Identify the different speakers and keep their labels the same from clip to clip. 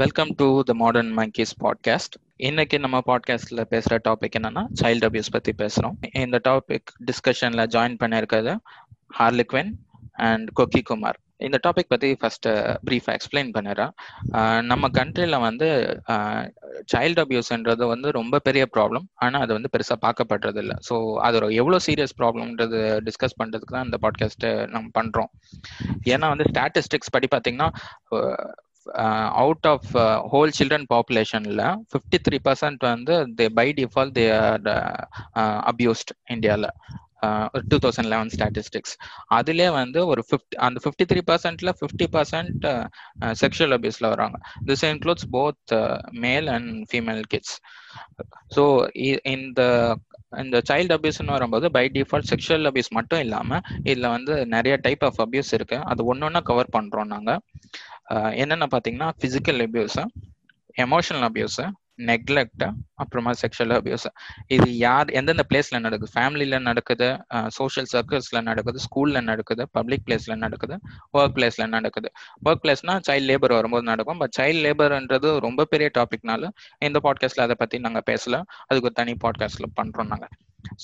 Speaker 1: Welcome to the modern monkeys podcast இன்னைக்கு நம்ம பாட்காஸ்ட்ல பேசுற டாபிக் என்னன்னா சைல்ட் அபியூஸ் பத்தி பேசுறோம். இந்த டாபிக் டிஸ்கஷன்ல ஜாயின் பண்ணிருக்கிறது ஹார்லிக்வென் அண்ட் கொக்கி குமார் இந்த டாபிக் பத்தி ஃபர்ஸ்ட் ப்ரீஃபா எக்ஸ்பிளைன் பண்ணிடுறேன். நம்ம கண்ட்ரில வந்து சைல்டு அபியூஸ்ன்றது வந்து ரொம்ப பெரிய ப்ராப்ளம் ஆனால் அது வந்து பெருசாக பார்க்கப்படுறது இல்லை. ஸோ அது ஒரு எவ்வளோ சீரியஸ் ப்ராப்ளம்ன்றது டிஸ்கஸ் பண்ணுறதுக்கு தான் இந்த பாட்காஸ்ட்டை நம்ம பண்ணுறோம் ஏன்னா வந்து ஸ்டாட்டிஸ்டிக்ஸ் படி பார்த்தீங்கன்னா அவுட் ஆஃப் ஹோல் சில்ட்ரன் பாப்புலேஷன்ல ஃபிஃப்டி த்ரீ பர்சன்ட் வந்து they by default they are abused இந்தியாவில் டூ தௌசண்ட் லெவன் ஸ்டாட்டிஸ்டிக்ஸ் அதுலேயே வந்து ஒரு ஃபிஃப்டி அந்த ஃபிஃப்டி த்ரீ பர்சன்ட்ல ஃபிஃப்டி பர்சன்ட் செக்ஷுவல் அபியூஸ்ல வராங்க. This includes both male and female kids so இந்த இந்த சைல்டு அபியூஸ்னு வரும்போது பை டிஃபால்ட் செக்ஷுவல் அபியூஸ் மட்டும் இல்லாமல் இதில் வந்து நிறைய டைப் ஆஃப் அபியூஸ் இருக்கு. அது ஒன்று ஒன்றா கவர் பண்ணுறோம் நாங்கள் என்னென்ன பார்த்தீங்கன்னா physical abuse emotional abuse neglect அப்புறமா செக்ஷுவல் அபியூஸ் இது யார் எந்தெந்த பிளேஸ்ல நடக்குது? ஃபேமிலியில நடக்குது சோஷியல் சர்க்கிள்ஸ்ல நடக்குது ஸ்கூல்ல நடக்குது பப்ளிக் பிளேஸ்ல நடக்குது ஒர்க் பிளேஸ்ல நடக்குது. ஒர்க் பிளேஸ்னா சைல்ட் லேபர் வரும்போது நடக்கும். பட் சைல்ட் லேபர்ன்றது ரொம்ப பெரிய டாபிக்னால இந்த பாட்காஸ்ட்ல அதை பத்தி நாங்க பேசல. அதுக்கு ஒரு தனி பாட்காஸ்ட்ல பண்றோம் நாங்க.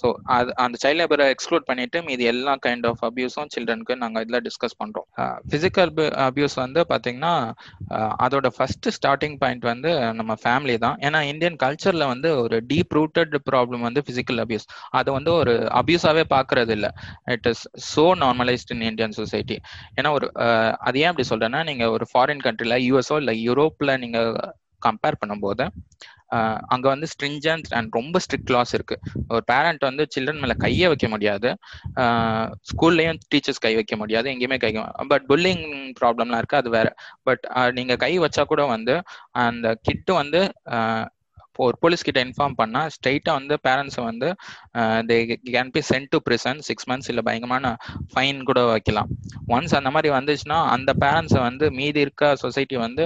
Speaker 1: ஸோ அது அந்த சைல்ட் லேபரை எக்ஸ்க்ளூட் பண்ணிட்டு மீது எல்லா கைண்ட் ஆஃப் அபியூஸும் சில்ட்ரனுக்கு நாங்கள் இதில் டிஸ்கஸ் பண்ணுறோம் ஃபிசிக்கல் அபியூஸ் வந்து பார்த்தீங்கன்னா அதோட ஃபர்ஸ்ட் ஸ்டார்டிங் பாயிண்ட் வந்து நம்ம ஃபேமிலி தான். ஏன்னா இந்தியன் கல்ச்சரில் வந்து ஒரு டீப் ரூட்டட் ப்ராப்ளம் வந்து ஃபிசிக்கல் அபியூஸ் அதை வந்து ஒரு அபியூஸாகவே பார்க்கறது இல்லை it is so normalised in Indian society ஏன்னா ஒரு அது ஏன் அப்படி சொல்றேன்னா நீங்கள் ஒரு ஃபாரின் கண்ட்ரியில் யூஎஸ்ஓ இல்லை யூரோப்பில் நீங்கள் கம்பேர் பண்ணும்போது அங்க வந்து ஸ்ட்ரிஞ்சன்ட் அண்ட் ரொம்ப ஸ்ட்ரிக்ட் லாஸ் இருக்கு. ஒரு பேரண்ட் வந்து சில்ட்ரன் மேல கையே வைக்க முடியாது. ஸ்கூல்லயும் டீச்சர்ஸ் கை வைக்க முடியாது எங்கேயுமே கை பட் புல்லிங் ப்ராப்ளம்லாம் இருக்கு அது வேற. பட் நீங்க கை வச்சா கூட வந்து அந்த கிட்டு வந்து ஒரு போலீஸ் கிட்ட இன்ஃபார்ம் பண்ணா ஸ்ட்ரைட்டா வந்து பேரண்ட்ஸ் வந்து they can be sent to prison six months இல்ல பயங்கரமான ஃபைன் கூட வைக்கலாம். ஒன்ஸ் அந்த மாதிரி வந்துச்சுன்னா அந்த பேரண்ட்ஸை வந்து மீதி இருக்க சொசைட்டி வந்து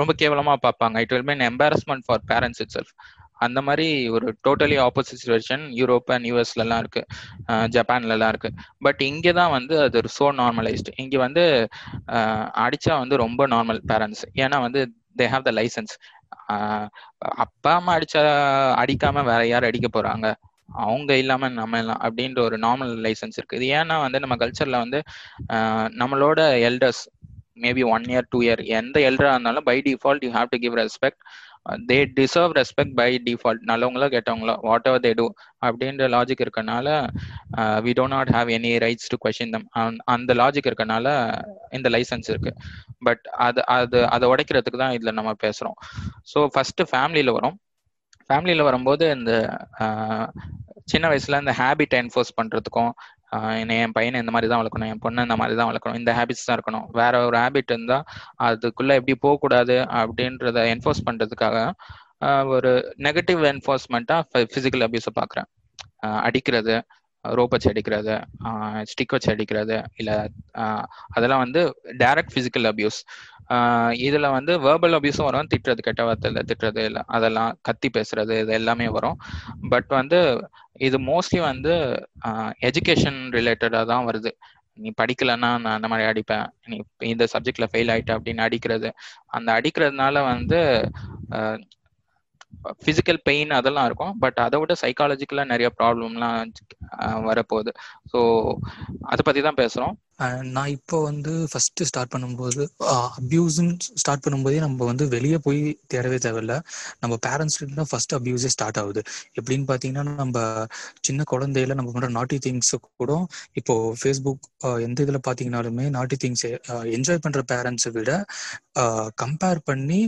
Speaker 1: ரொம்ப கேவலமா பார்ப்பாங்க. It will mean embarrassment for parents itself அந்த மாதிரி ஒரு totally opposite situation Europe and யூஎஸ்லலாம் இருக்கு. ஜப்பான்லலாம் இருக்கு. பட் இங்கே தான் வந்து அது ஒரு சோ நார்மலைஸ்டு இங்கே வந்து அடிச்சா வந்து ரொம்ப நார்மல் பேரண்ட்ஸ் ஏன்னா வந்து தே ஹாவ் த லைசன்ஸ் அப்பா அம்மா அடிச்சா அடிக்காம வேற யார் அடிக்க போறாங்க? அவங்க இல்லாம நம்ம எல்லாம் அப்படின்ற ஒரு நார்மல் லைசன்ஸ் இருக்கு இது ஏன்னா வந்து நம்ம கல்ச்சர்ல வந்து நம்மளோட elders maybe one year two year எந்த எல்டரா இருந்தாலும் by default you have to give respect they deserve respect by default நல்லவங்களோ கெட்டவங்களோ வாட் எவர் தே டூ அப்படின்ற லாஜிக் இருக்கனால we do not have any rights to question them அந்த logic இருக்கனால இந்த licence இருக்கு. பட் அது அது அதை உடைக்கிறதுக்கு தான் இதில் நம்ம பேசுகிறோம் ஸோ ஃபர்ஸ்ட் ஃபேமிலியில் வரும். ஃபேமிலியில் வரும்போது இந்த uh, சின்ன வயசுல இந்த ஹேபிட் என்ஃபோர்ஸ் பண்றதுக்கும் என்னை என் பையனை இந்த மாதிரி தான் வளர்க்கணும் என் பொண்ணை இந்த மாதிரி தான் வளர்க்கணும் இந்த ஹேபிட்ஸ் தான் இருக்கணும். வேற ஒரு ஹேபிட் இருந்தா அதுக்குள்ள எப்படி போகக்கூடாது அப்படின்றத என்ஃபோர்ஸ் பண்றதுக்காக ஒரு நெகட்டிவ் என்ஃபோர்ஸ்மெண்ட்டா பிசிக்கல் அபியூஸை பாக்குறேன் அடிக்கிறது ரோப் வச்சு அடிக்கிறது ஸ்டிக் வச்சு அடிக்கிறது இல்ல அதெல்லாம் வந்து டைரக்ட் பிசிக்கல் அபியூஸ் இதுல வந்து வேர்பல் அபியூஸும் வரும். திட்டுறது கெட்ட வார்த்தையில திட்டுறது இல்லை அதெல்லாம் கத்தி பேசுறது இது எல்லாமே வரும். பட் வந்து இது மோஸ்ட்லி வந்து எஜுகேஷன் ரிலேட்டடா தான் வருது. நீ படிக்கலன்னா நான் அந்த மாதிரி அடிப்பேன். நீ இந்த சப்ஜெக்ட்ல ஃபெயில் ஆயிட்ட அப்படின்னு அடிக்கிறது. அந்த அடிக்கிறதுனால வந்து ஃபிசிக்கல் பெயின் அதெல்லாம் இருக்கும். பட் அதை விட சைக்காலஜிக்கலா நிறைய ப்ராப்ளம்லாம் வரப்போகுது. ஸோ அதை பத்தி தான் பேசுறோம்.
Speaker 2: நான் இப்போ வந்து ஃபர்ஸ்ட் ஸ்டார்ட் பண்ணும்போது அபியூஸ்ன்னு ஸ்டார்ட் பண்ணும்போதே நம்ம வந்து வெளியே போய் தேடவே தேவையில்ல. நம்ம பேரண்ட்ஸ்கிட்ட தான் ஃபர்ஸ்ட் அப்யூஸே ஸ்டார்ட் ஆகுது. எப்படின்னு பார்த்தீங்கன்னா நம்ம சின்ன குழந்தையில நம்ம பண்ணுற நாட்டி திங்ஸ் கூட இப்போ ஃபேஸ்புக் எந்த இதில் பார்த்தீங்கனாலுமே நாட்டி திங்ஸ் என்ஜாய் பண்ணுற பேரண்ட்ஸை விட கம்பேர் பண்ணி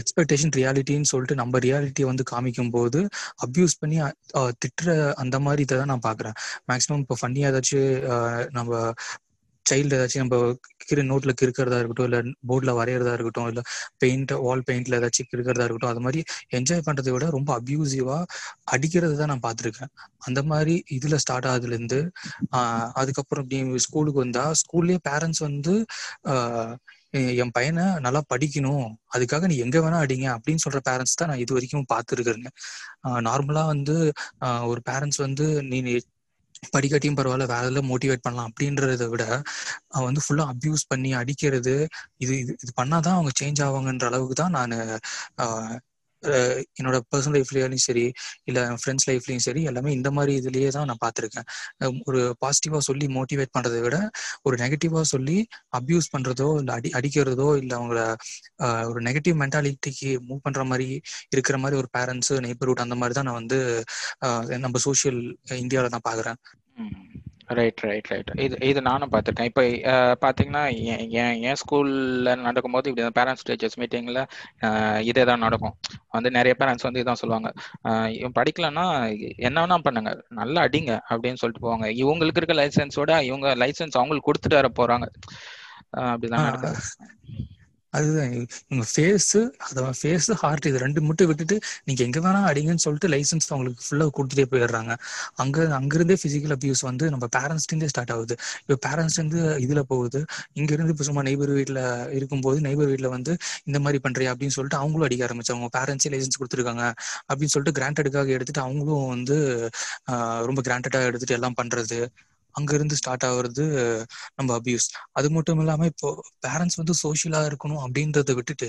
Speaker 2: எக்ஸ்பெக்டேஷன் ரியாலிட்டின்னு சொல்லிட்டு நம்ம ரியாலிட்டியை வந்து காமிக்கும் போது அப்யூஸ் பண்ணி திட்டுற அந்த மாதிரி இதை தான் நான் பார்க்குறேன். மேக்ஸிமம் இப்போ ஃபன்னியாக ஏதாச்சும் நம்ம சைல்டு ஏதாச்சும் நம்ம கிரு நோட்ல கிறுக்கிறதா இருக்கட்டும் இல்ல போர்ட்ல வரைகிறதா இருக்கட்டும் இல்ல பெயிண்ட் வால் பெயிண்ட்ல ஏதாச்சும் கிறுக்கிறதா இருக்கட்டும் அது மாதிரி என்ஜாய் பண்றதை விட ரொம்ப அப்யூசிவா அடிக்கிறது தான் நான் பார்த்துருக்கேன். அந்த மாதிரி இதுல ஸ்டார்ட் ஆகுதுல இருந்து அதுக்கப்புறம் நீ ஸ்கூலுக்கு வந்தா ஸ்கூல்லயே பேரண்ட்ஸ் வந்து என் பையனை நல்லா படிக்கணும். அதுக்காக நீ எங்க வேணா அடிங்க அப்படின்னு சொல்ற பேரண்ட்ஸ் தான் நான் இது வரைக்கும் பார்த்துருக்கேங்க நார்மலா வந்து ஒரு பேரண்ட்ஸ் வந்து நீ படிக்காட்டியும் பரவாயில்ல வேற எல்லாம் மோட்டிவேட் பண்ணலாம் அப்படின்றத விட அவன் வந்து ஃபுல்லா அப்யூஸ் பண்ணி அடிக்கிறது இது இது இது பண்ணாதான் அவங்க சேஞ்ச் ஆவாங்கன்ற அளவுக்கு தான் நான் என்னோட பர்சனல் லைஃப்லயும் சரி இல்ல ஃப்ரெண்ட்ஸ் லைஃப்லயும் சரி எல்லாமே இந்த மாதிரி இதுலயே தான் நான் பார்த்திருக்கேன். ஒரு பாசிட்டிவா சொல்லி மோட்டிவேட் பண்றதை விட ஒரு நெகட்டிவா சொல்லி அப்யூஸ் பண்றதோ இல்ல அடி அடிக்கிறதோ இல்ல அவங்கள ஆஹ் ஒரு நெகட்டிவ் மென்டாலிட்டிக்கு மூவ் பண்ற மாதிரி இருக்கிற மாதிரி ஒரு பேரண்ட்ஸ் நெய்பர்ஹுட் அந்த மாதிரி தான் நான் வந்து ஆஹ் நம்ம சோஷியல் இந்தியாவில நான் பாக்குறேன்
Speaker 1: ரைட் ரைட் ரைட் இது இது நானும் பார்த்துருக்கேன். இப்போ பார்த்தீங்கன்னா என் என் ஸ்கூலில் நடக்கும்போது இப்படி பேரண்ட்ஸ் டீச்சர்ஸ் மீட்டிங்கில் இதே தான் நடக்கும். வந்து நிறைய பேரண்ட்ஸ் வந்து இதான் சொல்லுவாங்க. இவன் படிக்கலன்னா என்ன வேணா பண்ணுங்க. நல்லா அடிங்க அப்படின்னு சொல்லிட்டு போவாங்க. இவங்களுக்கு இருக்க லைசன்ஸோட இவங்க லைசன்ஸ் அவங்களுக்கு கொடுத்துட்டு வர போறாங்க. அஹ் அப்படிதான் நடக்குது.
Speaker 2: அதுதான். உங்க ஃபேஸ் அதான் ஃபேஸ் ஹார்ட் இது ரெண்டு மட்டும் விட்டுட்டு நீங்க எங்க வேணா அடிங்கன்னு சொல்லிட்டு லைசன்ஸ் அவங்களுக்கு ஃபுல்லா கொடுத்துட்டே போயிடுறாங்க. அங்க அங்கிருந்தே பிசிக்கல் அபியூஸ் வந்து நம்ம பேரண்ட்ஸ்லேருந்தே ஸ்டார்ட் ஆகுது. இப்போ பேரண்ட்ஸ் இருந்து இதுல போகுது. இங்க இருந்து இப்போ சும்மா நெய்பர் வீட்டில் இருக்கும்போது நெய்பர் வீட்டில் வந்து இந்த மாதிரி பண்றியா அப்படின்னு சொல்லிட்டு அவங்களும் அடிக்க ஆரம்பிச்சாங்க. பேரண்ட்ஸே லைசன்ஸ் கொடுத்துருக்காங்க அப்படின்னு சொல்லிட்டு கிராண்டடுக்காக எடுத்துட்டு அவங்களும் வந்து ரொம்ப கிராண்டடா எடுத்துட்டு எல்லாம் பண்றது. அங்கிருந்து ஸ்டார்ட் ஆகுறது நம்ம அபியூஸ் அது மட்டும் இல்லாம இப்போ பேரண்ட்ஸ் வந்து சோஷியலாக இருக்கணும் அப்படின்றத விட்டுட்டு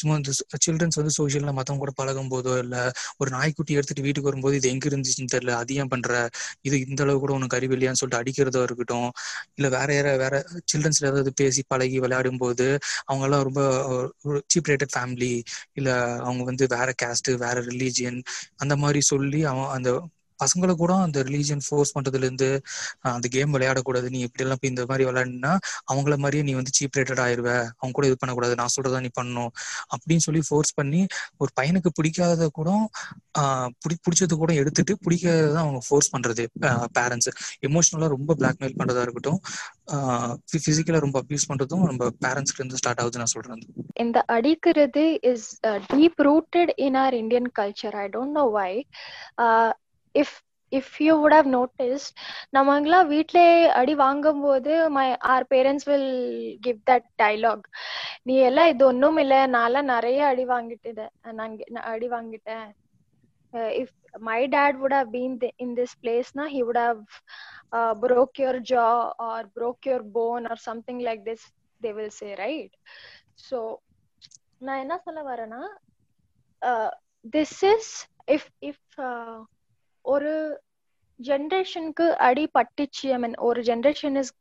Speaker 2: சும்மா இந்த சில்ட்ரன்ஸ் வந்து சோஷியலா மத்தவங்க கூட பழகும் போதோ இல்ல ஒரு நாய்க்குட்டி எடுத்துட்டு வீட்டுக்கு வரும்போது இது எங்க இருந்துச்சுன்னு தெரியல அது ஏன் பண்ற? இது இந்த அளவு கூட உனக்கு அறிவு இல்லையான்னு சொல்லிட்டு அடிக்கிறதா இருக்கட்டும் இல்ல வேற யார வேற சில்ட்ரன்ஸ்ல ஏதாவது பேசி பழகி விளையாடும் போது அவங்க எல்லாம் ரொம்ப சீப் ரேட்டட் ஃபேமிலி இல்ல அவங்க வந்து வேற கேஸ்ட் வேற ரிலீஜியன் அந்த மாதிரி சொல்லி அவன் அந்த பசங்களை கூட அந்த ரிலீஜியன் ஃபோர்ஸ் பண்றதுல இருந்து அந்த கேம் விளையாடக்கூடாது நீ இப்படி எல்லாம் இந்த மாதிரி விளையாடினா அவங்கள மாதிரியே நீ வந்து சீப் ரேட்டட் ஆயிருவ. அவங்க கூட இது பண்ணக்கூடாது. நான் சொல்றதா நீ பண்ணணும். அப்படின்னு சொல்லி ஃபோர்ஸ் பண்ணி ஒரு பையனுக்கு பிடிக்காதத கூட பிடி பிடிச்சது கூட எடுத்துட்டு பிடிக்காததான் அவங்க ஃபோர்ஸ் பண்றது பேரண்ட்ஸ் எமோஷனலா ரொம்ப பிளாக்மெயில் பண்றதா இருக்கட்டும். பிசிக்கலா ரொம்ப அபியூஸ் பண்றதும் நம்ம பேரண்ட்ஸ்ல இருந்து ஸ்டார்ட் ஆகுது நான் சொல்றேன்
Speaker 3: இந்த அடிக்கிறது is deep rooted in our Indian culture I don't know why if if you would have noticed நம்மங்களாம் வீட்டிலே அடி வாங்கும்போது my our parents will give that dialogue நீ எல்லாம் இது ஒன்றும் இல்லை நான்லாம் நிறைய அடி வாங்கிட்டு நான் அடி வாங்கிட்டேன். If my dad would have been in this பிளேஸ்னா he would have broke your jaw or broke your bone or something like this they will say right so நான் என்ன சொல்ல வரேன்னா திஸ் இஸ் இஃப் இஃப் ஒரு ஜென்ரேஷனுக்கு அடி பட்டுச்சு. I mean ஒரு generation is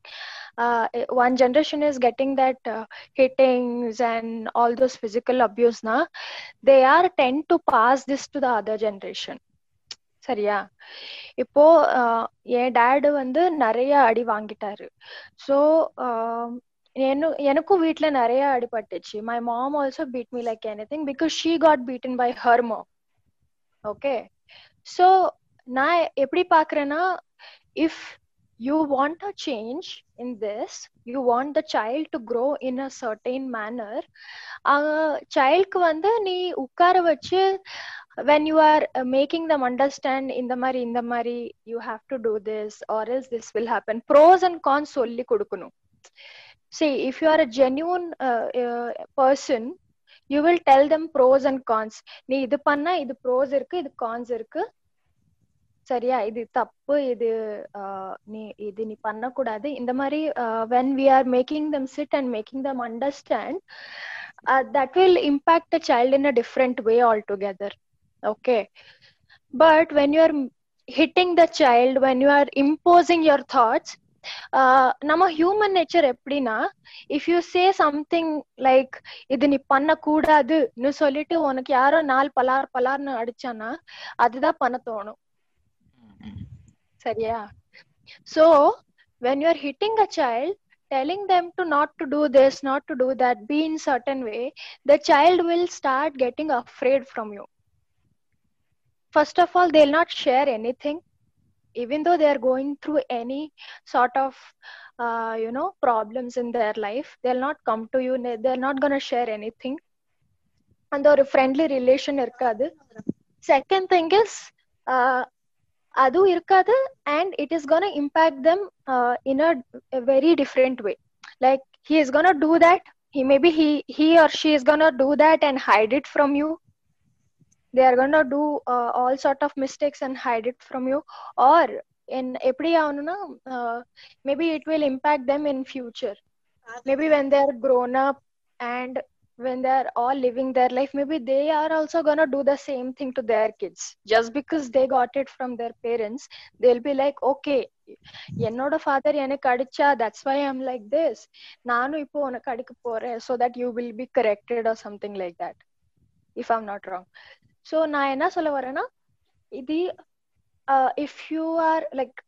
Speaker 3: one generation is getting that hittings and all those physical அப்யூஸ்னா they are tend to pass this to the other generation சரியா? இப்போ என் டேடு வந்து நிறைய அடி வாங்கிட்டாரு. ஸோ எனக்கும் வீட்டுல நிறைய அடிபட்டுச்சு my mom also beat me like anything because she got beaten by her mom okay so நான் எப்படி பாக்குறேன்னா if you want a change in this you want the child to grow in a certain manner சைல்டுக்கு வந்து நீ உட்கார வச்சு when you are making them understand இந்த மாதிரி இந்த மாதிரி you have to do this or else this will happen pros and cons சொல்லி கொடுக்கணும் see if you are a genuine uh, uh, you will tell them pros and cons நீ இது பண்ணா இது ப்ரோஸ் இருக்கு இது கான்ஸ் இருக்கு சரியா இது தப்பு இது நீ இது நீ பண்ணக்கூடாது இந்த மாதிரி when we are making them sit and making them understand that will impact a child in a different way altogether okay but when you are hitting the child when you are imposing your thoughts நம்ம human nature எப்படின்னா if you say something like இது நீ பண்ணக்கூடாதுன்னு சொல்லிட்டு உனக்கு யாரோ நாள் பலார் பலார்னு அடிச்சானா அதுதான் பண்ண தோணும் சரியா so when you are hitting a child telling them to not to do this not to do that be in certain way the child will start getting afraid from you first of all they'll not share anything even though they are going through any sort of uh, you know problems in their life they'll not come to you they're not going to share anything and ஒரு friendly relation இருக்காது second thing is அதுவும் இருக்காது and it is gonna impact them in a very different way like he is gonna do that he maybe he he or she is gonna do that and hide it from you they are going to do uh, all sort of mistakes and hide it from you or என் எப்படி ஆகணும்னா maybe it will impact them in future maybe when they're grown up and when they're all living their life maybe they are also gonna do the same thing to their kids just because they got it from their parents they'll be like okay என்னோட father எனக்கு அடிச்சா that's why I'm like this நானும் இப்போ உனக்கு அடிக்க போறேன் so that you will be corrected or something like that if I'm not wrong so நான் என்ன சொல்ல வரேன்னா இது if you are like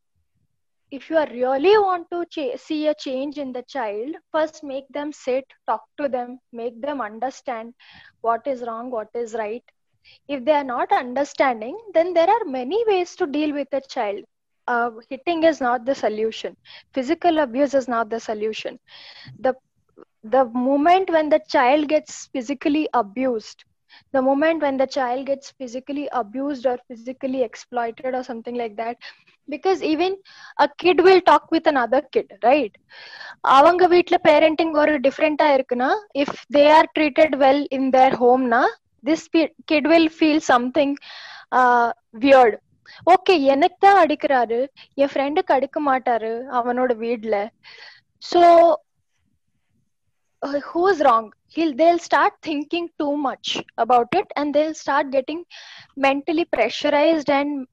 Speaker 3: if you are really want to see a change in the child first make them sit talk to them make them understand what is wrong what is right. If they are not understanding then there are many ways to deal with a child. Uh, hitting is not the solution. Physical abuse is not the solution. The the moment when the child gets physically abused the moment when the child gets physically abused or physically exploited or something like that because even a kid will talk with another kid right அவங்க வீட்ல parenting ஒரு டிஃப்ரெண்டா இருக்குன்னா if they are treated well in their ஹோம்னா this kid will feel something weird okay எனக்கு தான் அடிக்கிறாரு என் ஃப்ரெண்டுக்கு அடிக்க மாட்டாரு அவனோட வீட்ல so who is wrong he'll they'll start thinking too much about it and they'll start getting mentally pressurized and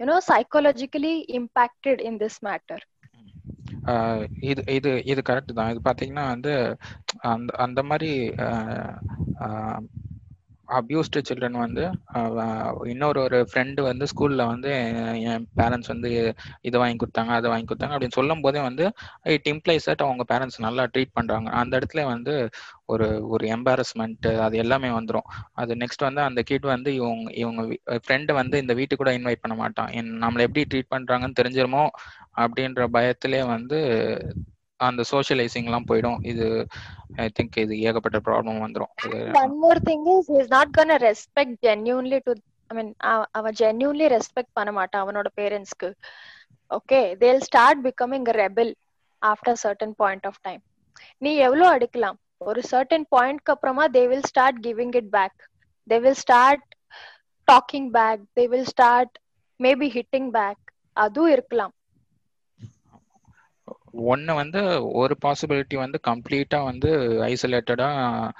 Speaker 3: you know psychologically impacted in this matter
Speaker 1: இது இது இது கரெக்ட் தான் இது பாத்தீங்கன்னா வந்து அந்த அந்த மாதிரி அப்யூஸ்டு சில்ட்ரன் வந்து இன்னொரு ஒரு ஃப்ரெண்டு வந்து ஸ்கூலில் வந்து என் பேரண்ட்ஸ் வந்து இதை வாங்கி கொடுத்தாங்க அதை வாங்கி கொடுத்தாங்க அப்படின்னு சொல்லும் போதே வந்து இட் இம்ப்ளைஸ் தட் அவங்க பேரண்ட்ஸ் நல்லா ட்ரீட் பண்ணுறாங்க அந்த இடத்துல வந்து ஒரு ஒரு எம்பாரஸ்மெண்ட் அது எல்லாமே வந்துடும் அது நெக்ஸ்ட் வந்து அந்த கிட் வந்து இவங்க இவங்க ஃப்ரெண்டு வந்து இந்த வீட்டுக்கு கூட இன்வைட் பண்ண மாட்டான். நம்மளை எப்படி ட்ரீட் பண்ணுறாங்கன்னு தெரிஞ்சிருமோ அப்படின்ற பயத்திலே வந்து அந்த சோஷியலைசிங்லாம் போயிடும் இது ஐ திங்க் இது ஏகப்பட்ட ப்ராப்ளம் வந்துரும்
Speaker 3: one more thing is is not gonna respect genuinely to I mean அவ ஜென்யூன்லி ரெஸ்பெக்ட் பண்ண மாட்டான் அவனோட பேரண்ட்ஸ்க்கு okay they'll start becoming rebel after certain point of time நீ எவ்வளவு அடிக்கலாம் ஒரு சர்டன் பாயிண்ட்க்கு அப்புறமா they will start giving it back they will start talking back they will start maybe hitting back அதுவும் இருக்கலாம்
Speaker 1: ஒன்று வந்து ஒரு பாசிபிலிட்டி வந்து கம்ப்ளீட்டாக வந்து ஐசோலேட்டடாக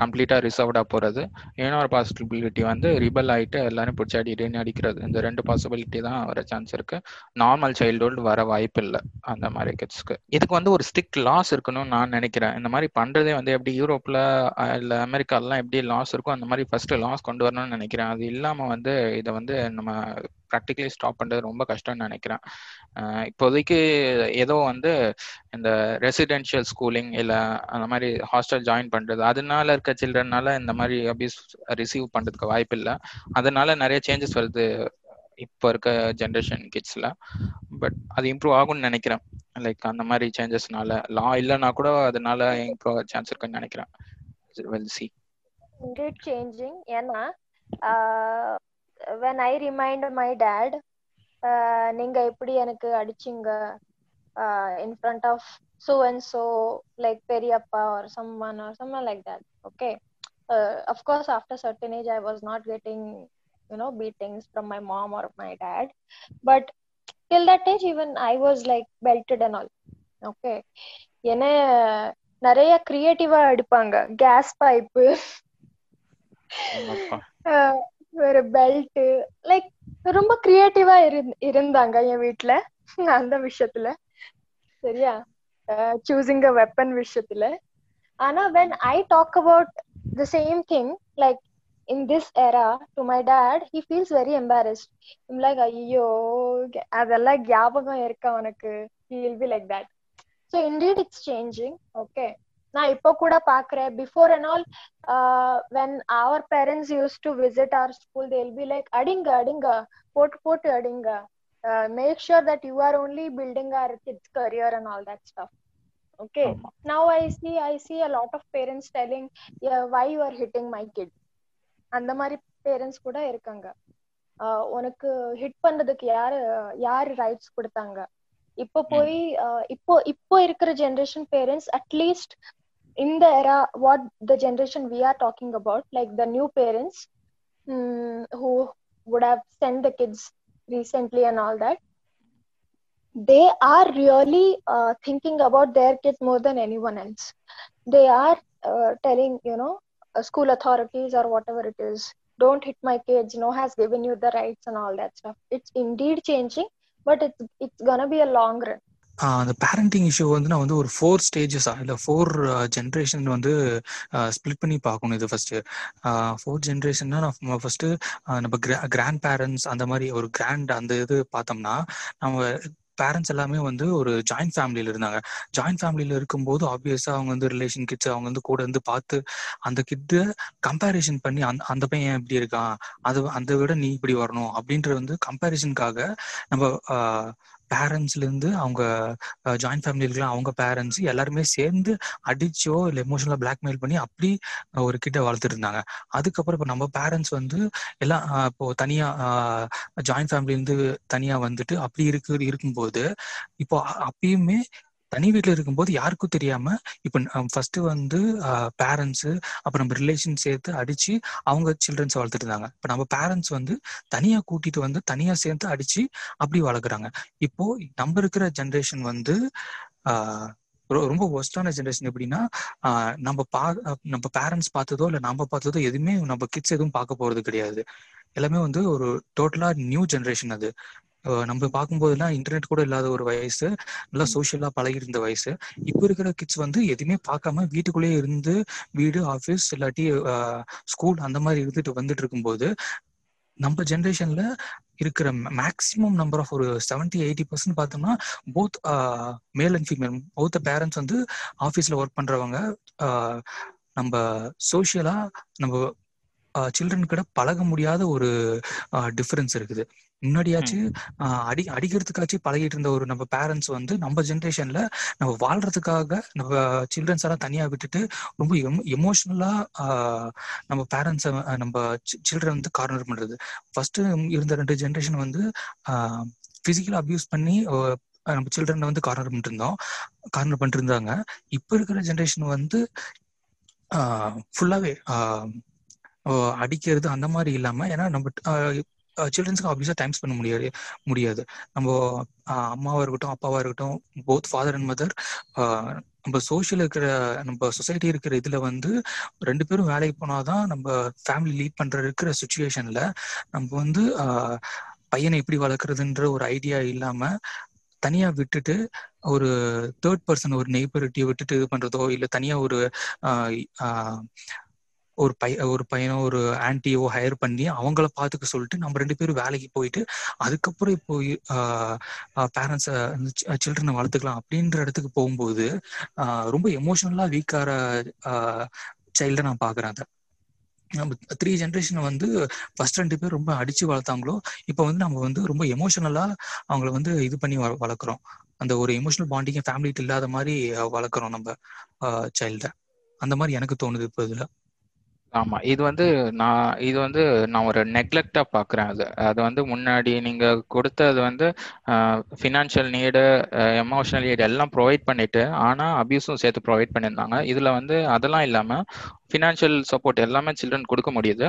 Speaker 1: கம்ப்ளீட்டாக ரிசர்வ்டாக போகிறது இன்னொரு பாசிபிலிட்டி வந்து ரிபல் ஆகிட்டு எல்லாரும் பிடிச்சி அடின்னு அடிக்கிறது. இந்த ரெண்டு பாசிபிலிட்டி தான் வர சான்ஸ் இருக்கு. நார்மல் சைல்டுஹுட் வர வாய்ப்பு இல்லை. அந்த மாதிரி கிட்ஸ்க்கு இதுக்கு வந்து ஒரு ஸ்ட்ரிக்ட் லாஸ் இருக்கணும்னு நான் நினைக்கிறேன். இந்த மாதிரி பண்ணுறதே வந்து எப்படி யூரோப்பில் இல்லை அமெரிக்காலாம் எப்படி லாஸ் இருக்கோ அந்த மாதிரி ஃபஸ்ட்டு லாஸ் கொண்டு வரணும்னு நினைக்கிறேன். அது இல்லாமல் வந்து இதை வந்து நம்ம ப்ராக்டிக்கலி ஸ்டாப் பண்ணுறது ரொம்ப கஷ்டம்னு நினைக்கிறேன். இப்போதைக்கு ஏதோ வந்து இந்த ரெசிடென்ஷியல் ஸ்கூலிங் இல்லை அந்த மாதிரி ஹாஸ்டல் ஜாயின் பண்ணுறது அதனால இருக்க சில்ட்ரனால இந்த மாதிரி அபியூஸ் ரிசீவ் பண்ணுறதுக்கு வாய்ப்பு இல்லை அதனால நிறைய சேஞ்சஸ் வருது இப்போ இருக்க ஜென்ரேஷன் கிட்ஸில் பட் அது இம்ப்ரூவ் ஆகும்னு நினைக்கிறேன். லைக் அந்த மாதிரி சேஞ்சஸ்னால லா இல்லைன்னா கூட அதனால இம்ப்ரூவ் சான்ஸ் இருக்குன்னு நினைக்கிறேன். வெல் சி
Speaker 3: indeed சேஞ்சிங் ஏன்னா when I remind my dad நீங்க எப்படி எனக்கு அடிச்சீங்க in front of so and so like பெரியப்பா or someone or someone like that okay uh, of course after certain age I was not getting you know beatings from my mom or my dad but till that age even I was like belted and all okay என்ன நிறைய கிரியேட்டிவா அடிப்பாங்க gas pipe ஒரு belt like ரொம்ப கிரியேட்டிவா இருந்தாங்க என் வீட்டுல அந்த விஷயத்துல. சரியா? சூசிங் அ வெப்பன் விஷயத்துல. ஆனா when I talk about the same thing like in this era to my dad he feels very embarrassed like ஐயோ அதெல்லாம் ஞாபகம் இருக்கா உனக்கு? He will be like that so indeed it's changing okay நான் இப்போ கூட பாக்குறேன். Before and all when our parents used to visit our school they'll be like அடிங்க அடிங்க போட்டு போட்டு அடிங்க. Make sure that you are only building our kids career and all that stuff okay now I see I see a lot of parents telling why you are hitting my kid அந்த மாதிரி parents கூட இருக்காங்க. உனக்கு hit பண்றதுக்கு யாரு யாரு rights கொடுத்தாங்க? இப்போ போய் இப்போ இப்போ இருக்கிற generation parents at least in the era what the generation we are talking about like the new parents um, who would have sent the kids recently and all that they are really uh, thinking about their kids more than anyone else. They are uh, telling you know uh, school authorities or whatever it is don't hit my kids no has given you the rights and all that stuff. It's indeed changing but it's it's gonna be a long run
Speaker 2: அந்த parenting issue வந்து நான் வந்து ஒரு four ஸ்டேஜஸா இல்லை four generation வந்து split பண்ணி பார்க்கணும் இது ஃபர்ஸ்ட் ஃபோர் ஜென்ரேஷன்னா நான் ஃபர்ஸ்ட் நம்ம கிராண்ட் பேரண்ட்ஸ் அந்த மாதிரி ஒரு கிராண்ட் அந்த இது பார்த்தோம்னா நம்ம பேரண்ட்ஸ் எல்லாமே வந்து ஒரு ஜாயிண்ட் ஃபேமிலியில இருந்தாங்க. ஜாயிண்ட் ஃபேமிலியில இருக்கும்போது ஆப்வியஸா அவங்க வந்து ரிலேஷன் கிட்ஸ் அவங்க வந்து கூட இருந்து பார்த்து அந்த கிட்ட கம்பேரிசன் பண்ணி அந்த அந்த பையன் இப்படி இருக்கான்? அது அதை விட நீ இப்படி வரணும் அப்படின்ற வந்து கம்பேரிசனுக்காக நம்ம பேரண்ட்ஸ்ல இருந்து அவங்க ஜாயிண்ட் ஃபேமிலி இருக்கலாம் அவங்க பேரண்ட்ஸ் எல்லாருமே சேர்ந்து அடிச்சோ இல்லை எமோஷனலா பிளாக்மெயில் பண்ணி அப்படி ஒரு கிட்ட வளர்த்துட்டு இருந்தாங்க அதுக்கப்புறம் இப்போ நம்ம பேரண்ட்ஸ் வந்து எல்லாம் இப்போ தனியா ஜாயிண்ட் ஃபேமிலி இருந்து தனியா வந்துட்டு அப்படி இருக்கு இருக்கும்போது இப்போ அப்பயுமே தனி வீட்டில் இருக்கும்போது யாருக்கும் தெரியாம இப்போ ஃபர்ஸ்ட் வந்து பேரண்ட்ஸு அப்புறம் நம்ம ரிலேஷன் சேர்த்து அடிச்சு அவங்க சில்ட்ரன்ஸ் வளர்த்துட்டு இருந்தாங்க. இப்போ நம்ம பேரண்ட்ஸ் வந்து தனியா கூட்டிட்டு வந்து தனியா சேர்த்து அடிச்சு அப்படி வளர்க்குறாங்க. இப்போ நம்ம இருக்கிற ஜென்ரேஷன் வந்து ஆஹ் ரொம்ப ஒஸ்டான ஜென்ரேஷன் எப்படின்னா ஆஹ் நம்ம பா நம்ம பேரண்ட்ஸ் பார்த்ததோ இல்லை நம்ம பார்த்ததோ எதுவுமே நம்ம கிட்ஸ் எதுவும் பார்க்க போறது கிடையாது. எல்லாமே வந்து ஒரு டோட்டலா நியூ ஜென்ரேஷன் அது. நம்ம பார்க்கும்போதெல்லாம் இன்டர்நெட் கூட இல்லாத ஒரு வயசு நல்லா சோஷியலா பழகி இருந்த வயசு. இப்போ இருக்கிற கிட்ஸ் வந்து எதுவுமே பார்க்காம வீட்டுக்குள்ளேயே இருந்து வீடு ஆஃபீஸ் இல்லாட்டி ஸ்கூல் அந்த மாதிரி இருந்துட்டு வந்துட்டு இருக்கும்போது நம்ம ஜென்ரேஷன்ல இருக்கிற மேக்ஸிமம் நம்பர் ஆஃப் ஒரு செவன்டி எயிட்டி பர்சன்ட் பார்த்தோம்னா both male and female both parents வந்து ஆஃபீஸில் ஒர்க் பண்றவங்க ஆஹ் நம்ம சோஷியலா நம்ம சில்ட்ரன் கிட்ட பழக முடியாத ஒரு டிஃபரன்ஸ் இருக்குது. முன்னாடியாச்சு அடி அடிக்கிறதுக்காச்சும் பழகிட்டு இருந்த ஒரு நம்ம பேரண்ட்ஸ் வந்து நம்ம ஜென்ரேஷன்ல நம்ம வாழ்றதுக்காக நம்ம சில்ட்ரன்ஸ் எல்லாம் தனியா விட்டுட்டு ரொம்ப எமோஷனலா நம்ம பேரண்ட்ஸை நம்ம சில்ட்ரன் வந்து கார்னர் பண்றது. ஃபர்ஸ்ட் இருந்த ரெண்டு ஜென்ரேஷன் வந்து பிசிக்கலா அபியூஸ் பண்ணி நம்ம சில்ட்ரனை வந்து கார்னர் பண்ணிட்டு இருந்தோம் கார்னர் பண்ணிட்டு இருந்தாங்க இப்போ இருக்கிற ஜென்ரேஷன் வந்து ஃபுல்லாவே அடிக்கிறது அந்த மாதிரி இல்லாம ஏன்னா நம்ம சில்ட்ரன்ஸ்க்கு ஆப்வியஸாக டைம் ஸ்பெண்ட் முடியாது முடியாது. நம்ம அம்மாவா இருக்கட்டும் அப்பாவா இருக்கட்டும் போத் ஃபாதர் அண்ட் மதர் நம்ம சோஷியல் இருக்கிற நம்ம சொசைட்டி இருக்கிற இதுல வந்து ரெண்டு பேரும் வேலைக்கு போனாதான் நம்ம ஃபேமிலி லீட் பண்ற இருக்கிற சுச்சுவேஷன்ல நம்ம வந்து பையனை எப்படி வளர்க்குறதுன்ற ஒரு ஐடியா இல்லாம தனியா விட்டுட்டு ஒரு தேர்ட் பர்சன் ஒரு நெய்பரிட்டியை விட்டுட்டு இது பண்றதோ இல்ல தனியா ஒரு ஒரு பை ஒரு பையனோ ஒரு ஆன்டியோ ஹையர் பண்ணி அவங்கள பார்த்துக்க சொல்லிட்டு நம்ம ரெண்டு பேரும் வேலைக்கு போயிட்டு அதுக்கப்புறம் இப்போ பேரண்ட்ஸ் சில்ட்ரனை வளர்த்துக்கலாம் அப்படின்ற இடத்துக்கு போகும்போது ரொம்ப எமோஷனலா வீக்கார சைல்டை நான் பாக்குறேன் அதை. நம்ம த்ரீ ஜென்ரேஷன் வந்து ஃபர்ஸ்ட் ரெண்டு பேர் ரொம்ப அடிச்சு வளர்த்தாங்களோ இப்போ வந்து நம்ம வந்து ரொம்ப எமோஷனலா அவங்கள வந்து இது பண்ணி வளர்க்குறோம். அந்த ஒரு எமோஷனல் பாண்டிங் ஃபேமிலிட்டு இல்லாத மாதிரி வளர்க்குறோம் நம்ம சைல்ட அந்த மாதிரி எனக்கு தோணுது இப்போ இதுல.
Speaker 1: ஆமா. இது வந்து நான் இது வந்து நான் ஒரு நெக்லெக்டா பாக்குறேன் அது. அது வந்து முன்னாடி நீங்க கொடுத்தது வந்து ஃபினான்ஷியல் நீடு எமோஷனல் நீடு எல்லாம் ப்ரொவைட் பண்ணிட்டு ஆனா அபியூஸும் சேர்த்து ப்ரொவைட் பண்ணியிருந்தாங்க. இதுல வந்து அதெல்லாம் இல்லாம ஃபினான்ஷியல் சப்போர்ட் எல்லாமே சில்ட்ரன் கொடுக்க முடியுது.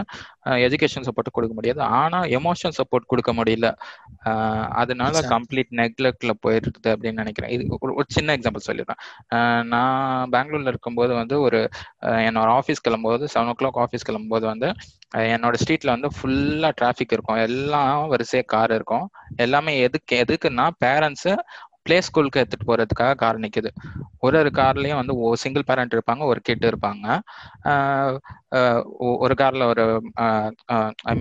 Speaker 1: எஜுகேஷன் சப்போர்ட் கொடுக்க முடியுது. ஆனா எமோஷனல் சப்போர்ட் கொடுக்க முடியல. அதனால கம்ப்ளீட் நெக்லெக்ட்ல போயிருக்குது அப்படின்னு நினைக்கிறேன். இது ஒரு சின்ன எக்ஸாம்பிள் சொல்லிடுறேன். நான் பெங்களூர்ல இருக்கும்போது வந்து ஒரு என்னோட ஆஃபீஸ் கிளம்பும்போது செவன் ஓ கிளாக் ஆஃபீஸ் கிளம்பும்போது வந்து என்னோட ஸ்ட்ரீட்ல வந்து ஃபுல்லா டிராஃபிக் இருக்கும். எல்லாம் வரிசையா கார் இருக்கும். எல்லாமே எதுக்கு எதுக்குன்னா பேரண்ட்ஸ் பிளே ஸ்கூலுக்கு எடுத்துட்டு போறதுக்காக கார் நிக்குது. ஒரு ஒரு கார்லயும் வந்து சிங்கிள் பேரண்ட் இருப்பாங்க ஒரு கிட் இருப்பாங்க. ஒரு கார்ல ஒரு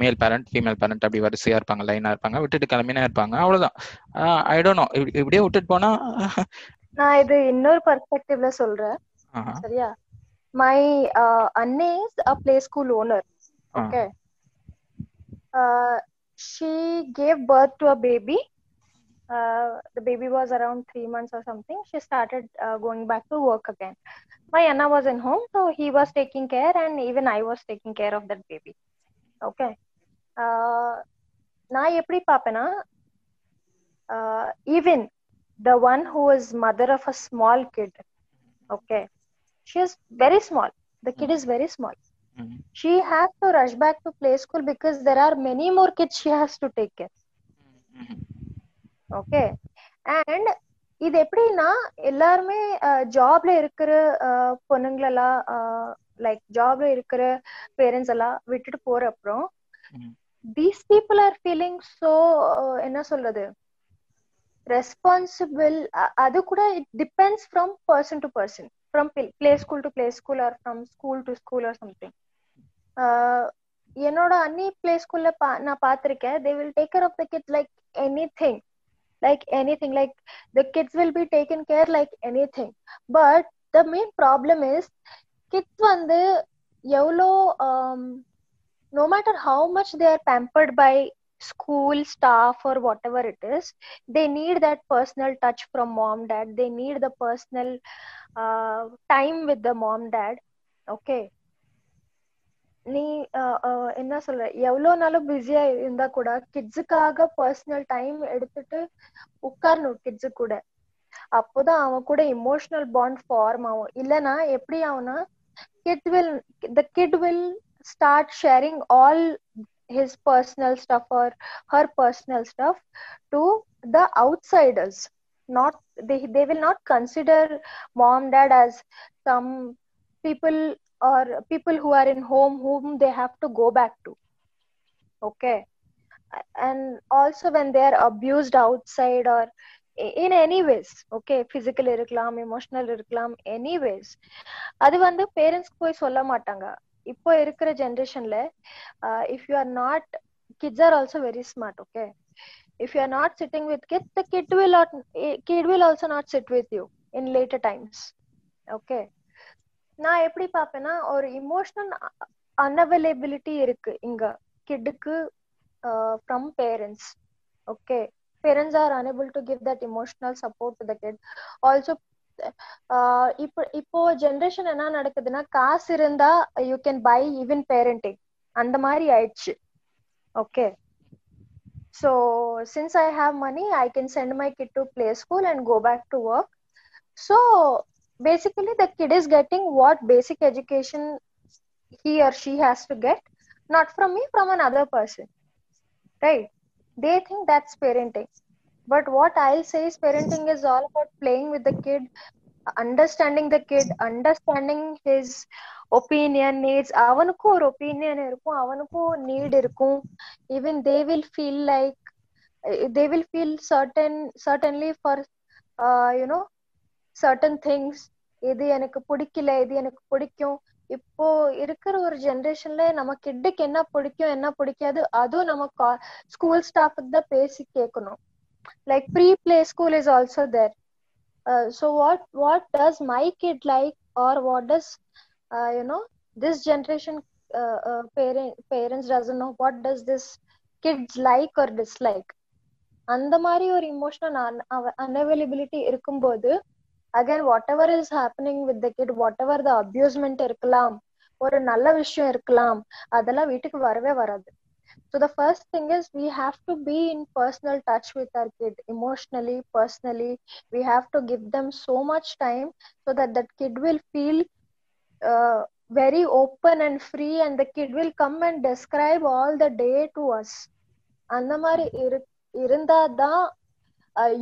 Speaker 1: மேல் பேரண்ட் ஃபீமேல் பேரண்ட் அப்படி வரிசையா இருப்பாங்க லைனா இருப்பாங்க விட்டுட்டு கிளம்பினா இருப்பாங்க அவ்வளவுதான். ஐ டோன்ட் நோ இப்படியே விட்டுட்டு போனா?
Speaker 3: நான் இது இன்னொரு பர்ஸ்பெக்டிவ்ல சொல்றேன். சரியா? Anne is a play school owner. Okay. Uh, she gave birth to a baby. Uh, the baby was around three months or something. She started uh, going back to work again. My Anna was in home, so he was taking care, and even I was taking care of that baby. Okay. நான் எப்படி பார்ப்பேன்னா even the one who is mother of a small kid okay she is very small the kid is very small mm-hmm. she has to rush back to play school because there are many more kids she has to take care Okay and இது எப்படின்னா எல்லாருமே ஜாப்ல இருக்கிற பொண்ணுங்களெல்லாம் like ஜாப்ல இருக்கிற parents எல்லாம் விட்டுட்டு போற அப்புறம் these people are feeling so என்ன சொல்றது? ரெஸ்பான்சிபிள் அது கூட it depends from person to person from play school to play school or from school to school or something என்னோட அன்னி பிளே ஸ்கூல்ல நான் பார்த்திருக்கேன். They will take care of the kids like anything like anything like the kids will be taken care like anything but the main problem is kids வந்து எவ்வளோ um, no matter how much they are pampered by school staff or whatever it is they need that personal touch from mom dad they need the personal uh, time with the mom dad okay நீ என்ன சொல்ற? எவ்வளவு நாளும் பிஸியா இருந்தா கூட கிட்ஸுக்காக personal time எடுத்துட்டு உட்காரணும் கிட்ஸு கூட. அப்போதான் அவன் கூட இமோஷனல் பாண்ட் ஃபார்ம் ஆகும். இல்லைன்னா எப்படி ஆகும்னா kid will the kid will start sharing all his personal stuff or her personal stuff to the outsiders. Not they they will not consider mom dad as some people or people who are in home whom they have to go back to okay and also when they are abused outside or in any ways okay physical இருக்கலாம் emotional இருக்கலாம் anyways அது வந்து பேரண்ட்ஸ்க்கு போய் சொல்ல மாட்டாங்க இப்போ இருக்கிற ஜென்ரேஷன்ல if you are not kids are also very smart okay if you are not sitting with kid the kid will not kid will also not sit with you in later times okay நான் எப்படி பாப்பேன்னா ஒரு emotional unavailability இருக்கு. இங்க கிட்டுக்கு from parents okay parents are unable to give that emotional support to the kid also இப்போ இப்போ generation என்ன நடக்குதுன்னா காசு இருந்தா you can buy even parenting அந்த மாதிரி ஆயிடுச்சு. Okay so since I have money I can send my kid to play school and go back to work so basically the kid is getting what basic education he or she has to get not from me from another person right they think that's parenting but what i'll say is parenting is all about playing with the kid understanding the kid understanding his opinion needs அவனுக்கும் ஒரு opinion இருக்கும் அவனுக்கும் NEET இருக்கும் even they will feel like they will feel certain certainly for you know Certain things இது எனக்கு பிடிக்கல இது எனக்கு பிடிக்கும். இப்போ இருக்கிற ஒரு ஜென்ரேஷன்ல நம்ம கிட்டுக்கு என்ன பிடிக்கும் என்ன பிடிக்காது அதுவும் நம்ம ஸ்கூல் ஸ்டாஃபுக்கு தான் பேசி கேட்கணும் like pre play school is also there so what what does my kid like or what does you know this generation parents doesn't know what does this kids like or dislike அந்த மாதிரி ஒரு emotional unavailability இருக்கும்போது again whatever is happening with the kid whatever the abusement இருக்கலாம். ஒரு நல்ல விஷயம் இருக்கலாம். அதெல்லாம் வீட்டுக்கு வரவே வராது. So the first thing is we have to be in personal touch with our kid emotionally personally we have to give them so much time so that that kid will feel very open and free and the kid will come and describe all the day to us அந்த மாதிரி இரு இருந்தாதான்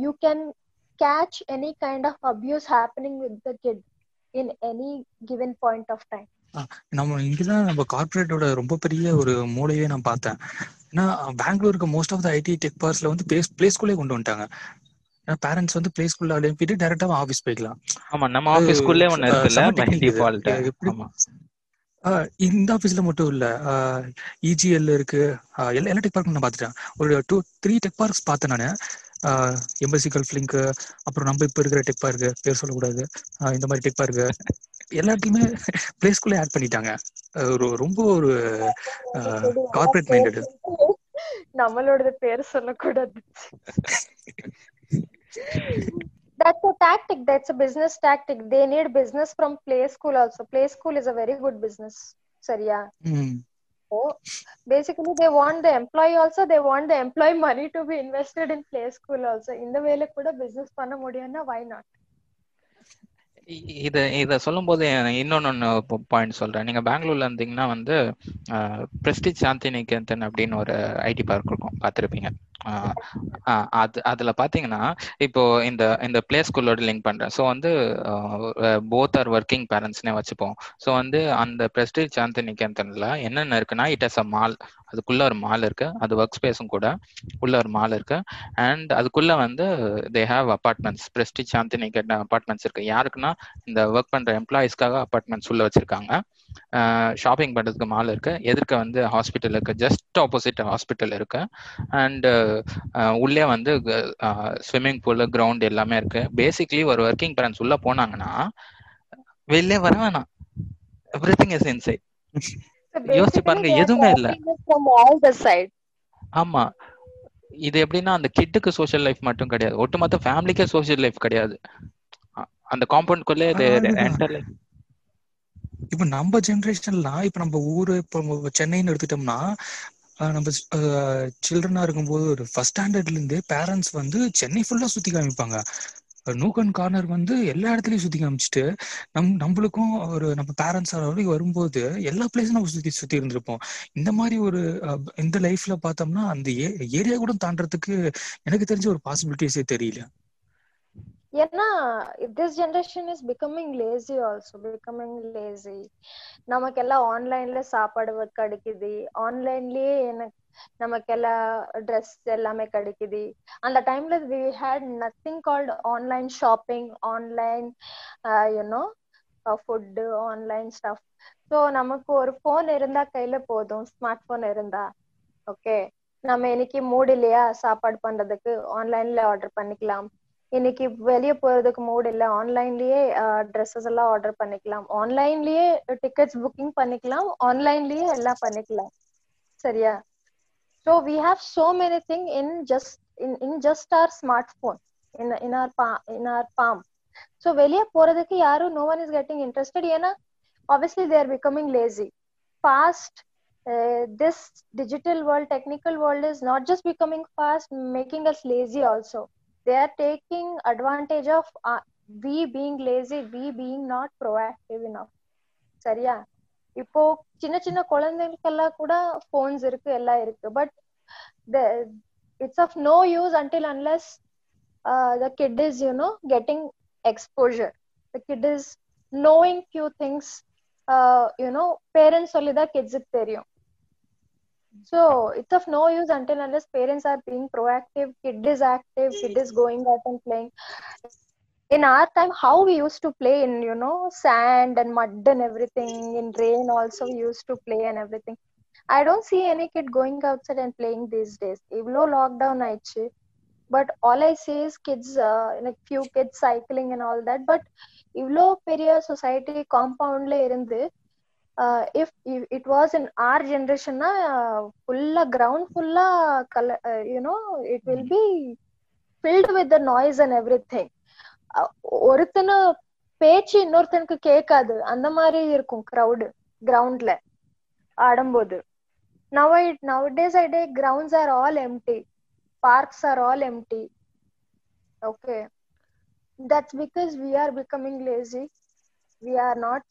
Speaker 3: you can catch any kind of abuse happening with the kid in any given point of time.
Speaker 2: நம்ம இங்கதான் நம்ம கார்பரேட்டோட ரொம்ப பெரிய ஒரு மூலையே நான் பார்த்தேன். ஏன்னா பெங்களூருக்கு most of the IT tech பார்ஸ்ல வந்து பிளே பிளே ஸ்கூலே கொண்டு வந்துட்டாங்க. ஏன்னா பேரண்ட்ஸ் வந்து பிளே ஸ்கூல்ல அனுப்பிட்டு டைரக்டா ஆஃபீஸ் போய்க்கலாம்.
Speaker 1: ஆமா நம்ம ஆபீஸ் ஸ்கூல்லே ஒன்னு இருக்குல்ல
Speaker 2: இந்த ஆஃபீஸ்ல மட்டும் இல்ல. இஜிஎல் இருக்கு. எல்லா எல்லா டெக் பார்க்கும் நான் பார்த்துட்டேன். ஒரு டூ த்ரீ டெக் பார்க்ஸ் பார்த்தேன் நான். எம்பசி கல்ஃப் லிங்க் அப்புறம் நம்ம இப்ப இருக்கிற டெக் பார்க்கு பேர் சொல்லக்கூடாது. இந்த மாதிரி டெக் பார்க்கு எல்லாத்தையுமே பிளே ஸ்கூல்ல ஆட் பண்ணிட்டாங்க. ஒரு ரொம்ப ஒரு கார்பரேட் மைண்டட்
Speaker 3: நம்மளோட பேர் சொல்லக்கூடாது. That's a tactic that's a business tactic. They need business from play school also. Play school is a very good business. சரியா? so basically they want the employee also they want the employee money to be invested in play school also இந்த வேலை கூட business பண்ண முடியும்னா why not
Speaker 1: இ- இத இத சொல்லும்போது இன்னொன்னு பாயிண்ட் சொல்றேன். நீங்க பெங்களூர்ல இருந்தீங்கன்னா வந்து பிரஸ்டிஜ் சாந்திநிகேதன் அப்படின்னு ஒரு ஐடி பார்க் இருக்கும். பார்த்துருப்பீங்க. அது அதுல பாத்தீங்கன்னா இப்போ இந்த இந்த பிளே ஸ்கூலோட லிங்க் பண்றேன். ஸோ வந்து போத் ஆர் ஒர்க்கிங் பேரண்ட்ஸ்னே வச்சுப்போம். ஸோ வந்து அந்த பிரஸ்டீஜ் சாந்திநிகேதன்ல என்னென்ன இருக்குன்னா இட் அஸ் அ மால் அதுக்குள்ள ஒரு மால் இருக்கு. அது ஒர்க் ஸ்பேஸும் கூட உள்ள ஒரு மால் இருக்கு. அண்ட் அதுக்குள்ள வந்து they have apartments Prestige Shantiniketan apartments இருக்கு. யாருக்குன்னா இந்த ஒர்க் பண்ற எம்ப்ளாயிஸ்க்காக அபார்ட்மெண்ட்ஸ் உள்ள வச்சிருக்காங்க. ஷாப்பிங் பண்றதுக்கு மால் இருக்கு. எதிர்க்க வந்து ஹாஸ்பிட்டல் இருக்கு. ஜஸ்ட் ஆப்போசிட் ஹாஸ்பிட்டல் இருக்கு. அண்ட் உள்ளே வந்து ஸ்விம்மிங் பூல் கிரவுண்ட் எல்லாமே இருக்கு. பேசிக்லி ஒரு ஒர்க்கிங் பேரண்ட்ஸ் உள்ள போனாங்கன்னா வெளியே வர வேணாம். எவ்ரி திங் இஸ் இன்சைட் யோசிச்சு பாருங்க எதுவுமே இல்ல. ஆமா. இது எப்படின்னா அந்த கிட்டுக்கு சோஷியல் லைஃப் மட்டும் கிடையாது. ஒட்டுமொத்த ஃபேமிலிக்கே சோஷியல் லைஃப் கிடையாது. அந்த
Speaker 2: அதுதான்
Speaker 1: என்டர்
Speaker 2: இப்ப நம்ம ஜென்ரேஷன்லாம் இப்ப நம்ம ஊரு இப்போ சென்னைன்னு எடுத்துட்டோம்னா நம்ம சில்ட்ரனா இருக்கும்போது ஒரு ஃபர்ஸ்ட் ஸ்டாண்டர்ட்ல இருந்தே பேரண்ட்ஸ் வந்து சென்னை ஃபுல்லா சுத்தி காமிப்பாங்க. நூக் அண்ட் கார்னர் வந்து எல்லா இடத்துலயும் சுத்தி காமிச்சிட்டு நம் நம்மளுக்கும் ஒரு நம்ம பேரண்ட்ஸ் வரைக்கும் வரும்போது எல்லா பிளேஸும் நம்ம சுத்தி சுத்தி இருந்திருப்போம். இந்த மாதிரி ஒரு இந்த லைஃப்ல பார்த்தோம்னா அந்த ஏரியா கூட தாண்டறதுக்கு எனக்கு தெரிஞ்ச ஒரு பாசிபிலிட்டிஸே தெரியல.
Speaker 3: ஏன்னா this generation is becoming lazy also lazy நமக்கு நமக்கெல்லாம் ஆன்லைன்ல சாப்பாடு கிடைக்குது. ஆன்லைன்லயே எனக்கு நமக்கெல்லாம் ட்ரெஸ் எல்லாமே கிடைக்குது. அந்த டைம்ல we had nothing called online shopping online you know food online stuff so நமக்கு ஒரு ஃபோன் இருந்தா கையில போதும் ஸ்மார்ட் ஃபோன் இருந்தா. ஓகே நம்ம இன்னைக்கு மூடு இல்லையா? சாப்பாடு பண்றதுக்கு ஆன்லைன்ல ஆர்டர் பண்ணிக்கலாம். இன்னைக்கு வெளிய போறதுக்கு மூடு இல்ல. ஆன்லைன்லயே ட்ரெஸ்ஸஸ் எல்லாம் ஆர்டர் பண்ணிக்கலாம். ஆன்லைன்லயே டிக்கெட்ஸ் புக்கிங் பண்ணிக்கலாம். ஆன்லைன்லயே எல்லாம் பண்ணிக்கலாம். சரியா? So we have so many thing in just in in just our smart phone in in our பா இன் ஆர் பாம் ஸோ வெளியே போறதுக்கு யாரும் no one is getting interested ஏன்னா obviously they are becoming lazy fast this digital world technical world is not just becoming fast making us lazy also. They are taking advantage of uh, we being lazy we being not proactive enough சரியா இப்போ சின்ன சின்ன குழந்தைகளுக்கெல்லாம் கூட bones இருக்கு எல்லாம் இருக்கு but it's of no use until unless the kid is you know getting exposure the kid is knowing few things you know parents சொல்லி தான் கிட்ஸுக்கு தெரியும் so it's of no use until unless parents are being proactive kid is active kid is going out and playing in our time how we used to play in you know sand and mud and everything in rain also we used to play and everything i don't see any kid going outside and playing these days இவ்ளோ lockdown ஆயிடுச்சு but all i see is kids uh, like few kids cycling and all that but இவ்ளோ பெரிய society காம்பவுண்ட்ல இருந்து uh, if, if it was in our generation na uh, full ground full color uh, you know it will be filled with the noise and everything uh, ஒருத்தன பேச்சு இன்னொருத்தனுக்கு கேட்காது அந்த மாதிரி இருக்கும் crowd கிரவுண்ட்ல ஆடும்போது now I, nowadays i day grounds are all empty parks are all empty okay that's because we are becoming lazy we are not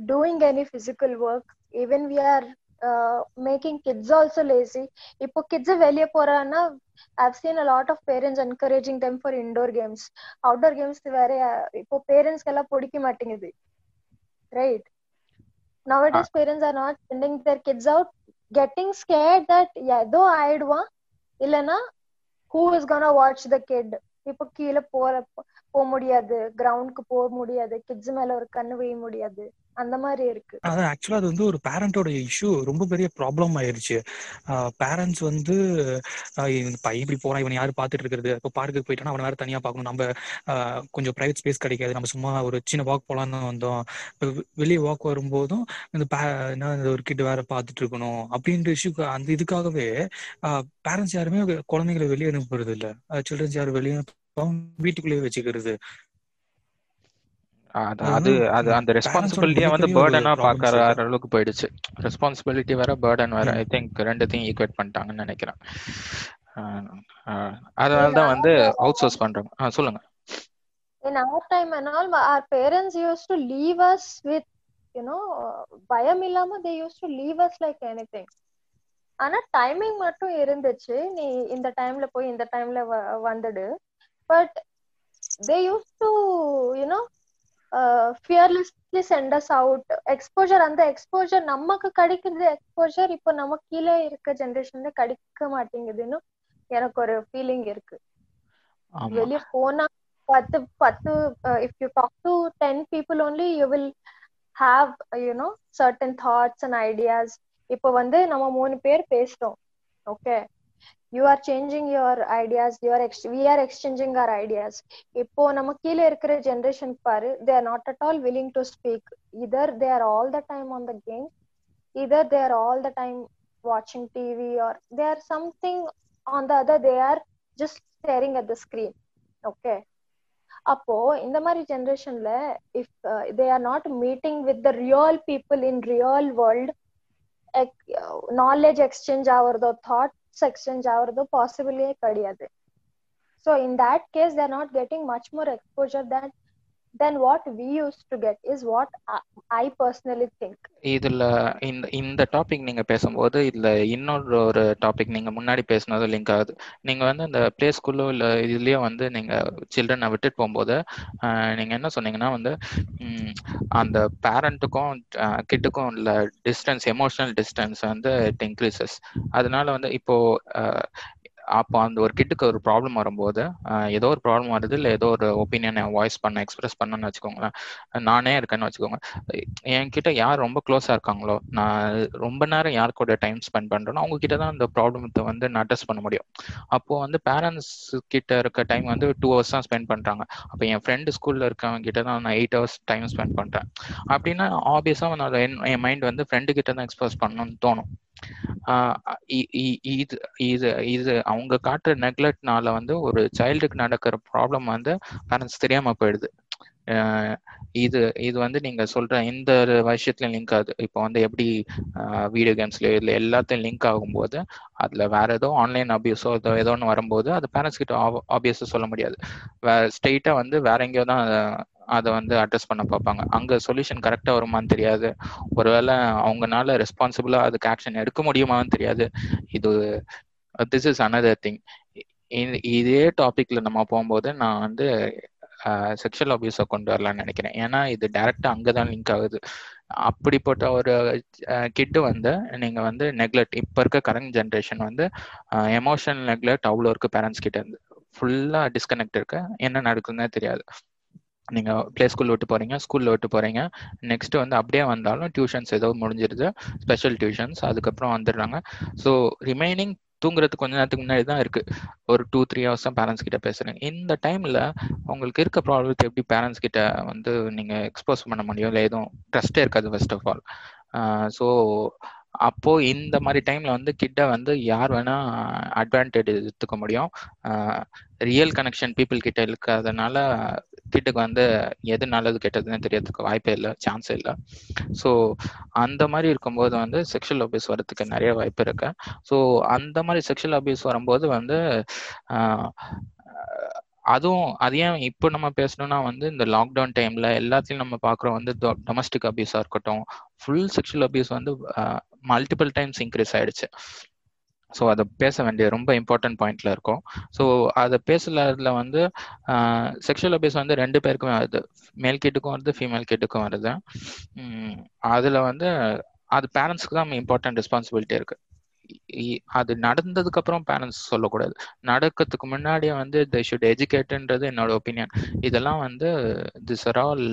Speaker 3: doing any physical work even we are uh, making kids also lazy இப்போ kids வெளிய போறான்னா I've seen a lot of parents encouraging them for indoor games outdoor games வேற இப்போ parents எல்லாம் பிடிக்க மாட்டேங்குது right nowadays parents are not sending their kids out getting scared that ஏதோ ஆயிடுவான் இல்லனா who is gonna watch the kid இப்போ கீழே போற போக முடியாது. கிரவுண்டுக்கு போக முடியாது. கிட்ஸ் மேல ஒரு கண்ணு வைய முடியாது. அந்த மாதிரி இருக்கு.
Speaker 2: அதான் ஆக்சுவலா அது வந்து ஒரு பேரண்டோட இஷ்யூ ரொம்ப பெரிய ப்ராப்ளம் ஆயிருச்சு பேரண்ட்ஸ் வந்து பையன் இப்படி போறான் இவன் யாரு பாத்துட்டு இருக்கிறது? இப்போ பார்க்குக்கு போயிட்டானா அவனை வேற தனியா பார்க்கணும். நம்ம கொஞ்சம் பிரைவேட் ஸ்பேஸ் கிடைக்காது. நம்ம சும்மா ஒரு சின்ன வாக் போலான்னு வந்தோம். வெளியே வாக் வரும்போதும் இந்த என்ன இந்த ஒரு கிட் வேற பார்த்துட்டு இருக்கணும். அப்படின்ற இஷ்யூக்கு அந்த இதுக்காகவே பேரண்ட்ஸ் யாருமே குழந்தைங்களை வெளியே அனுப்புறது இல்ல சில்ட்ரன்ஸ் யாரும் வெளியே வீட்டுக்குள்ளேயே வச்சுக்கிறது.
Speaker 1: அது
Speaker 2: அது
Speaker 1: அந்த ரெஸ்பான்சிபிலிட்டியை வந்து பேர்டனா பாக்குற அளவுக்கு போயிடுச்சு. ரெஸ்பான்சிபிலிட்டி வேற பேர்டன் வேற. ஐ திங்க் ரெண்டுத்தையும் ஈக்குவேட் பண்ணிட்டாங்கன்னு நினைக்கிறேன். ஆஹ் ஆஹ்
Speaker 3: In
Speaker 1: அதனால தான்
Speaker 3: our
Speaker 1: வந்து
Speaker 3: uh,
Speaker 1: அவுட் சோர்ஸ் பண்றாங்க சொல்லுங்க.
Speaker 3: In our time and all our parents used to leave us with you know பயம் இல்லாம they used to leave us like anything. ஆனா டைமிங் மட்டும் இருந்துச்சு. நீ இந்த டைம்ல போய் இந்த டைம்ல வந்துடு but they use to you know fearlessly send us out exposure அந்த எக்ஸ்போஜர் நமக்கு கிடைக்கிறது எக்ஸ்போஜர் இப்போ நம்ம கீழே இருக்க ஜென்ரேஷன்ல கிடைக்க மாட்டேங்குதுன்னு எனக்கு ஒரு ஃபீலிங் இருக்கு. வெளிய போனா பத்து பத்து if you talk to ten people only you will have you know certain thoughts and ideas இப்போ வந்து நம்ம மூணு பேர் பேசுறோம் okay you are changing your ideas you are we are exchanging our ideas இப்போ நம்ம கீழே இருக்கிற ஜென்ரேஷன் பாரு they are not at all willing to speak either they are all the time on the game either they are all the time வாட்சிங் TV or they are something on the other they are just staring at the screen okay அப்போ இந்த மாதிரி ஜென்ரேஷன்ல if they are not meeting with the real people in real world knowledge exchange ஆகுறதோ thoughts exchange ஆகுறதோ பாசிபிளே கிடையாது. So in that case they're not getting much more exposure than then what we use to get is what I personally think
Speaker 1: இதுல இந்த இந்த topic நீங்க பேசும்போது இதுல இன்னொரு ஒரு டாபிக் நீங்க முன்னாடி பேசுனது லிங்க் ஆகுது. நீங்க வந்து இந்த பிளே ஸ்கூல்லோ இல்ல இதுலயோ வந்து நீங்க சில்ட்ரனை விட்டுட்டு போகும்போது நீங்க என்ன சொன்னீங்கன்னா வந்து அந்த பேரண்ட்டுக்கும் கிட்டுக்கும் உள்ள டிஸ்டன்ஸ் எமோஷனல் டிஸ்டன்ஸ் வந்து இட் இன்க்ரீசஸ் அதனால வந்து இப்போ அப்போ அந்த ஒரு கிட்டுக்கு ஒரு ப்ராப்ளம் வரும்போது ஏதோ ஒரு ப்ராப்ளம் வருது இல்லை ஏதோ ஒரு ஒப்பீனியனை வாய்ஸ் பண்ண எக்ஸ்பிரஸ் பண்ணணும்னு வச்சுக்கோங்களேன். நானே இருக்கேன்னு வச்சுக்கோங்க. என்கிட்ட யார் ரொம்ப க்ளோஸாக இருக்காங்களோ நான் ரொம்ப நேரம் யார் கூட டைம் ஸ்பெண்ட் பண்ணுறேனோ அவங்க கிட்ட தான் அந்த ப்ராப்ளத்தை வந்து நான் அட்ரஸ் பண்ண முடியும். அப்போ வந்து பேரண்ட்ஸ் கிட்ட இருக்க டைம் வந்து டூ ஹவர்ஸ் தான் ஸ்பெண்ட் பண்ணுறாங்க அப்போ என் ஃப்ரெண்டு ஸ்கூலில் இருக்கவங்க கிட்ட தான் நான் எயிட் ஹவர்ஸ் டைம் ஸ்பெண்ட் பண்ணுறேன் அப்படின்னா ஆப்வியஸாக நான் என் என் மைண்ட் வந்து ஃப்ரெண்டு கிட்ட தான் எக்ஸ்பிரஸ் பண்ணணும்னு தோணும். இது இது இது அவங்க காட்டுற நெக்லெக்ட்னால வந்து ஒரு சைல்டுக்கு நடக்கிற ப்ராப்ளம் வந்து பேரண்ட்ஸ் தெரியாம போயிடுது. இது இது வந்து நீங்க சொல்ற இந்த ஒரு லிங்க் ஆகுது. இப்போ வந்து எப்படி வீடியோ கேம்ஸ்லயோ இல்லை எல்லாத்தையும் லிங்க் ஆகும்போது அதுல வேற ஏதோ ஆன்லைன் அபியூஸோ ஏதோ ஏதோ ஒன்று வரும்போது அது பேரண்ட்ஸ் கிட்ட ஆபியஸோ சொல்ல முடியாது. வே ஸ்ட்ரெயிட்டா வந்து வேற எங்கேயோ தான் அதை- வந்து அட்ரஸ் பண்ண பார்ப்பாங்க. அங்க சொல்யூஷன் கரெக்டா வருமான்னு தெரியாது. ஒருவேளை அவங்கனால ரெஸ்பான்சிபிளா அதுக்கு ஆக்ஷன் எடுக்க முடியுமான்னு தெரியாது. இது திஸ் இஸ் அனதர் திங் இதே டாபிக்ல நம்ம போகும்போது நான் வந்து செக்ஷுவல் அபியூஸை கொண்டு வரலாம்னு நினைக்கிறேன். ஏன்னா இது டேரெக்டாக அங்கே தான் லிங்க் ஆகுது. அப்படிப்பட்ட ஒரு கிட்டு வந்து நீங்கள் வந்து நெக்லெக்ட் இப்போ இருக்க கரண்ட் ஜென்ரேஷன் வந்து எமோஷனல் நெக்லெக்ட் அவ்வளோ இருக்கு பேரண்ட்ஸ் கிட்ட இருந்து. ஃபுல்லாக டிஸ்கனெக்ட் இருக்கு. என்ன நடக்குதுன்னே தெரியாது. நீங்கள் ப்ளே ஸ்கூல் விட்டு போகிறீங்க ஸ்கூலில் விட்டு போகிறீங்க நெக்ஸ்ட் வந்து அப்படியே வந்தாலும் டியூஷன்ஸ் ஏதோ முடிஞ்சிருது. ஸ்பெஷல் டியூஷன்ஸ் அதுக்கப்புறம் வந்துடுறாங்க. ஸோ ரிமைனிங் தூங்குறதுக்கு கொஞ்ச நேரத்துக்கு முன்னாடி தான் இருக்கு. ஒரு டூ த்ரீ ஹவர்ஸ் தான் பேரண்ட்ஸ் கிட்ட பேசுறேன். இந்த டைம்ல உங்களுக்கு இருக்க ப்ராப்ளத்தை எப்படி பேரண்ட்ஸ் கிட்ட வந்து நீங்க எக்ஸ்போஸ் பண்ண முடியும்? இல்லை எதுவும் ட்ரஸ்டே இருக்காது ஃபர்ஸ்ட் ஆஃப் ஆல் ஸோ அப்போ இந்த மாதிரி டைம்ல வந்து கிட்ட வந்து யார் வேணா அட்வான்டேஜ் எடுத்துக்க முடியும். ரியல் கனெக்ஷன் பீப்புள் கிட்ட இருக்கிறதுனால கிட்டுக்கு வந்து எது நல்லது கெட்டதுன்னு தெரியறதுக்கு வாய்ப்பே இல்லை சான்ஸே இல்லை. ஸோ அந்த மாதிரி இருக்கும்போது வந்து செக்ஷுவல் அபியூஸ் வரதுக்கு நிறைய வாய்ப்பு இருக்கு. ஸோ அந்த மாதிரி செக்ஷுவல் அபியூஸ் வரும்போது வந்து அதுவும் அது ஏன் இப்போ நம்ம பேசணும்னா வந்து இந்த லாக்டவுன் டைம்ல எல்லாத்தையும் நம்ம பார்க்குறோம் வந்து டொமஸ்டிக் அபியூஸாக இருக்கட்டும் ஃபுல் செக்ஷுவல் அபியூஸ் வந்து மல்டிபிள் டைம்ஸ் இன்க்ரீஸ் ஆயிடுச்சு. ஸோ அதை பேச வேண்டிய ரொம்ப இம்பார்ட்டன்ட் பாயிண்ட்ல இருக்கும். ஸோ அதை பேசலதுல வந்து செக்ஷுவல் அபியூஸ் வந்து ரெண்டு பேருக்குமே வருது. மேல் கிட்டுக்கும் வருது ஃபீமேல் கிட்டுக்கும் வருது. அதில் வந்து அது பேரண்ட்ஸ்க்கு தான் இம்பார்ட்டன்ட் ரெஸ்பான்சிபிலிட்டி இருக்கு. அது நடந்ததுக்கு அப்புறம் பேரண்ட்ஸ் சொல்லக்கூடாது. நடக்கிறதுக்கு முன்னாடியே வந்து தே ஷுட் எஜுகேட்டுன்றது என்னோட ஒப்பீனியன் இதெல்லாம் வந்து திஸ் ஆர் ஆல்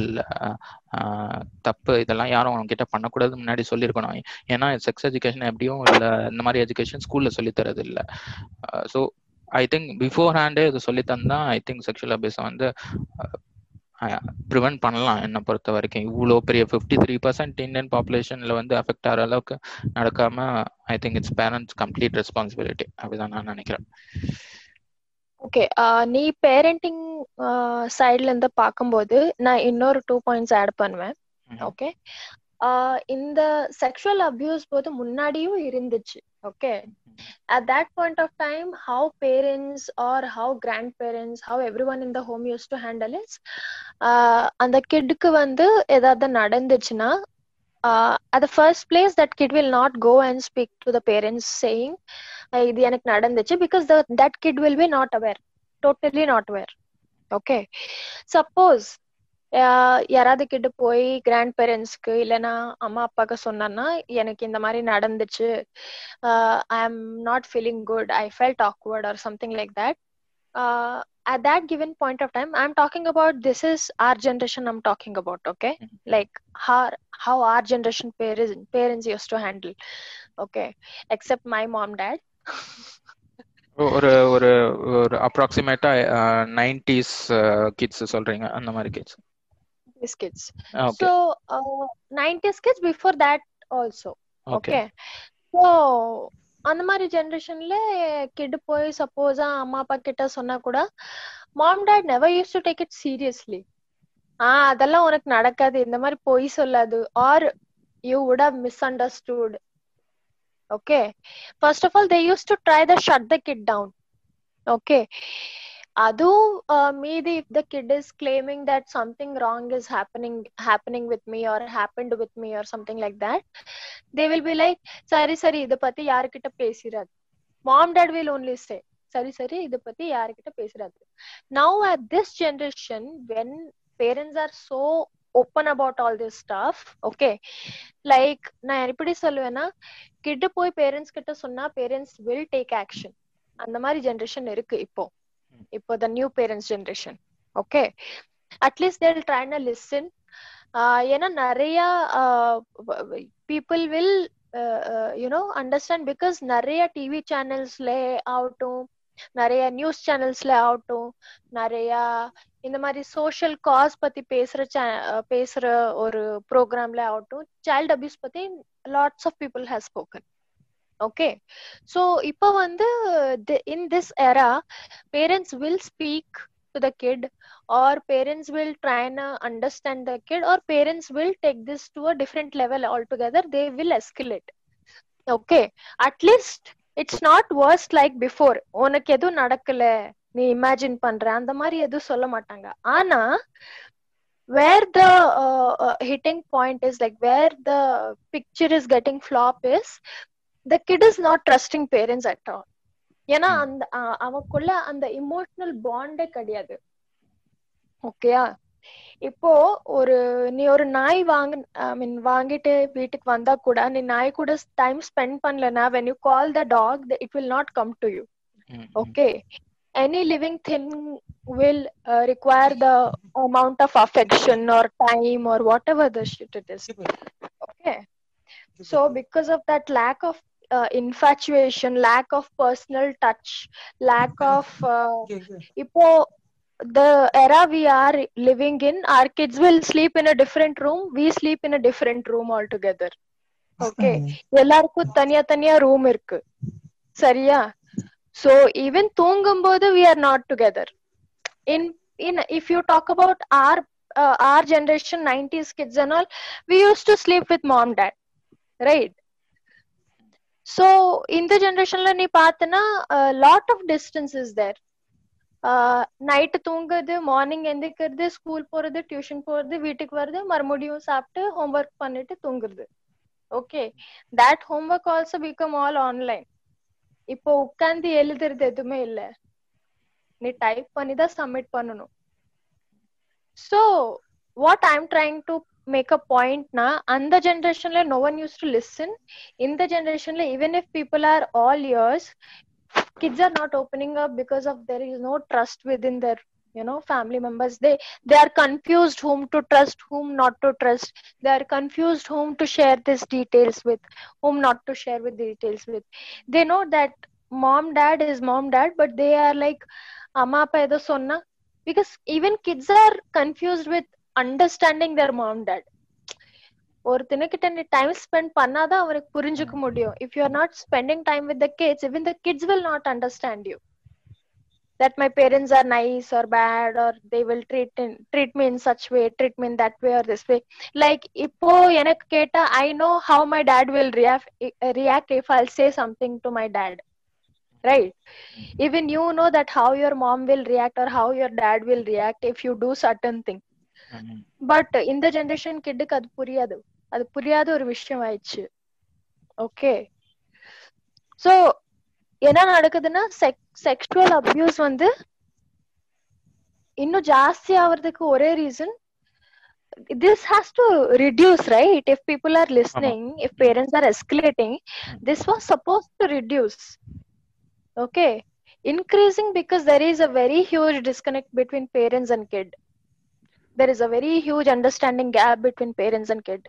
Speaker 1: தப்பு. இதெல்லாம் யாரும் அவங்ககிட்ட பண்ணக்கூடாது முன்னாடி சொல்லியிருக்கணும் ஏன்னா செக்ஸ் எஜுகேஷன் எப்படியும் இல்லை இந்த மாதிரி எஜுகேஷன் ஸ்கூல்ல சொல்லித்தரது இல்லை ஸோ ஐ திங்க் பிஃபோர் ஹேண்டே இது சொல்லி தந்தா ஐ திங்க் செக்ஷுவல் அபியூஸை வந்து ப்ரிவென்ட் பண்ணலாம் என்னை பொறுத்த வரைக்கும் இவ்வளோ பெரிய ஃபிஃப்டி த்ரீ பர்சன்ட் இந்தியன் பாப்புலேஷன்ல வந்து அஃபெக்ட் ஆகிற அளவுக்கு நடக்காம I think it's parents complete responsibility அப்படிதான் நான் நினைக்கிறேன்.
Speaker 3: ஓகே நீ பேரண்டிங் சைட்ல இருந்து பார்க்கும்போது நான் இன்னொரு டூ பாயிண்ட்ஸ் ஆட் பண்ணுவேன். ஓகே இந்த செக்ஷுவல் அபியூஸ் போது முன்னாடியும் இருந்துச்சு. Okay at that point of time how parents or how grandparents how everyone in the home used to handle is uh, அந்த கிட்க்கு வந்து ஏதாவது நடந்துச்சுன்னா uh, at the first place that kid will not go and speak to the parents saying "Uh, இது எனக்கு நடந்துச்சு because the that kid will be not aware totally not aware okay suppose uh, யாராவது கிட்ட போய் grand பேரண்ட்ஸ்க்கு இல்லைன்னா அம்மா அப்பாக்கு சொன்னான்னா எனக்கு இந்த மாதிரி நடந்துச்சு I am not feeling good I felt awkward or something like that uh, at that given point of time i'm talking about this is our generation i'm talking about okay like how how our generation parents parents used to handle okay except my mom dad
Speaker 1: ஒரு ஒரு ஒரு அப்ராக்சிமேட்டா nineties kids சொல்றீங்க அந்த மாதிரி kids
Speaker 3: these kids
Speaker 1: okay
Speaker 3: so uh, 90s kids before that also.
Speaker 1: Okay
Speaker 3: okay so அந்த மாதிரி ஜென்ரேஷன்ல kit போய் சப்போஸா அம்மா அப்பா கிட்ட சொன்னா கூட mom dad never use to take it seriously ah அதெல்லாம் உனக்கு நடக்காது. இந்த மாதிரி பொய் சொல்லாது. Or you would have misunderstood okay first of all they use to try the shut the kid down okay அதுவும் uh, மீதி if the kid is claiming that something wrong is happening happening with me or happened with me or something like that they will be like சரி சரி இத பத்தி யாருக்கிட்ட பேசிராது mom dad will only say சரி சரி இத பத்தி யாருக்கிட்ட பேசிராது now at this generation when parents are so open about all this stuff okay like நான் எப்படி சொல்லுவேன்னா கிட்ட போய் பேரண்ட்ஸ் கிட்ட சொன்னா பேரண்ட்ஸ் வில் டேக் ஆக்ஷன் அந்த மாதிரி ஜென்ரேஷன் இருக்கு இப்போ இப்போ the new parents generation okay at least they'll try and a listen ஏன்னா நிறைய people will you know understand because நிறைய டிவி சேனல்ஸ்ல ஆகட்டும் நிறைய நியூஸ் சேனல்ஸ்ல ஆகட்டும் நிறைய இந்த மாதிரி சோஷியல் காஸ் பத்தி பேசுற பேசுற ஒரு ப்ரோக்ராம்ல ஆகட்டும் சைல்ட் அபியூஸ் பத்தி lots of people has spoken okay so இப்போ வந்து in this era parents will speak to the kid or parents will try and understand the kid or parents will take this to a different level all together they will escalate okay at least it's not worst like before உனக்கு எதுவும் நடக்கல நீ imagine பண்ற அந்த மாதிரி எதுவும் சொல்ல மாட்டாங்க ஆனா where the hitting point is like where the picture is getting flop is the kid is not trusting parents at all ஏன்னா அந்த அவக்குள்ள அந்த இமோஷனல் பாண்டே கிடையாது ஓகேயா இப்போ ஒரு நீ ஒரு நாய் வாங்க ஐ மீன் வாங்கிட்டு வீட்டுக்கு வந்தா கூட நீ நாய் கூட டைம் ஸ்பெண்ட் பண்ணலனா when you call the dog it will not come to you okay any living thing will uh, require the amount of affection or time or whatever the shit it is okay so because of that lack of uh, infatuation lack of personal touch lack of uh, ipo the era we are living in our kids will sleep in a different room we sleep in a different room altogether okay எல்லாருக்கும் தனியா தனியா room இருக்கு சரியா so even தூங்கும்போது we are not together in in if you talk about our uh, our generation 90s kids and all we used to sleep with mom dad right சோ இந்த ஜென்ரேஷன்ல நீ பார்த்தனா lot of distance is there night தூங்குறது morning எந்திரிக்கிறது school போறது tuition போறது வீட்டுக்கு வருது மறுபடியும் சாப்பிட்டு ஹோம்ஒர்க் பண்ணிட்டு தூங்குறது. Okay that homework also become all online இப்போ உட்காந்து எழுதுறது எதுவுமே இல்ல. நீ டைப் பண்ணி தான் சப்மிட் பண்ணணும். So what I am trying to make a பாயிண்ட்னா அந்த ஜென்ரேஷன்ல no one use to listen இந்த ஜென்ரேஷன்ல even if people are all ears kids are not opening up because of there is no trust within their you know family members they they are confused whom to trust whom not to trust they are confused whom to share these details with whom not to share with details with they know that mom dad is mom dad but they are like amma appa edo sonna because even kids are confused with understanding their mom dad ஒருத்தனுக்கிட்ட நீ time spend பண்ணாதான் அவனுக்கு புரிஞ்சுக்க முடியும் if you are not spending time with the kids even the kids will not understand you that my parents are nice or bad or they will treat in, treat me in such way treat me in that way or this way like இப்போ எனக்கு கேட்டா i know how my dad will react react if i'll say something to my dad right even you know that how your mom will react or how your dad will react if you do certain thing
Speaker 1: ம்,
Speaker 3: But இந்த generation கிட்டுக்கு அது புரியாது அது புரியாத ஒரு விஷயம் ஆயிடுச்சு ஓகே சோ என்ன நடக்குதுன்னா செக்ஷுவல் அபியூஸ் வந்து இன்னும் ஜாஸ்தி ஆவறதுக்கு ஒரே reason this has to reduce right if people are listening if parents are escalating this was supposed to reduce okay increasing because there is a very huge disconnect between parents and kid there is a very huge understanding gap between parents and kid.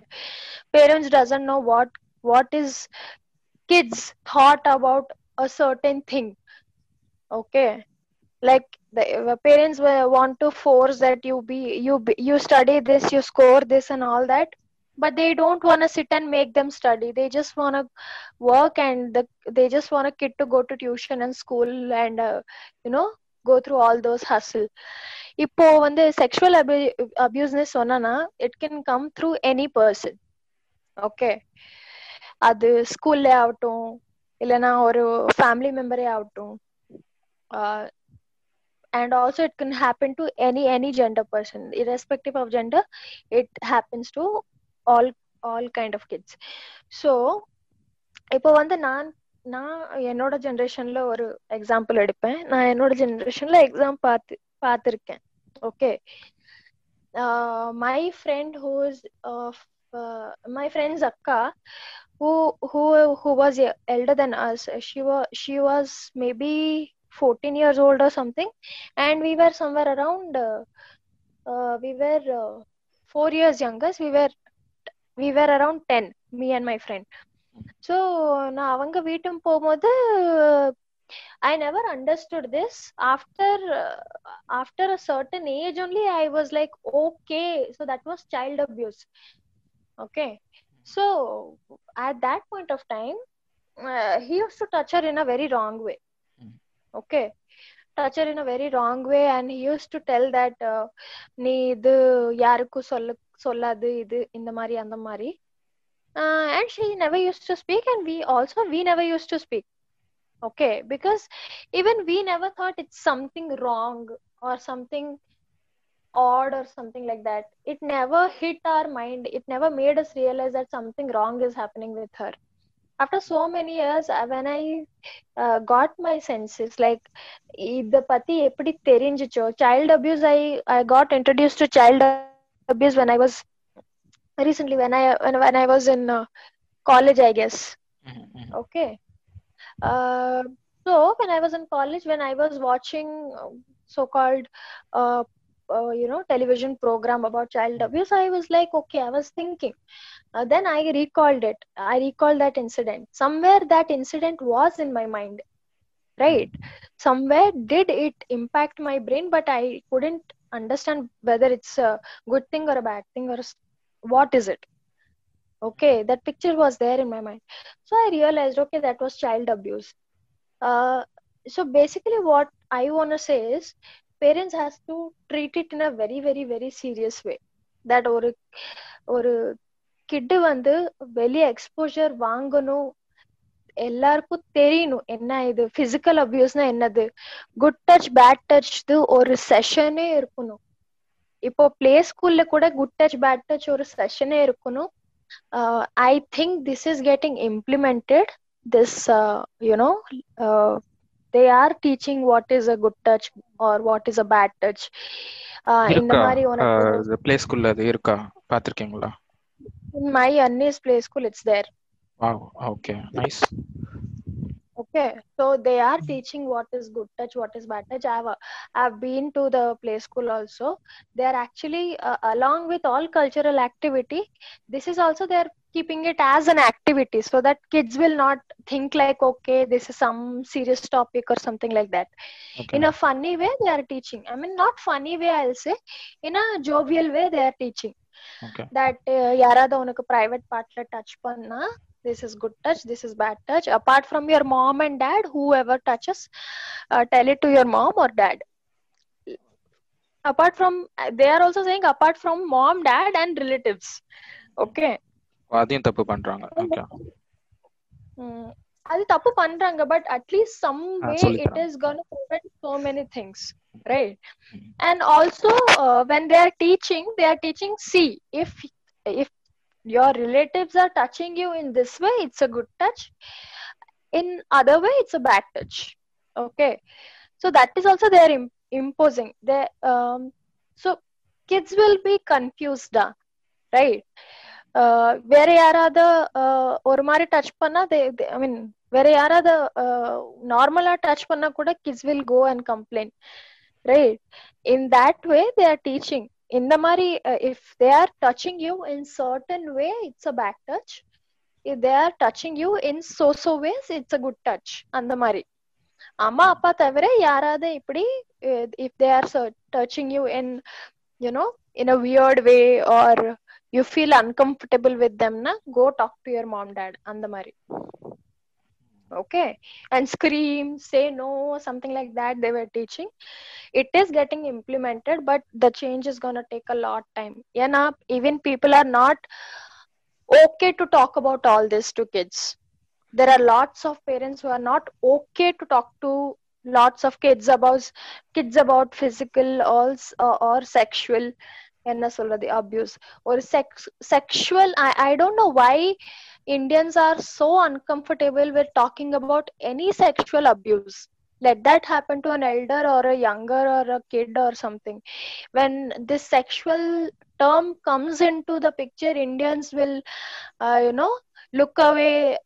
Speaker 3: Parents doesn't know what what is kids thought about a certain thing. Okay? Like the parents want to force that you be you be, you study this you score this and all that but they don't want to sit and make them study. They just want to work and the, they just want a kid to go to tuition and school and uh, you know go through all those hustle இப்போ வந்து sexual அபியூஸ்னு சொன்னா it can come through any person okay அது ஸ்கூல்ல ஆகட்டும் இல்லைன்னா ஒரு family மெம்பரே ஆகட்டும் and also it can happen to any any gender person irrespective of gender it happens to all all kind of kids so இப்போ வந்து நான் நான் என்னோட ஜென்ரேஷன்ல ஒரு எக்ஸாம்பிள் எடுப்பேன். நான் என்னோட ஜென்ரேஷன்ல எக்ஸாம் பார்த்து பார்த்துருக்கேன். okay my friend who's my friend's அக்கா who who who was elder than us she was she was maybe 14 years old or something and we were somewhere around uh, uh, we were uh, four years younger we were we were around 10 me and my friend so நான் அவங்க வீட்டும் போகும்போது I never understood this. After uh, after a certain age only, I was like, okay, so that was child abuse. Okay, so at that point of time, uh, he used to touch her in a very wrong way.
Speaker 1: Mm.
Speaker 3: Okay, touch her in a very wrong way, and he used to tell that uh, நீ இது யாருக்கும் சொல்ல சொல்லாது இது இந்த மாதிரி அந்த மாதிரி uh, and she never used to speak and we also we never used to speak okay because even we never thought it's something wrong or something odd or something like that. It never hit our mind. It never made us realize that something wrong is happening with her. After so many years uh, when i uh, got my senses like the pati epdi therinjicho child abuse i i got introduced to child abuse when i was recently when i when, when i was in uh, college i guess.
Speaker 1: Mm-hmm, mm-hmm.
Speaker 3: Okay uh, so when i was in college when i was watching uh, so-called uh, uh, you know television program about child abuse i was like okay i was thinking. Uh, then i recalled it. I recalled that incident. Somewhere that incident was in my mind right? Somewhere did it impact my brain but i couldn't understand whether it's a good thing or a bad thing or what is it okay that picture was there in my mind so i realized okay that was child abuse uh, so basically what i want to say is parents has to treat it in a very very very serious way that ஒரு ஒரு கிட்டு வந்து வெளிய exposure வாங்கணும் எல்லாருக்கும் தெரியணும் என்ன இது physical அபியூஸ்னா என்னது குட் டச் பேட் டச் ஒரு செஷனே இருக்கணும் இப்போ பிளே ஸ்கூல்ல கூட குட் டச் பேட் டச் ஒரு செஷனே இருக்கணும் I think this is getting implemented this you know they are teaching what is a good touch or what is a bad touch இந்த
Speaker 1: இருக்கா
Speaker 3: மாதிரி உனக்கு
Speaker 1: பிளே ஸ்கூல்ல அது இருக்கா பாத்திருக்கீங்களா
Speaker 3: in my Annis play school it's there
Speaker 1: wow okay nice
Speaker 3: okay so they are teaching what is good touch what is bad touch i've uh, i've been to the play school also they are actually uh, along with all cultural activity this is also they're keeping it as an activity so that kids will not think like okay this is some serious topic or something like that
Speaker 1: okay
Speaker 3: in a funny way they are teaching i mean not funny way i'll say in a jovial way they are teaching
Speaker 1: okay
Speaker 3: that uh, யாராவது உனக்கு private partல touch பண்ணா this is good touch this is bad touch apart from your mom and dad whoever touches uh, tell it to your mom or dad apart from they are also saying apart from mom dad and relatives okay
Speaker 1: அதையும் தப்பு பண்றாங்க okay
Speaker 3: Mm, அது தப்பு பண்றாங்க but at least
Speaker 1: some
Speaker 3: ah, way
Speaker 1: சொல்லித்
Speaker 3: it
Speaker 1: தராங்க.
Speaker 3: Is gonna prevent so many things right
Speaker 1: Mm.
Speaker 3: and also uh, when they are teaching they are teaching see if if your relatives are touching you in this way it's a good touch in other way it's a bad touch okay so that is also they are im- imposing they um so kids will be confused ah, right uh, வேற யாராவது uh, ஒரு மாதிரி touch பண்ணா தே ஐ மீன் வேற யாராவது நார்மலா touch பண்ணா கூட kids will go and complaint right in that way they are teaching இந்த மாதிரி if they are touching you in certain way it's a bad touch if they are touching you in so so ways it's a good touch அந்த மாதிரி அம்மா அப்பா தவிர யாராவது இப்படி if they are touching you in you know in a weird way or you feel uncomfortable with தெம்னா go talk to your mom dad அந்த மாதிரி okay. And scream say no something like that they were teaching. It is getting implemented but the change is going to take a lot time. Yeah now even people are not okay to talk about all this to kids. There are lots of parents who are not okay to talk to lots of kids about kids about physical or, or sexual என்ன சொல்றது abuse or sex sexual I, I don't know why indians are so uncomfortable with talking about any sexual abuse let that happen to an elder or a younger or a kid or something when this sexual term comes into the picture indians will uh, you know look away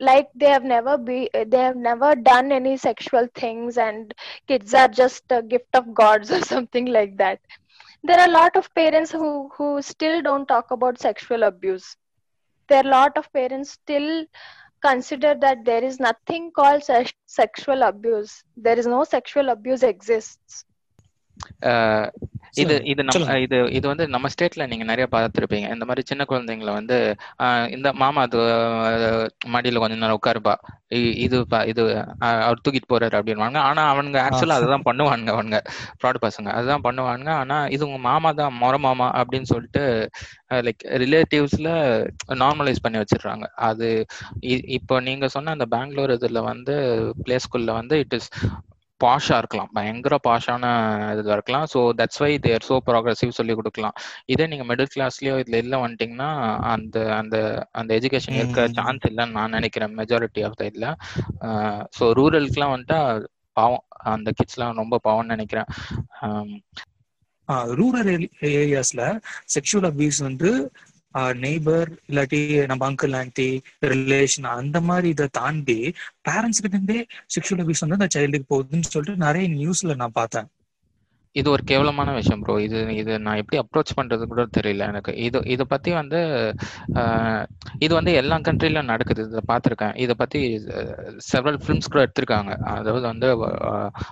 Speaker 3: like they have never be they have never done any sexual things and kids are just a gift of gods or something like that there are a lot of parents who who still don't talk about sexual abuse. There are a lot of parents still consider that there is nothing called se- sexual abuse. There is no sexual abuse exists.
Speaker 1: அஹ் இது. இது நம்ம. இது இது வந்து நம்ம ஸ்டேட்ல நீங்க நிறைய பார்த்துருப்பீங்க. இந்த மாதிரி சின்ன குழந்தைங்களை வந்து இந்த மாமா அது மடியில கொஞ்ச நேரம் உட்காருப்பா. இது இது அவர் தூக்கிட்டு போறாரு அப்படின்வாங்க ஆனா அவனுங்க ஆக்சுவலா அதுதான் பண்ணுவானுங்க அவனுங்க ஃப்ராட் பசங்க. அதுதான் பண்ணுவானுங்க. ஆனா இது உங்க மாமா தான் மொர மாமா அப்படின்னு சொல்லிட்டு லைக் ரிலேட்டிவ்ஸ்ல நார்மலைஸ் பண்ணி வச்சிடுறாங்க. அது இப்போ நீங்க சொன்ன அந்த பெங்களூர் இதுல வந்து பிளே ஸ்கூல்ல வந்து இட் இஸ் பாஷா இருக்கலாம். பயங்கர பாஷான இதுல இருக்கலாம். So that's why they're so progressive சொல்லி கொடுக்கலாம். இதே நீங்க மிடில் கிளாஸ்லயோ இதுல இல்ல வந்துட்டீங்கன்னா அந்த அந்த அந்த எஜுகேஷன் இருக்க. சான்ஸ் இல்லைன்னு நான் நினைக்கிறேன். மெஜாரிட்டி ஆஃப் த இதுல. ஸோ ரூரலுக்குலாம் வந்துட்டா பாவம். அந்த கிட்ஸ்லாம் ரொம்ப பாவம்னு நினைக்கிறேன்.
Speaker 2: ரூரல் ஏரியாஸ்ல செக்ஷுவல் அபியூஸ் வந்து நெய்பர் இல்லாட்டி நம்ம அங்கிள் ஆன்டி ரிலேஷன் அந்த மாதிரி இதை தாண்டி பேரண்ட்ஸ் கிட்ட இருந்தே செக்ஷுவல் அபியூஸ் வந்து அந்த சைல்டுக்கு போகுதுன்னு சொல்லிட்டு நிறைய நியூஸ்ல நான் பார்த்தேன்.
Speaker 1: இது ஒரு கேவலமான விஷயம் ப்ரோ இது இது நான் எப்படி அப்ரோச் பண்றது கூட தெரியல எனக்கு. இது இதை பத்தி வந்து இது வந்து எல்லா கண்ட்ரிலும் நடக்குது. இதை பார்த்துருக்கேன். இதை பத்தி செவரல் ஃபிலிம்ஸ் கூட எடுத்திருக்காங்க. அதாவது வந்து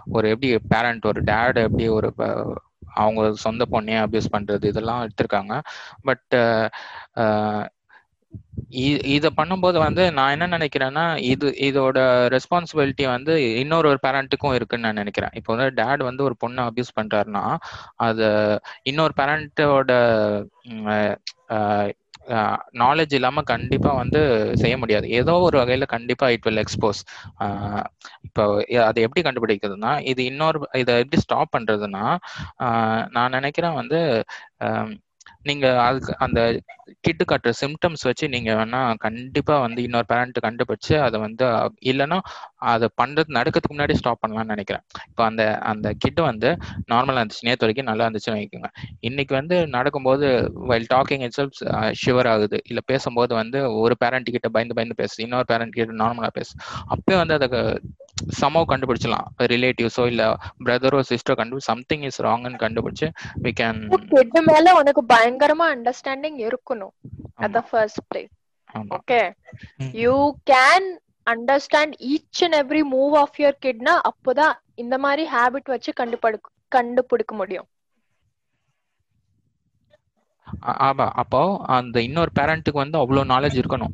Speaker 1: ஒரு எப்படி பேரண்ட் ஒரு டேட் எப்படி ஒரு ப- அவங்க சொந்த பொண்ணையே அபியூஸ் பண்றது இதெல்லாம் எடுத்திருக்காங்க. பட் இதை பண்ணும்போது வந்து நான் என்ன நினைக்கிறேன்னா இது இதோட ரெஸ்பான்சிபிலிட்டி வந்து இன்னொரு ஒரு பேரண்ட்டுக்கும் இருக்குன்னு நான் நினைக்கிறேன். இப்போ வந்து டேட் வந்து ஒரு பொண்ணை அபியூஸ் பண்றாருன்னா அது இன்னொரு பேரண்ட்டோட நாலேஜ் இல்லாம கண்டிப்பா வந்து செய்ய முடியாது. ஏதோ ஒரு வகையில கண்டிப்பா இட் வில் எக்ஸ்போஸ் இப்போ அதை எப்படி கண்டுபிடிக்கிறதுனா இது இன்னொரு இதை எப்படி ஸ்டாப் பண்றதுன்னா நான் நினைக்கிறேன் வந்து நீங்க அதுக்கு அந்த கிட்டு காட்டுற சிம்டம்ஸ் வச்சு நீங்க வேணா கண்டிப்பா வந்து இன்னொரு பேரண்ட் கண்டுபிடிச்சு அதை வந்து இல்லைன்னா அதை பண்றது நடக்கிறதுக்கு முன்னாடி ஸ்டாப் பண்ணலாம்னு நினைக்கிறேன். இப்போ அந்த அந்த கிட்டு வந்து நார்மலா இருந்துச்சு. நேற்று வரைக்கும் நல்லா இருந்துச்சுன்னு வைக்கோங்க. இன்னைக்கு வந்து நடக்கும்போது while talking it's self shiver ஆகுது. இல்ல பேசும்போது வந்து ஒரு பேரண்ட் கிட்ட பயந்து பயந்து பேசு இன்னொரு பேரண்ட் கிட்ட நார்மலா பேசு அப்பயே வந்து அதை சமோ கண்டுபிடிச்சலாம் ரிலேட்டிவ்ஸோ இல்ல பிரதரோ சிஸ்டரோ கண்டுபிடிச்சு சம்திங் இஸ் ராங்னு கண்டுபிடிச்சு வி கேன்
Speaker 3: மேல உனக்கு பயங்கரமா அண்டர்ஸ்டாண்டிங் இருக்கணும். At the
Speaker 1: first
Speaker 3: place
Speaker 2: okay.
Speaker 3: You can understand each and every move of your கிட்னா அப்போதான் இந்த மாதிரி ஹேபிட் வச்சு கண்டுபிடிக்க கண்டுபிடிக்க முடியும்.
Speaker 1: ஆமா. அப்போ அந்த இன்னொரு பேரண்ட்டுக்கு வந்து அவ்வளோ நாலேஜ் இருக்கணும்.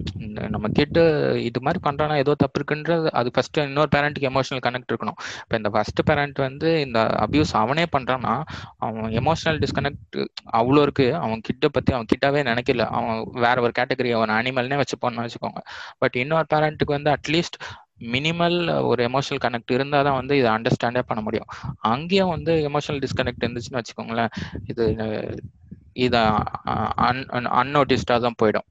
Speaker 1: நம்ம கிட்ட இது மாதிரி பண்றானா ஏதோ தப்பு இருக்குன்றது அது ஃபர்ஸ்ட் இன்னொரு பேரண்ட்டுக்கு எமோஷனல் கனெக்ட் இருக்கணும். இப்போ இந்த ஃபர்ஸ்ட் பேரண்ட் வந்து இந்த அபியூஸ் அவனே பண்றான்னா அவன் எமோஷனல் டிஸ்கனெக்ட் அவ்வளோ இருக்கு. அவன் கிட்ட பத்தி அவன் கிட்டவே நினைக்கல. அவன் வேற ஒரு கேட்டகரி அவன் அனிமல்னே வச்சுப்போன்னு வச்சுக்கோங்க. பட் இன்னொரு பேரண்ட்டுக்கு வந்து அட்லீஸ்ட் மினிமல் ஒரு எமோஷனல் கனெக்ட் இருந்தால் தான் வந்து இதை அண்டர்ஸ்டாண்டே பண்ண முடியும். அங்கேயும் வந்து எமோஷனல் டிஸ்கனெக்ட் இருந்துச்சுன்னு வச்சுக்கோங்களேன். இது இதை அன் அன்னோட்டிஸ்டாக தான் போயிடும்.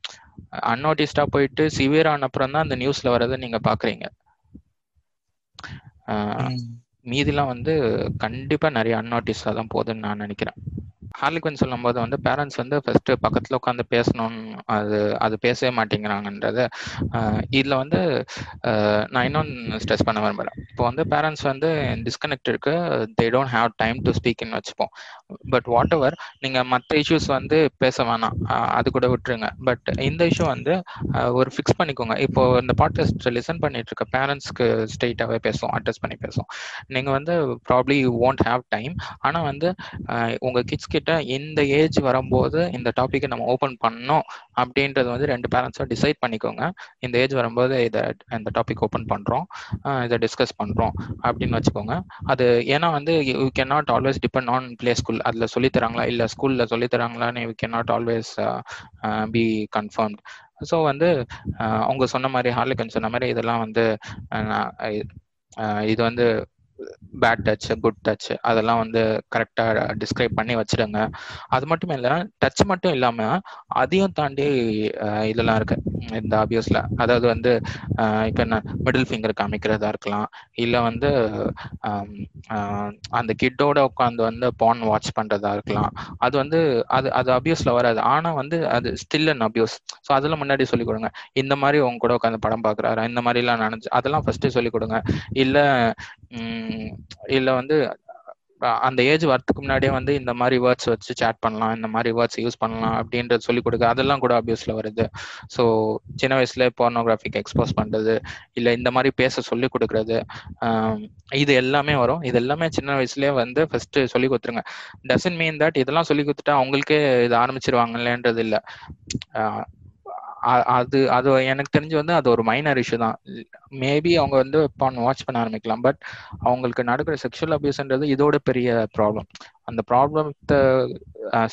Speaker 1: அன்னோட்டிஸ்டாக போயிட்டு சிவியர் அப்புறம் தான் அந்த நியூஸில் வரதை நீங்கள் பார்க்குறீங்க மீதிலாம் வந்து கண்டிப்பாக நிறைய அன்னோட்டிஸாக தான் போகுதுன்னு நான் நினைக்கிறேன். ஹார்லிக்வன் சொல்லும் போது வந்து பேரண்ட்ஸ் வந்து ஃபர்ஸ்ட் பக்கத்தில் உட்காந்து பேசணும்னு அது அது பேசவே மாட்டேங்கிறாங்கன்றது இதில் வந்து நான் இன்னொன்று ஸ்ட்ரெஸ் பண்ண விரும்புகிறேன் இப்போ வந்து பேரண்ட்ஸ் வந்து டிஸ்கனெக்ட் இருக்கு. They don't have time to ஸ்பீக்னு வச்சுப்போம். பட் வாட் எவர் நீங்கள் மற்ற இஷ்யூஸ் வந்து பேச வேணாம். அது கூட விட்டுருங்க. பட் இந்த இஷ்யூ வந்து ஒரு ஃபிக்ஸ் பண்ணிக்கோங்க. இப்போ இந்த பாட்காஸ்ட் லிசன் பண்ணிட்டு இருக்க பேரண்ட்ஸ்க்கு ஸ்ட்ரெயிட்டாகவே பேசுவோம். அட்ரஸ் பண்ணி பேசுவோம். நீங்கள் வந்து probably you won't have time ஆனால் வந்து உங்கள் கிட்ஸ் கிட்ட இந்த ஏஜ் வரும்போது இந்த டாப்பிக்கை நம்ம ஓப்பன் பண்ணோம் அப்படின்றது வந்து ரெண்டு பேரண்ட்ஸும் டிசைட் பண்ணிக்கோங்க. இந்த ஏஜ் வரும்போது இதை இந்த டாபிக் ஓப்பன் பண்ணுறோம் இதை டிஸ்கஸ் பண்ணுறோம் அப்படின்னு வச்சுக்கோங்க. அது ஏன்னா வந்து you can not always depend on play school அதில் சொல்லித்தராங்களா இல்லை ஸ்கூலில் சொல்லித்தராங்களான்னு தராங்களான்னு can not always be confirmed so வந்து uh, அவங்க சொன்ன மாதிரி ஹார்லிகன் சொன்ன மாதிரி இதெல்லாம் வந்து uh, uh, இது வந்து பேட் டச் குட் டச் அதெல்லாம் வந்து கரெக்டாக டிஸ்கிரைப் பண்ணி வச்சிடுங்க அது மட்டும் இல்லை டச் மட்டும் இல்லாமல் அதையும் தாண்டி இதெல்லாம் இருக்கு. இந்த அபியூஸில் அதாவது வந்து இப்போ என்ன மிடில் ஃபிங்கர் காமிக்கிறதா இருக்கலாம். இல்லை வந்து அந்த கிட்டோட உட்காந்து வந்து பான் வாட்ச் பண்ணுறதா இருக்கலாம். அது வந்து அது அது அபியூஸில் வராது. ஆனால் வந்து அது ஸ்டில் அண்ட் அபியூஸ் ஸோ அதெல்லாம் முன்னாடி சொல்லிக் கொடுங்க. இந்த மாதிரி உங்க கூட உட்காந்து படம் பார்க்குறாரு? இந்த மாதிரிலாம் நினச்சி அதெல்லாம் ஃபர்ஸ்ட்டு சொல்லிக் கொடுங்க. இல்லை இல்லை வந்து அந்த ஏஜ் வரதுக்கு முன்னாடியே வந்து இந்த மாதிரி வேர்ட்ஸ் வச்சு சேட் பண்ணலாம் இந்த மாதிரி வேர்ட்ஸ் யூஸ் பண்ணலாம் அப்படின்றது சொல்லிக் கொடுக்க அதெல்லாம் கூட அபியூஸ்ல வருது. ஸோ சின்ன வயசுல போர்னோகிராஃபிக் எக்ஸ்போஸ் பண்றது இல்லை இந்த மாதிரி பேச சொல்லி கொடுக்கறது இது எல்லாமே வரும். இது எல்லாமே சின்ன வயசுலயே வந்து ஃபர்ஸ்ட் சொல்லி கொடுத்துருங்க. டசன் மீன் தட் இதெல்லாம் சொல்லி கொடுத்துட்டா அவங்களுக்கே இது ஆரம்பிச்சிருவாங்கல்லன்றது இல்லை அது அது எனக்கு தெரிஞ்சு வந்து அது ஒரு மைனர் இஷ்யூ தான். மேபி அவங்க வந்து பான் வாட்ச் பண்ண ஆரம்பிக்கலாம். பட் அவங்களுக்கு நடக்கிற செக்ஷுவல் அபியூஸ்ன்றது இதோட பெரிய ப்ராப்ளம் அந்த ப்ராப்ளத்தை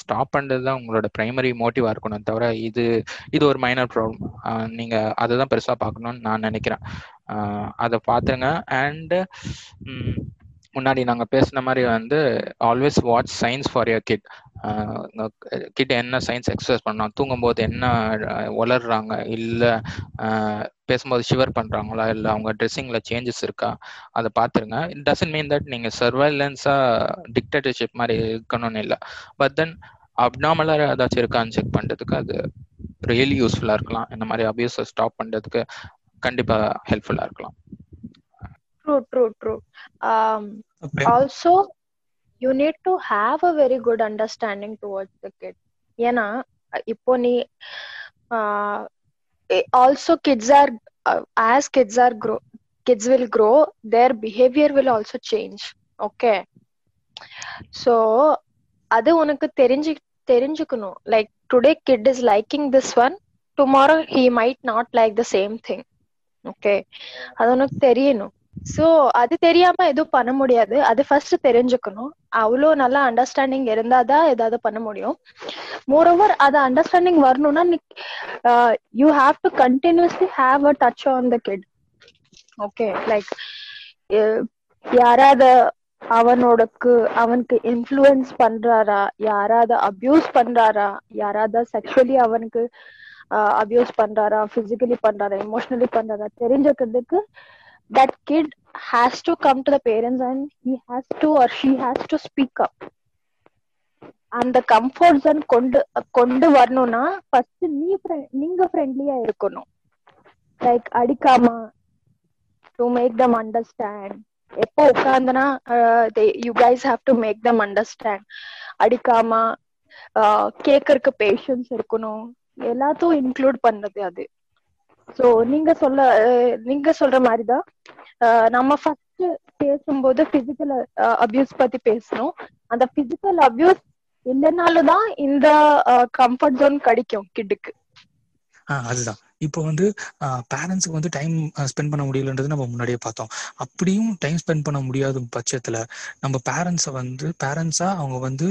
Speaker 1: ஸ்டாப் பண்ணுறது தான் உங்களோட ப்ரைமரி மோட்டிவாக இருக்கணும் தவிர இது இது ஒரு மைனர் ப்ராப்ளம் நீங்கள் அதை தான் பெருசாக பார்க்கணும்னு நான் நினைக்கிறேன். அதை பார்த்துருங்க. அண்டு முன்னாடி நாங்கள் பேசின மாதிரி வந்து always watch science for your kid கிட்ட என்ன சயின்ஸ் எக்ஸசைஸ் பண்ணலாம் தூங்கும்போது என்ன வளர்றாங்க இல்லை பேசும்போது ஷிவர் பண்ணுறாங்களா இல்லை அவங்க ட்ரெஸ்ஸிங்கில் சேஞ்சஸ் இருக்கா அதை பார்த்துருங்க இட் டசன் மீன் தட் நீங்கள் சர்வைலன்ஸாக டிக்டேட்டர்ஷிப் மாதிரி இருக்கணும்னு இல்லை. பட் தென் அப்னாமலாக ஏதாச்சும் இருக்கான்னு செக் பண்ணுறதுக்கு அது ரியலி யூஸ்ஃபுல்லாக இருக்கலாம். இந்த மாதிரி அபியூஸை ஸ்டாப் பண்ணுறதுக்கு கண்டிப்பாக ஹெல்ப்ஃபுல்லாக இருக்கலாம்.
Speaker 3: True true true. Um
Speaker 2: Okay.
Speaker 3: also you need to have a very good understanding towards the kid. ஏன்னா இப்போ நீ also kids are as kids are grow kids will grow their behaviour will also change okay so அது உனக்கு தெரிஞ்சு தெரிஞ்சுக்கணும். Like today kid is liking this one tomorrow he might not like the same thing okay அது உனக்கு தெரியணும். So அது தெரியாம எதுவும் பண்ண முடியாது. அது ஃபர்ஸ்ட் தெரிஞ்சுக்கணும். அவ்வளோ நல்லா அண்டர்ஸ்டாண்டிங் இருந்தாதான் ஏதாவது பண்ண முடியும். மோர் ஓவர் அது அண்டர்ஸ்டாண்டிங் வரணும்னா நீ you have to continuously have a touch on the kid okay like யாராவது அவனோடக்கு அவனுக்கு இன்ஃப்ளூயன்ஸ் பண்றாரா? யாராவது அபியூஸ் பண்றாரா? யாராவது செக்ஷுவலி அவனுக்கு அபியூஸ் பண்றாரா? பிசிக்கலி பண்றாரா? எமோஷனலி பண்றாரா? தெரிஞ்சுக்கிறதுக்கு that kid has to come to the parents and he has to or she has to speak up. அந்த கம்ஃபர்ட் ஜோன் கொண்டு கொண்டு வரணும்னா ஃபர்ஸ்ட் நீ நீங்க ஃப்ரெண்ட்லியா இருக்கணும். லைக் அடிக்காம டு மேக் தம் அண்டர்ஸ்டாண்ட் எப்போ உட்காந்தனா you guys have to make them understand அடிக்காம uh, கேக்கறதுக்கு பேஷன்ஸ் இருக்கணும். எல்லாத்தையும் இன்க்ளூட் பண்ணது அது. சோ நீங்க சொல்ல நீங்க சொல்ற மாதிரிதான் நம்ம ஃபர்ஸ்ட் பேசும்போது பிசிக்கல் அபியூஸ் பத்தி பேசணும். அந்த பிசிக்கல் அபியூஸ் இல்லைனாலதான் இந்த கம்ஃபர்ட் ஜோன் கிடைக்கும் கிட்டுக்கு
Speaker 2: அதுதான். இப்போ வந்து பேரண்ட்ஸுக்கு வந்து டைம் ஸ்பெண்ட் பண்ண முடியலன்றது நம்ம முன்னாடியே பார்த்தோம். அப்படியும் டைம் ஸ்பெண்ட் பண்ண முடியாத பட்சத்தில் நம்ம பேரண்ட்ஸை வந்து பேரண்ட்ஸா அவங்க வந்து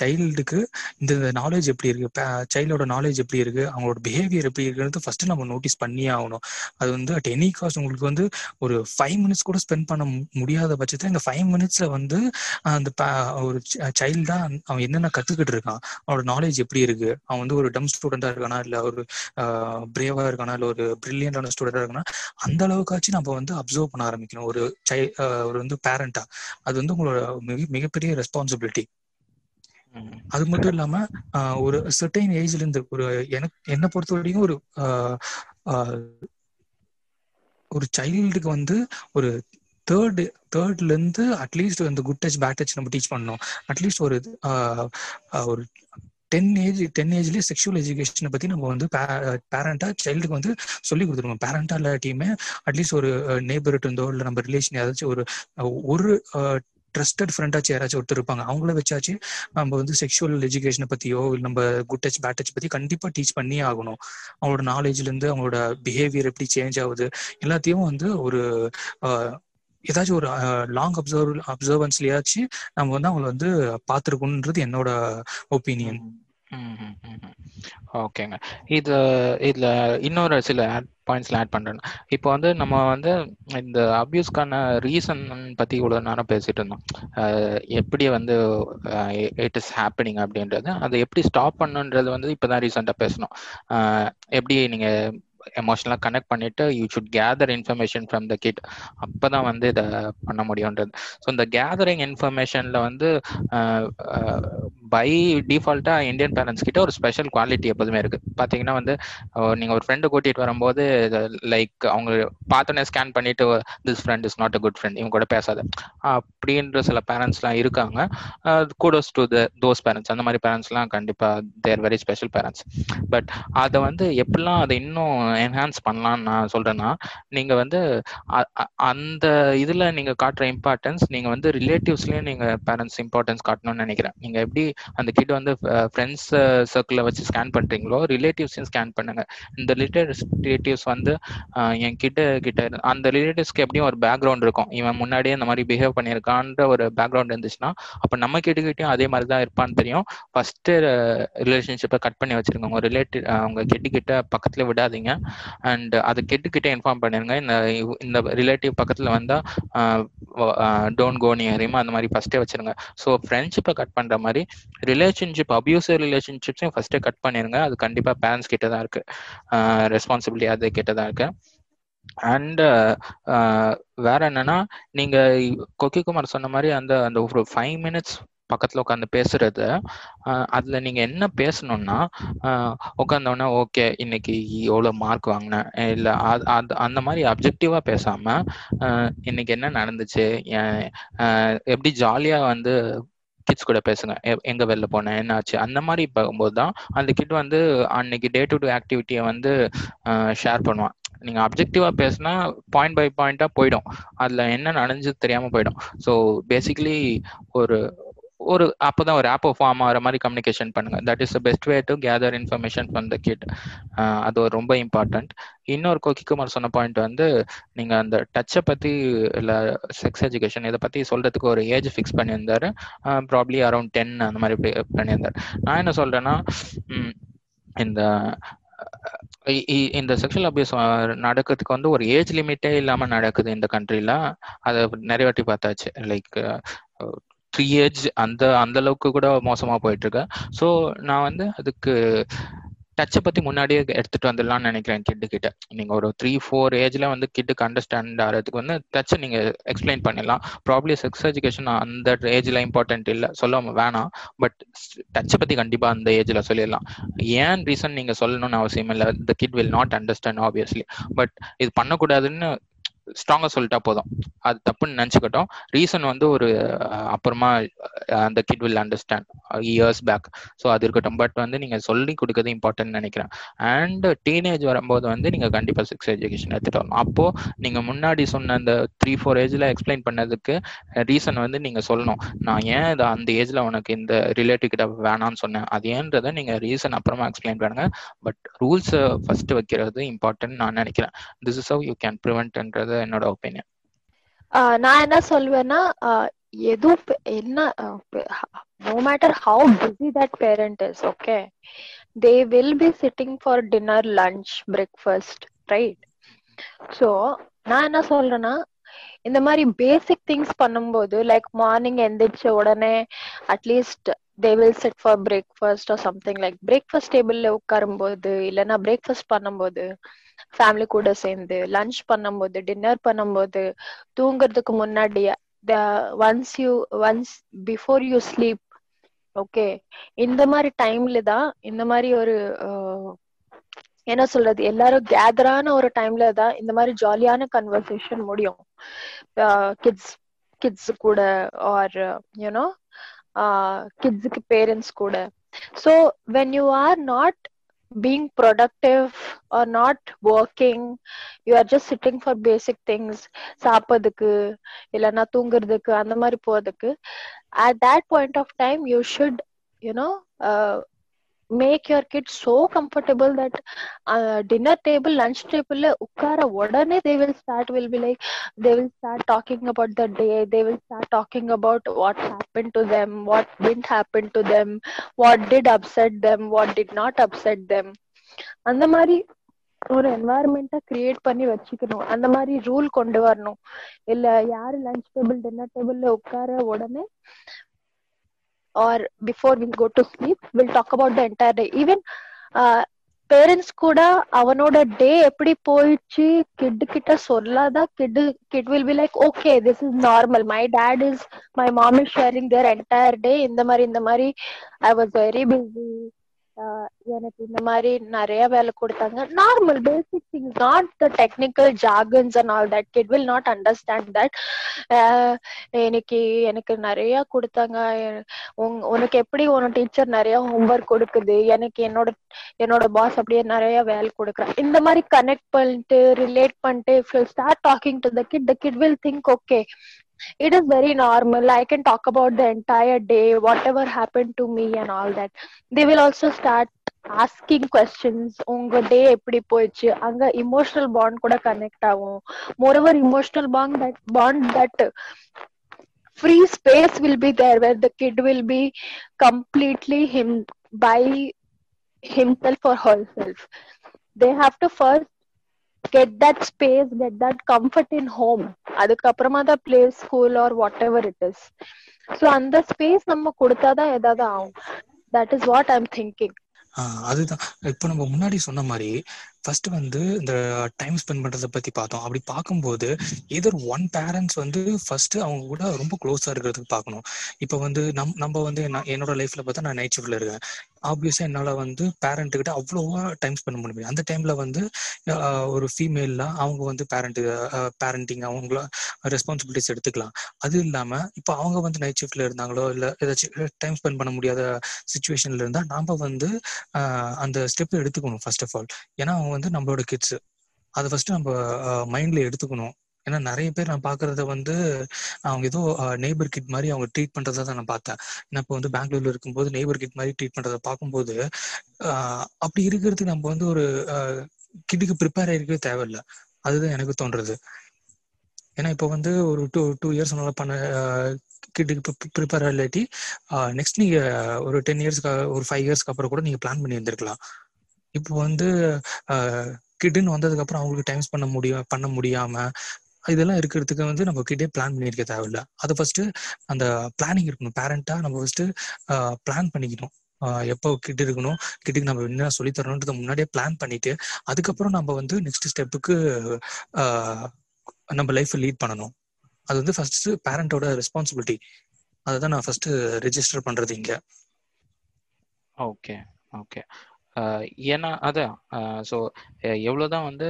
Speaker 2: சைல்டுக்கு இந்த நாலேஜ் எப்படி இருக்கு? சைல்டோட நாலேஜ் எப்படி இருக்கு? அவங்களோட பிஹேவியர் எப்படி இருக்குன்றது ஃபர்ஸ்ட் நம்ம நோட்டீஸ் பண்ணியே ஆகணும். அது வந்து அட் எனி காஸ்ட் உங்களுக்கு வந்து ஒரு ஃபைவ் மினிட்ஸ் கூட ஸ்பெண்ட் பண்ண முடியாத பட்சத்தில் இந்த ஃபைவ் மினிட்ஸ்ல வந்து அந்த ஒரு சைல்டா அவன் என்னென்ன கத்துக்கிட்டு இருக்கான்? அவனோட நாலேஜ் எப்படி இருக்கு? அவன் வந்து ஒரு டம் ஸ்டூடெண்டா இருக்கானா? இல்ல ஒரு பிரேவா இருக்கானா? இல்ல ஒரு பிரில்லியண்டான ஸ்டூடெண்டா இருக்கானா? அந்த அளவுக்காச்சும் நம்ம வந்து அப்சர்வ் பண்ண ஆரம்பிக்கணும். ஒரு சை ஒரு வந்து பேரண்டா அது வந்து உங்களோட மிக மிகப்பெரிய ரெஸ்பான்சிபிலிட்டி அது மட்டும் இல்லாம ஒரு சர்டைன் ஏஜ்ல இருந்து ஒரு எனக்கு என்னை பொறுத்த வரைக்கும் ஒரு ஆஹ் ஒரு சைல்டுக்கு வந்து ஒரு தேர்ட் தேர்ட்ல இருந்து அட்லீஸ்ட் அந்த குட் டச் பேட் டச் நம்ம டீச் பண்ணணும். அட்லீஸ்ட் ஒரு ஆஹ் ஒரு டென் ஏஜ் டென் ஏஜ்லயே செக்ஷுவல் எஜுகேஷனை பத்தி நம்ம வந்து பேரண்டா சைல்டுக்கு வந்து சொல்லி கொடுத்துருவோம் பேரண்டா இல்லாட்டியுமே அட்லீஸ்ட் ஒரு நேபர்கிட்ட இருந்தோ இல்லை நம்ம ரிலேஷன் ஏதாச்சும் ஒரு ஒரு ட்ரஸ்டட் ஃப்ரெண்டாச்சும் யாராச்சும் ஒருத்தர் இருப்பாங்க அவங்கள வச்சாச்சு நம்ம வந்து செக்ஷுவல் எஜுகேஷனை பத்தியோ இல்லை நம்ம குட் டச் பேட் டச் பத்தி கண்டிப்பா டீச் பண்ணியே ஆகணும். அவங்களோட நாலேஜ்ல இருந்து அவங்களோட பிஹேவியர் எப்படி சேஞ்ச் ஆகுது எல்லாத்தையும் வந்து ஒரு ஏதாச்சும் ஒரு லாங் அப்சர்வ் அப்சர்வன்ஸ்லயாச்சும் நம்ம வந்து அவங்கள வந்து பார்த்துருக்கணுன்றது என்னோட ஒப்பீனியன்
Speaker 1: ஓகேங்க. இது இதுல இன்னொரு சில ஆட் பாயிண்ட்ஸ்ல ஆட் பண்றேன். இப்போ வந்து நம்ம வந்து இந்த அபியூஸ்க்கான ரீசன் பத்தி இவ்வளோ நேரம் பேசிட்டு இருந்தோம். எப்படி வந்து இட் இஸ் ஹேப்பனிங் அப்படின்றது அதை எப்படி ஸ்டாப் பண்ணுன்றது வந்து இப்பதான் ரீசெண்டா பேசணும் அஹ் எப்படி நீங்க எமோஷனலாக கனெக்ட் பண்ணிட்டு you should gather information from the kid அப்பதான் வந்து இதை பண்ண முடியுன்றது ஸோ இந்த கேதரிங் இன்ஃபர்மேஷன்ல வந்து பை டிஃபால்ட்டா இந்தியன் பேரண்ட்ஸ் கிட்ட ஒரு ஸ்பெஷல் குவாலிட்டி எப்போதுமே இருக்கு. பாத்தீங்கன்னா வந்து நீங்க ஒரு ஃப்ரெண்டு கூட்டிட்டு வரும்போது லைக் அவங்க பார்த்தோன்னே ஸ்கேன் பண்ணிட்டு this friend is not a good friend இவங்க கூட பேசாத. அப்படின்ற சில பேரண்ட்ஸ்லாம் இருக்காங்க. Kudos to the those parents அந்த மாதிரி பேரண்ட்ஸ்லாம் கண்டிப்பா they're very special parents but அதை வந்து எப்படிலாம் அதை இன்னும் என்ஹான்ஸ் பண்ணலாம்னு நான் சொல்றேன்னா நீங்க வந்து அ- அந்த இதுல நீங்க காட்டுற இம்பார்ட்டன்ஸ் நீங்க வந்து ரிலேட்டிவ்ஸ்லயும் நீங்க பேரண்ட்ஸ் இம்பார்ட்டன்ஸ் காட்டணும்னு நினைக்கிறேன். நீங்க எப்படி அந்த கிட் வந்து uh, ஃப்ரெண்ட்ஸ் சர்க்கிளை uh, வச்சு ஸ்கேன் பண்ணுறீங்களோ ரிலேட்டிவ்ஸையும் ஸ்கேன் பண்ணுங்க. இந்த ரிலேட்டிவ்ஸ் வந்து uh, என் கிட்ட கிட்ட அந்த ரிலேட்டிவ்ஸ்க்கு எப்படியும் ஒரு பேக்ரவுண்ட் இருக்கும். இவன் முன்னாடியே இந்த மாதிரி பிஹேவ் பண்ணியிருக்கான்ற ஒரு பேக்ரவுண்ட் இருந்துச்சுன்னா அப்போ நம்ம கிட்டக்கிட்டையும் அதே மாதிரி தான் இருப்பான்னு தெரியும். ஃபர்ஸ்ட் ரிலேஷன்ஷிப்பை கட் பண்ணி வச்சிருங்க உங்க ரிலேட்டிவ் அவங்க கெட்டு கிட்ட பக்கத்துல விடாதீங்க. அண்ட் அது கெட்டு கிட்ட இன்ஃபார்ம் பண்ணிருங்க. இந்த இந்த ரிலேட்டிவ் பக்கத்துல வந்தா டோன்ட் கோ நியரிமா அந்த மாதிரி ஃபர்ஸ்டே வச்சிருங்க. ஸோ ஃப்ரெண்ட்ஷிப்பை கட் பண்ற மாதிரி ரிலேஷன்ஷிப் அபியூசிவ் ரிலேஷன்ஷிப்ஸையும் ஃபர்ஸ்டே கட் பண்ணிருங்க. அது கண்டிப்பா பேரண்ட்ஸ் கிட்ட தான் இருக்கு. ரெஸ்பான்சிபிலிட்டி அது கிட்ட தான் இருக்கு. அண்ட் வேற என்னன்னா நீங்க கொக்கி குமார் சொன்ன மாதிரி அந்த அந்த ஒரு ஃபைவ் மினிட்ஸ் பக்கத்துல உட்காந்து பேசுறது அதில் அதுல நீங்க என்ன பேசணும்னா உட்காந்தோடனே ஓகே இன்னைக்கு எவ்வளவு மார்க் வாங்கினேன். இல்ல அது- அது- அந்த மாதிரி அப்ஜெக்டிவா பேசாம இன்னைக்கு என்ன நடந்துச்சு? ஏன், எப்படி ஜாலியா வந்து கிட்ஸ் கூட பேசுங்க எ- எங்க வெளில போனேன் என்ன ஆச்சு அந்த மாதிரி போகும்போது தான் அந்த கிட் வந்து அன்னைக்கு டே டு டே ஆக்டிவிட்டியை வந்து ஷேர் பண்ணுவான். நீங்க அப்ஜெக்டிவா பேசினா பாயிண்ட் பை பாயிண்டா போயிடும். அதுல என்ன நடந்துச்சு தெரியாம போயிடும். ஸோ பேசிக்கலி ஒரு ஒரு அப்பதான் ஒரு ஆப்போ ஃபார்ம் ஆகிற மாதிரி கம்யூனிகேஷன் பண்ணுங்க. That is the best way to gather information from the kid அது ஒரு ரொம்ப இம்பார்ட்டன்ட் இன்னொரு கோகிக்குமார் சொன்ன பாயிண்ட் வந்து நீங்க அந்த டச்சை பத்தி இல்ல செக்ஸ் எஜுகேஷன் இதை பத்தி சொல்றதுக்கு ஒரு ஏஜ் ஃபிக்ஸ் பண்ணியிருந்தாரு. ப்ராப்ளி அரௌண்ட் டென் அந்த மாதிரி பி- பண்ணியிருந்தாரு. நான் என்ன சொல்றேன்னா இந்த இந்த செக்ஷுவல் அபியூஸ் நடக்கிறதுக்கு வந்து ஒரு ஏஜ் லிமிட்டே இல்லாம நடக்குது இந்த கண்ட்ரில அதை நிறைய வாட்டி பார்த்தாச்சு. லைக் த்ரீ ஏஜ் அந்த அந்த அளவுக்கு கூட மோசமா போயிட்டு இருக்கு ஸோ நான் வந்து அதுக்கு டச்சை பத்தி முன்னாடியே எடுத்துட்டு வந்துடலாம்னு நினைக்கிறேன் கிட்டு கிட்ட. நீங்க ஒரு த்ரீ ஃபோர் ஏஜ்ல வந்து கிட்டுக்கு அண்டர்ஸ்டாண்ட் ஆகிறதுக்கு வந்து டச்சை நீங்க எக்ஸ்பிளைன் பண்ணிடலாம். ப்ராப்ளி செக்ஸ் எஜுகேஷன் அந்த ஏஜ்ல இம்பார்ட்டன்ட் இல்லை. சொல்ல வேணாம். பட் டச்சை பத்தி கண்டிப்பா அந்த ஏஜ்ல சொல்லிடலாம். ஏன் ரீசன் நீங்க சொல்லணும்னு அவசியம் இல்லை. The kid will not understand obviously but இது பண்ணக்கூடாதுன்னு ஸ்ட்ராங்கா சொல்லிட்டா போதும். அது தப்புன்னு நினச்சிக்கிட்டோம். ரீசன் வந்து ஒரு அப்புறமா அந்த kid will understand years back so அது இருக்கட்டும். பட் வந்து நீங்கள் சொல்லி கொடுக்கறது இம்பார்ட்டன்ட் நினைக்கிறேன். அண்ட் டீனேஜ் வரும்போது வந்து நீங்கள் கண்டிப்பாக செக்ஸ் எஜுகேஷன் எடுத்துகிட்டு வரணும். அப்போது நீங்கள் முன்னாடி சொன்ன அந்த த்ரீ ஃபோர் ஏஜில் எக்ஸ்பிளைன் பண்ணதுக்கு ரீசன் வந்து நீங்கள் சொல்லணும். நான் ஏன் இதை அந்த ஏஜில் உனக்கு இந்த ரிலேட்டிவ் கிட்ட வேணாம்னு சொன்னேன்? அது ஏன்றதை நீங்கள் ரீசன் அப்புறமா எக்ஸ்பிளைன் பண்ணுங்க. பட் ரூல்ஸை ஃபர்ஸ்ட் வைக்கிறது இம்பார்ட்டன்ட் நான் நினைக்கிறேன். This is how you can ப்ரிவென்ட்ன்றது என்னோட ஒப்பீனியன்
Speaker 3: ஆஹ் நான் என்ன சொல்வேன்னா எது எதுவும் என்ன no matter how busy that parent is okay they will be sitting for dinner lunch breakfast right so நான் என்ன சொல்றேன்னா இந்த மாதிரி பேசிக் திங்ஸ் பண்ணும்போது லைக் மார்னிங் எந்திரிச்ச உடனே at least they will set for breakfast or something like breakfast டேபிள்ல உட்காரும்போது இல்லைன்னா பிரேக்ஃபாஸ்ட் பண்ணும்போது ஃபேமிலி கூட சேர்ந்து லஞ்ச் பண்ணும்போது டின்னர் பண்ணும்போது தூங்குறதுக்கு முன்னாடி once you once before you sleep okay இந்த மாதிரி டைம்ல தான் இந்த மாதிரி ஒரு என்ன சொல்றது? எல்லாரும் கேதரான ஒரு டைம்ல தான் இந்த மாதிரி ஜாலியான கன்வர்சேஷன் முடியும். கிட்ஸ் கிட்ஸ் கூட ஆர் யூனோ கிட்ஸுக்கு பேரண்ட்ஸ் கூட. So when you are not being productive or not working you are just sitting for basic things சாப்பிட்றதுக்கு இல்லைன்னா தூங்குறதுக்கு அந்த மாதிரி போறதுக்கு at that point of time you should you know uh, make your kid so comfortable that dinner table lunch டேபிள்ல உட்கார உடனே they will start will be like they will start talking about the day they will start talking about what happen to them what did happen to them what did upset them what did not upset them அந்த மாதிரி ஒரு என்வாயர்மெண்ட்டா create பண்ணி வச்சுக்கணும் அந்த மாதிரி rule கொண்டு வரணும் இல்ல யாரு லஞ்ச் டேபிள் டின்னர் டேபிள்ல உட்கார உடனே or before will go to sleep will talk about the entire day even parents கூட அவனோட டே எப்படி போயிடுச்சு கிட் கிட்ட சொல்லாதா kid kid will be like okay this is normal my dad is my mom is sharing their entire day இந்த மாதிரி இந்த மாதிரி. I was very busy எனக்கு இந்த மாதிரி நிறைய வேலை கொடுத்தாங்க. Normal basic things not the technical jargons and all that kid will not understand that எனக்கு எனக்கு நிறைய கொடுத்தாங்க. உன்- உனக்கு எப்படி உன டீச்சர் நிறைய ஹோம்ஒர்க் கொடுக்குது? எனக்கு என்னோட என்னோட பாஸ் அப்படியே நிறைய வேலை கொடுக்குறேன். இந்த மாதிரி கனெக்ட் பண்ணிட்டு ரிலேட் பண்ணிட்டு if you start talking to the kid the kid will think okay it is very normal i can talk about the entire day whatever happened to me and all that they will also start asking questions உங்க day எப்படி போயிடுச்சு அங்க emotional bond கூட connect ஆகும் moreover emotional bond that bond that free space will be there where the kid will be completely him by himself or herself they have to first get that space get that comfort in home அதுக்கப்புறமா தான் play school or whatever it is so அந்த space நம்ம கொடுத்தாதான் ஏதாவது ஆகும். That is what I'm
Speaker 2: thinking அதுதான். இப்போ நம்ம முன்னாடி சொன்ன மாதிரி ஃபர்ஸ்ட் வந்து இந்த டைம் ஸ்பெண்ட் பண்றதை பத்தி பார்த்தோம். அப்படி பார்க்கும்போது எதர் ஒன் பேரண்ட்ஸ் வந்து ஃபர்ஸ்ட் அவங்க கூட ரொம்ப க்ளோஸா இருக்கிறதுக்கு பார்க்கணும். இப்போ வந்து நம் நம்ம வந்து என்ன- என்னோட லைஃப்ல பார்த்தா நான் நைட் ஷிஃப்ட்ல இருக்கேன். ஆப்வியஸா என்னால வந்து பேரண்ட் கிட்ட அவ்வளோவா டைம் ஸ்பெண்ட் பண்ண முடியும் அந்த டைம்ல வந்து ஒரு ஃபீமேல்ல அவங்க வந்து பேரண்ட் பேரண்டிங் அவங்கள ரெஸ்பான்சிபிலிட்டிஸ் எடுத்துக்கலாம். அது இல்லாம இப்போ அவங்க வந்து நைட் ஷிஃப்ட்ல இருந்தாங்களோ இல்ல ஏதாச்சும் டைம் ஸ்பெண்ட் பண்ண முடியாத சுச்சுவேஷன்ல இருந்தா நாம வந்து அந்த ஸ்டெப் எடுத்துக்கணும் ஃபர்ஸ்ட் ஆஃப் ஆல் ஏன்னா அவங்க வந்து நம்மளோட கிட்ஸ் அதை ஃபர்ஸ்ட் நம்ம மைண்ட்ல எடுத்துக்கணும். ஏன்னா நிறைய பேர் நான் பாக்குறத வந்து அவங்க ஏதோ நெய்பர் கிட் மாதிரி அவங்க ட்ரீட் பண்றதா தான் நான் பார்த்தேன். நான் இப்போ வந்து பெங்களூர்ல இருக்கும்போது நெய்பர் கிட் மாதிரி ட்ரீட் பண்றதை பார்க்கும்போது ஆஹ் அப்படி இருக்கிறதுக்கு நம்ம வந்து ஒரு கிட்டுக்கு ப்ரிப்பேர் ஆயிருக்கவே தேவையில்லை. அதுதான் எனக்கு தோன்றது ஏன்னா இப்போ வந்து ஒரு டூ டூ இயர்ஸ் நல்லா பண்ண கிட்டுக்கு ப்ரிப்பேர் இல்லாட்டி நெக்ஸ்ட் நீங்க ஒரு டென் இயர்ஸ்க்கு ஒரு ஃபைவ் இயர்ஸ்க்கு அப்புறம் கூட நீங்க பிளான் பண்ணி இருந்திருக்கலாம். இப்போ வந்து கிட்டுன்னு வந்ததுக்கு அப்புறம் அவங்களுக்கு டைம் பண்ண முடியும் பண்ண முடியாம இதெல்லாம் இருக்கிறதுக்கு வந்து நம்ம கிட்டே பிளான் பண்ணியிருக்க தேவையில்ல. அது ஃபர்ஸ்ட் அந்த பிளானிங் இருக்கணும். பேரண்டா நம்ம ஃபர்ஸ்ட் பிளான் பண்ணிக்கணும். எப்போ கிட் இருக்கணும் கிட்டுக்கு நம்ம என்ன சொல்லி தரணுன்றத முன்னாடியே பிளான் பண்ணிட்டு அதுக்கப்புறம் நம்ம வந்து நெக்ஸ்ட் ஸ்டெப்புக்கு நம்ம லைஃப் லீட் பண்ணணும். அது வந்து ஃபர்ஸ்ட் பேரண்டோட ரெஸ்பான்சிபிலிட்டி அதை தான் நான் ஃபர்ஸ்ட் ரெஜிஸ்டர் பண்றது இங்க.
Speaker 1: ஓகே ஓகே ஏன்னா அதான் ஸோ எவ்வளோதான் வந்து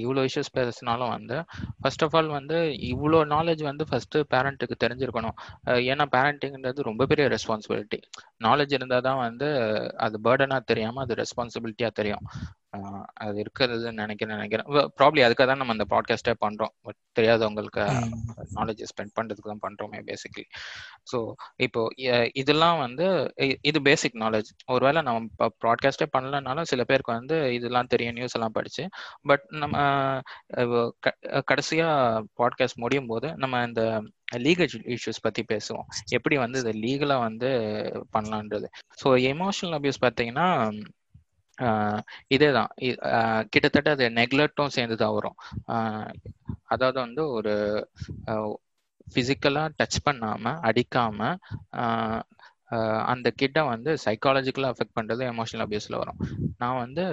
Speaker 1: இவ்வளோ இஷ்யூஸ் பேசினாலும் வந்து ஃபர்ஸ்ட் ஆஃப் ஆல் வந்து இவ்வளோ நாலேஜ் வந்து ஃபஸ்ட்டு பேரண்ட்டுக்கு தெரிஞ்சிருக்கணும். ஏன்னா பேரண்டிங்கிறது ரொம்ப பெரிய ரெஸ்பான்சிபிலிட்டி நாலேஜ் இருந்தால் தான் வந்து அது பேர்டனாக தெரியாமல் அது ரெஸ்பான்சிபிலிட்டியாக தெரியும். அது இருக்கிறதுன்னு நினைக்கிறேன் நினைக்கிறேன். ப்ராப்ளி அதுக்காக தான் நம்ம இந்த பாட்காஸ்டே பண்ணுறோம் பட் தெரியாதவங்களுக்கு நாலேஜ் ஸ்பெண்ட் பண்ணுறதுக்கு தான் பண்ணுறோமே பேசிக்லி ஸோ இப்போ இதெல்லாம் வந்து இது பேசிக் நாலேஜ் ஒருவேளை நம்ம ப்ராட்காஸ்டே பண்ணலனாலும் சில பேருக்கு வந்து இதெல்லாம் தெரியும் நியூஸ் எல்லாம் படிச்சு. பட் நம்ம கடைசியாக பாட்காஸ்ட் முடியும் போது நம்ம இந்த லீகல் இஷ்யூஸ் பற்றி பேசுவோம். எப்படி வந்து இதை லீகலாக வந்து பண்ணலான்றது. ஸோ எமோஷனல் அபியூஸ் பார்த்தீங்கன்னா இதே தான் கிட்டத்தட்ட அது நெக்லெக்டும் சேர்ந்து தான் வரும் அதாவது வந்து ஒரு ஃபிசிக்கலாக டச் பண்ணாமல் அடிக்காமல் அந்த கிட்டை வந்து சைக்காலஜிக்கலாக அஃபெக்ட் பண்ணுறது எமோஷனல் அபியூஸில் வரும். நான் வந்து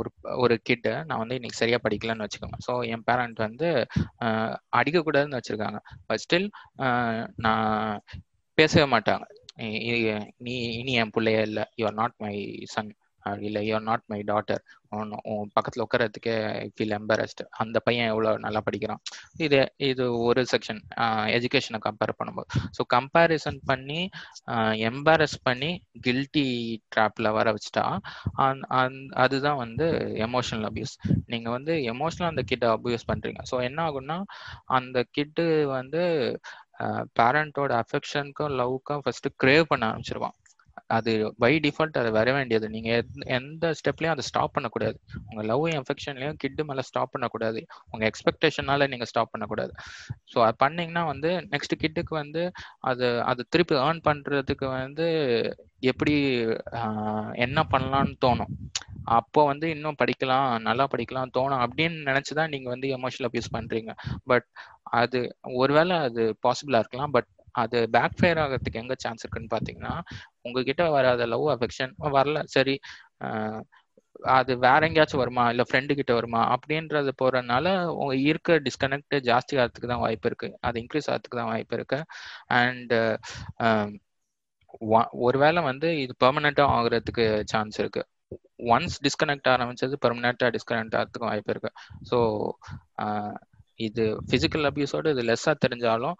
Speaker 1: ஒரு ஒரு கிட்டை நான் வந்து இன்னைக்கு சரியாக படிக்கலன்னு வச்சுக்கோங்க. ஸோ என் பேரண்ட் வந்து அடிக்கக்கூடாதுன்னு வச்சுருக்காங்க. பட் ஸ்டில் நான் பேசவே மாட்டாங்க. நீ இனி என் பிள்ளைய இல்லை. You are not my son இல்லை யூஆர் நாட் மை டாட்டர் உன் பக்கத்தில் உட்காரத்துக்கே ஃபீல் எம்பரஸ்ட் அந்த பையன் எவ்வளோ நல்லா படிக்கிறான். இது இது ஒரு செக்ஷன் எஜுகேஷனை கம்பேர் பண்ணும்போது. ஸோ கம்பேரிசன் பண்ணி எம்பாரஸ் பண்ணி கில்ட்டி ட்ராப்பில் வர வச்சுட்டா அதுதான் வந்து எமோஷனல் அபியூஸ் நீங்கள் வந்து எமோஷனலாக அந்த கிட்டை அபியூஸ் பண்ணுறீங்க ஸோ என்ன ஆகும்னா அந்த கிட்டு வந்து பேரண்டோட அஃபெக்ஷனுக்கும் லவ்க்கும் ஃபர்ஸ்ட் கிரேவ் பண்ண ஆரம்பிச்சிருவான். அது பை டிஃபால்ட் அது வர வேண்டியது. நீங்க எந்த ஸ்டெப்லயும் அதை ஸ்டாப் பண்ணக்கூடாது. உங்க லவ் எஃபெக்ஷன்லயும் கிட்டு மேல ஸ்டாப் பண்ணக்கூடாது. உங்க எக்ஸ்பெக்டேஷனால நீங்க ஸ்டாப் பண்ணக்கூடாது. ஸோ அது பண்ணீங்கன்னா வந்து நெக்ஸ்ட் கிட்டுக்கு வந்து அது அது திருப்பி ஏர்ன் பண்றதுக்கு வந்து எப்படி என்ன பண்ணலாம்னு தோணும். அப்போ வந்து இன்னும் படிக்கலாம் நல்லா படிக்கலாம் தோணும் அப்படின்னு நினைச்சுதான் நீங்க வந்து எமோஷனல் அபியூஸ் பண்றீங்க. பட் அது ஒருவேளை அது பாசிபிளா இருக்கலாம் பட் அது பேக் ஃபயர் ஆகிறதுக்கு எங்க சான்ஸ் இருக்குன்னு பாத்தீங்கன்னா உங்ககிட்ட வராத லவ் அஃபெக்ஷன் வரல. சரி அது வேற எங்கேயாச்சும் வருமா? இல்ல ஃப்ரெண்டு கிட்ட வருமா? அப்படின்றது போறதுனால உங்க இருக்க டிஸ்கனெக்ட் ஜாஸ்தி ஆகிறதுக்கு தான் வாய்ப்பு இருக்கு. அது இன்க்ரீஸ் ஆகிறதுக்கு தான் வாய்ப்பு இருக்கு. அண்ட் ஒருவேளை வந்து இது பெர்மனண்டா ஆகுறதுக்கு சான்ஸ் இருக்கு. ஒன்ஸ் டிஸ்கனெக்ட் ஆரம்பிச்சது பெர்மனண்டா டிஸ்கனெக்ட் ஆகிறதுக்கு வாய்ப்பு இருக்கு. ஸோ இது பிசிக்கல் அபியூஸோட இது லெஸ்ஸாக தெரிஞ்சாலும்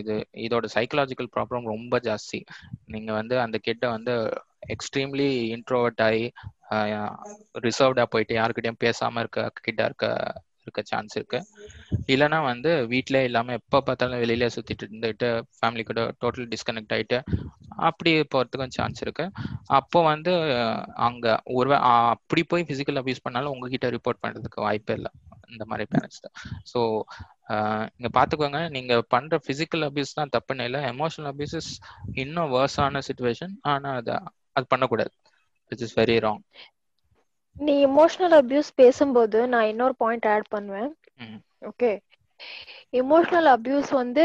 Speaker 1: இது இதோட சைக்கலாஜிக்கல் ப்ராப்ளம் ரொம்ப ஜாஸ்தி. நீங்கள் வந்து அந்த கிட்ட வந்து எக்ஸ்ட்ரீம்லி இன்ட்ரோவர்ட் ஆகி ரிசர்வ்டாக போயிட்டு யாருக்கிட்டையும் பேசாமல் இருக்க கிட்ட இருக்க இருக்க சான்ஸ் இருக்கு. இல்லைன்னா வந்து வீட்டிலே இல்லாமல் எப்போ பார்த்தாலும் வெளியில சுற்றிட்டு இருந்துட்டு ஃபேமிலி கூட டோட்டல் டிஸ்கனெக்ட் ஆயிட்டு அப்படி போகிறதுக்கும் சான்ஸ் இருக்கு. அப்போ வந்து அங்கே ஒரு அப்படி போய் ஃபிசிக்கல் அபியூஸ் பண்ணாலும் உங்ககிட்ட ரிப்போர்ட் பண்ணுறதுக்கு வாய்ப்பே இல்லை. இந்த மாதிரி பேரண்ட்ஸ் தான். ஸோ இங்க பாத்துக்கோங்க நீங்க பண்ற பிசிக்கல் அபியூஸ் தான் தப்புன்னு இல்லை எமோஷனல் அபியூஸ் இன்னும் வேர்ஸான சுச்சுவேஷன் ஆனா அது அது பண்ணக்கூடாது. விச் இஸ் வெரி ராங்
Speaker 3: நீ இமோஷனல் அபியூஸ் பேசும்போது நான் இன்னொரு பாயிண்ட் ஆட் பண்ணுவேன். ஓகே இமோஷனல் அபியூஸ் வந்து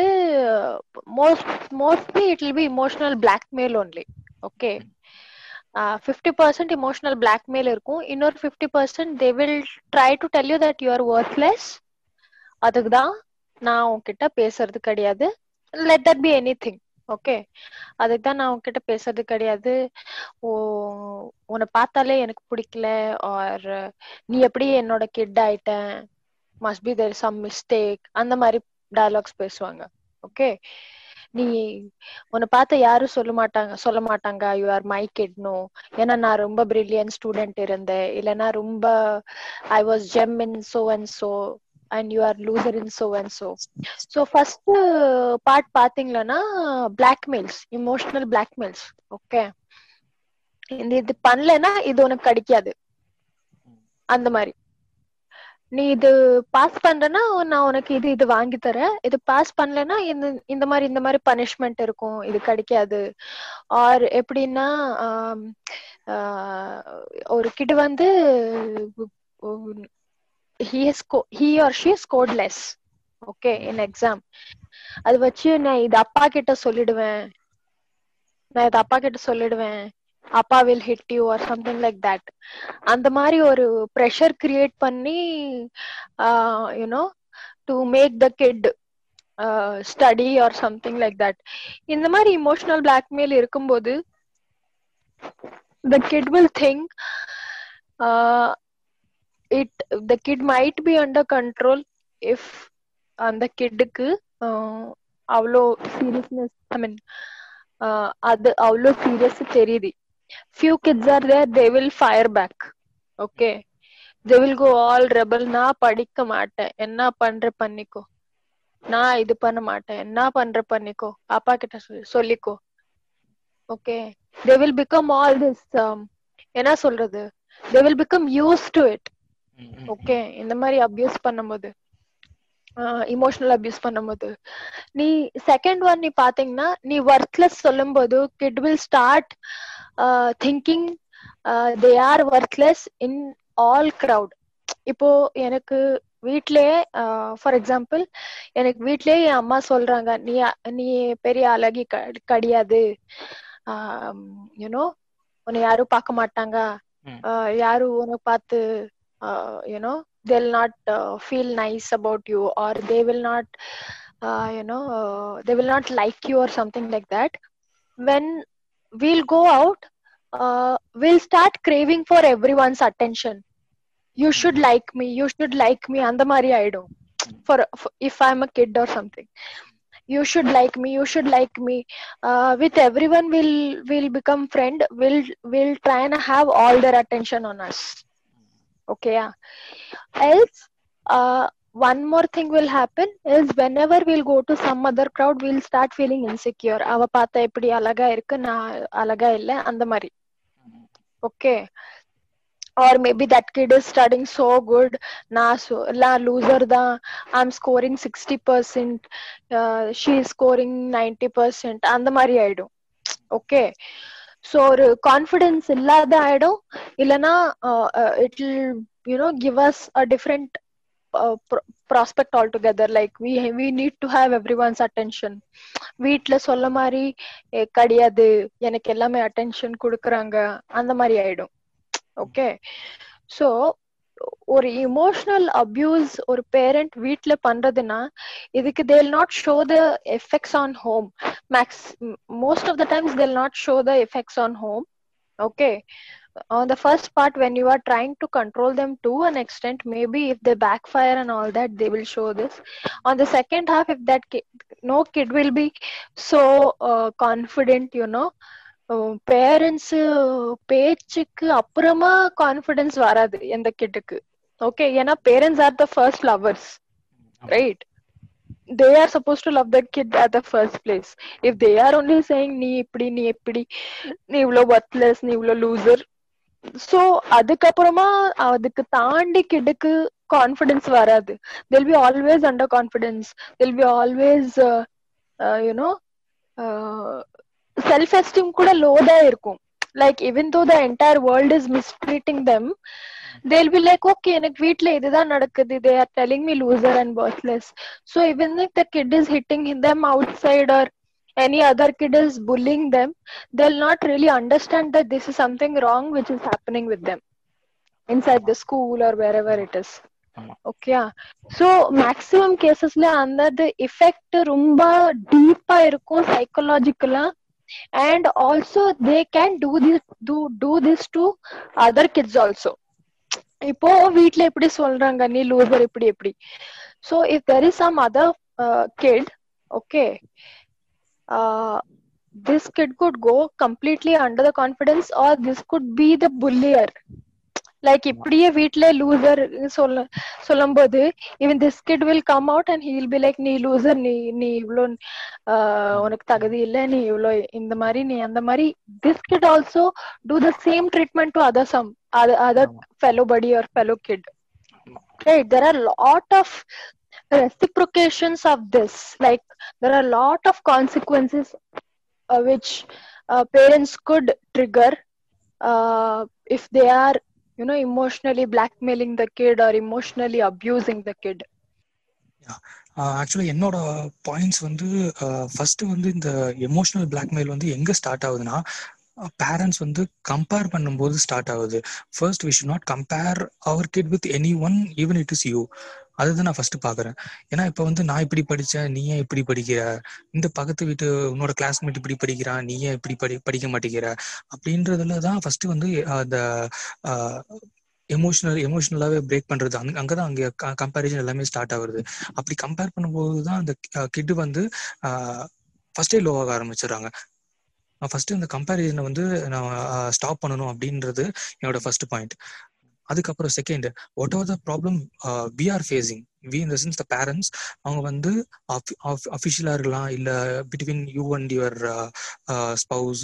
Speaker 3: most mostly it will be emotional blackmail only okay fifty percent emotional blackmail இருக்கும். இன்னொரு fifty percent they will try to tell you that you are worthless அதுக்கு தான் நான் உங்ககிட்ட பேசுறது கிடையாது. Let that be anything okay அதுக்கு தான் நான் உங்ககிட்ட பேசுறது கிடையாது. ஓ உன்னை பார்த்தாலே எனக்கு பிடிக்கல ஆர் நீ எப்படி என்னோட கிட் ஆயிட்ட? Must be there some mistake அந்த மாதிரி டயலாக்ஸ் பேசுவாங்க ஓகே நீ உன்னை பார்த்த யாரும் சொல்ல மாட்டாங்க சொல்ல மாட்டாங்க. யூ ஆர் மை கிட்னோ ஏன்னா நான் ரொம்ப பிரில்லியன் ஸ்டூடெண்ட் இருந்தேன். இல்லைன்னா ரொம்ப I was gem in so and so and you are loser in so and so so first part பாத்தீங்கன்னா பிளாக்மெயில்ஸ் இமோஷனல் பிளாக்மெயில்ஸ் ஓகே இந்த இது பண்ணலன்னா இது உனக்கு கிடைக்காது. அந்த மாதிரி. நீ இது பாஸ் பண்றனா நான் உனக்கு இது இது வாங்கி தரேன். இது பாஸ் பண்ணலன்னா இந்த இந்த மாதிரி இந்த மாதிரி பனிஷ்மெண்ட் இருக்கும். இது கிடைக்காது. ஆர் எப்படின்னா ஒரு கிட் வந்து he has he or she okay in exam அது வச்சு நான் இது அப்பா கிட்ட சொல்லிடுவேன். நான் இது அப்பா கிட்ட சொல்லிடுவேன். அப்பா will hit you or something like that அந்த மாதிரி ஒரு ப்ரெஷர் கிரியேட் பண்ணி you know to make the kid study or something like that இந்த மாதிரி இமோஷனல் பிளாக்மெயில் இருக்கும்போது the kid will think it the kid might be under control if அந்த கிட்டுக்கு அவ்வளோ சீரியஸ்னஸ் ஐ மீன் அது அவ்வளோ சீரியஸ் தெரியுது. Few kids are there they will fire back okay they will go all rebel நான் படிக்க மாட்டேன். என்ன பண்ற பண்ணிக்கோ. நான் இது பண்ண மாட்டேன். என்ன பண்ற பண்ணிக்கோ. அப்பா கிட்ட சொல்லி சொல்லிக்கோ. Okay they will become all this என்ன சொல்றது? They will become use to it okay இந்த மாதிரி அபியூஸ் பண்ணும்போது. இமோஷனல் அபியூஸ் பண்ணும்போது. நீ செகண்ட் ஒன் நீ பாத்தீங்கன்னா நீ ஒர்த்லெஸ் சொல்லும்போது kid will start thinking they are worthless in all crowd இப்போ எனக்கு வீட்லயே ஃபார் எக்ஸாம்பிள் எனக்கு வீட்லயே என் அம்மா சொல்றாங்க நீ நீ பெரிய அழகி கிடையாது. யூனோ உன்னை யாரும் பார்க்க மாட்டாங்க. யாரும் உனக்கு பார்த்து you know they'll not uh, feel nice about you or they will not uh, you know uh, they will not like you or something like that. When we'll go out uh, we'll start craving for everyone's attention. You should like me you should like me and the mari idom for, for if i'm a kid or something. You should like me you should like me. Uh, with everyone will will become friend. Will will try and have all their attention on us okay yeah else uh, one more thing will happen is whenever we'll go to some other crowd we'll start feeling insecure அவ பார்த்தா எப்படி அழகா இருக்கு நான் அழகா இல்ல அந்த மாதிரி okay or maybe that kid is studying so good நான் so la loser தான் i'm scoring 60% uh, she is scoring 90% அந்த மாதிரி ஆயிடும் ஓகே ஸோ ஒரு கான்ஃபிடென்ஸ் இல்லாத ஆயிடும். இல்லைன்னா it will you know give us a different prospect altogether like we we need to have everyone's attention வீட்டுல சொல்ல மாதிரி கிடையாது. எனக்கு எல்லாமே அட்டென்ஷன் கொடுக்குறாங்க. அந்த மாதிரி ஆயிடும். Okay so ஒரு இமோஷனல் அபியூஸ் ஒரு பேரண்ட் வீட்ல பண்றதுன்னா இதுக்கு they'll not show the effects on home max most of the times they'll not show the effects on home okay on the first part when you are trying to control them to an extent maybe if they backfire and all that they will show this on the second half if that kid, no kid will be so uh, confident you know parents பேச்சுக்கு அப்புறமா confidence வராது எந்த கிட்டுக்கு okay ஏன்னா parents are the first lovers right they are suppose to love the kid at the first place if they are only saying நீ இப்படி நீ எப்படி நீ இவ்வளோ ஒர்த்லெஸ் நீ இவ்வளோ லூசர் ஸோ அதுக்கப்புறமா அதுக்கு தாண்டி கிட்டுக்கு கான்ஃபிடன்ஸ் வராது. They'll be always under confidence they'll be always you know self esteem கூட லோ தான் இருக்கும் லைக் இவன் though the entire world is mistreating them they'll be like okay எனக்கு வீட்ல இதுதான் நடக்குது. They are telling me loser and worthless so இவன் if the kid is hitting them outside or any other kid is bullying them they'll not really understand that this is something wrong which is happening with them inside the school or wherever it is. Okay so maximum கேசஸ்ல அந்த effect ரொம்ப டீப்பா இருக்கும் சைக்கலாஜிக்கலா and also they can do this do do this to other kids also இப்போ வீட்ல எப்படி சொல்றாங்க நீ loser இப்படி எப்படி so if there is some other kid okay uh, this kid could go completely under the confidence or this could be the bullier Like இப்படியே வீட்ல loser சொல்ல சொல்லும் போது இவன் this kid will come out and he'll be like நீ loser நீ நீ இவ்வளோ உனக்கு தகுதி இல்லை நீ இவ்வளோ இந்த மாதிரி நீ அந்த மாதிரி. This kid also do the same treatment to other some other fellow buddy or fellow kid right there are lot of reciprocations of this. Like there are a lot of consequences uh, which uh, parents could trigger uh, if they are you know emotionally blackmailing the kid or emotionally abusing the kid
Speaker 2: ஆக்சுவலா என்னோட points வந்து first வந்து இந்த emotional blackmail வந்து எங்க start ஆகுதுன்னா parents வந்து compare பண்ணும்போது ஸ்டார்ட் ஆகுது. First we should not compare our kid with any one even it is you அதுதான் நான் ஃபர்ஸ்ட் பாக்குறேன் ஏன்னா இப்ப வந்து நான் இப்படி படிச்சேன் நீ ஏன் இப்படி படிக்கிற? இந்த பக்கத்து வீட்டு உன்னோட கிளாஸ்மேட் இப்படி படிக்கிறான் நீ ஏன் இப்படி படி படிக்க மாட்டேங்கிற? அப்படின்றதுல தான் ஃபர்ஸ்ட் வந்து அந்த எமோஷனல் எமோஷனலாவே பிரேக் பண்றது. அங்க அங்கதான் அங்க கம்பேரிசன் எல்லாமே ஸ்டார்ட் ஆகுது அப்படி கம்பேர் பண்ணும்போது தான் அந்த கிட் வந்து ஃபர்ஸ்டே லோ ஆக நான் ஃபர்ஸ்ட் இந்த கம்பேரிசனை வந்து நான் ஸ்டாப் பண்ணணும் அப்படின்றது என்னோட ஃபர்ஸ்ட் பாயிண்ட் அதுக்கப்புறம் second what are the problem we are facing we in the sense the parents அவங்க வந்து அஃபிஷியலா இருக்கலாம் இல்ல between you and your spouse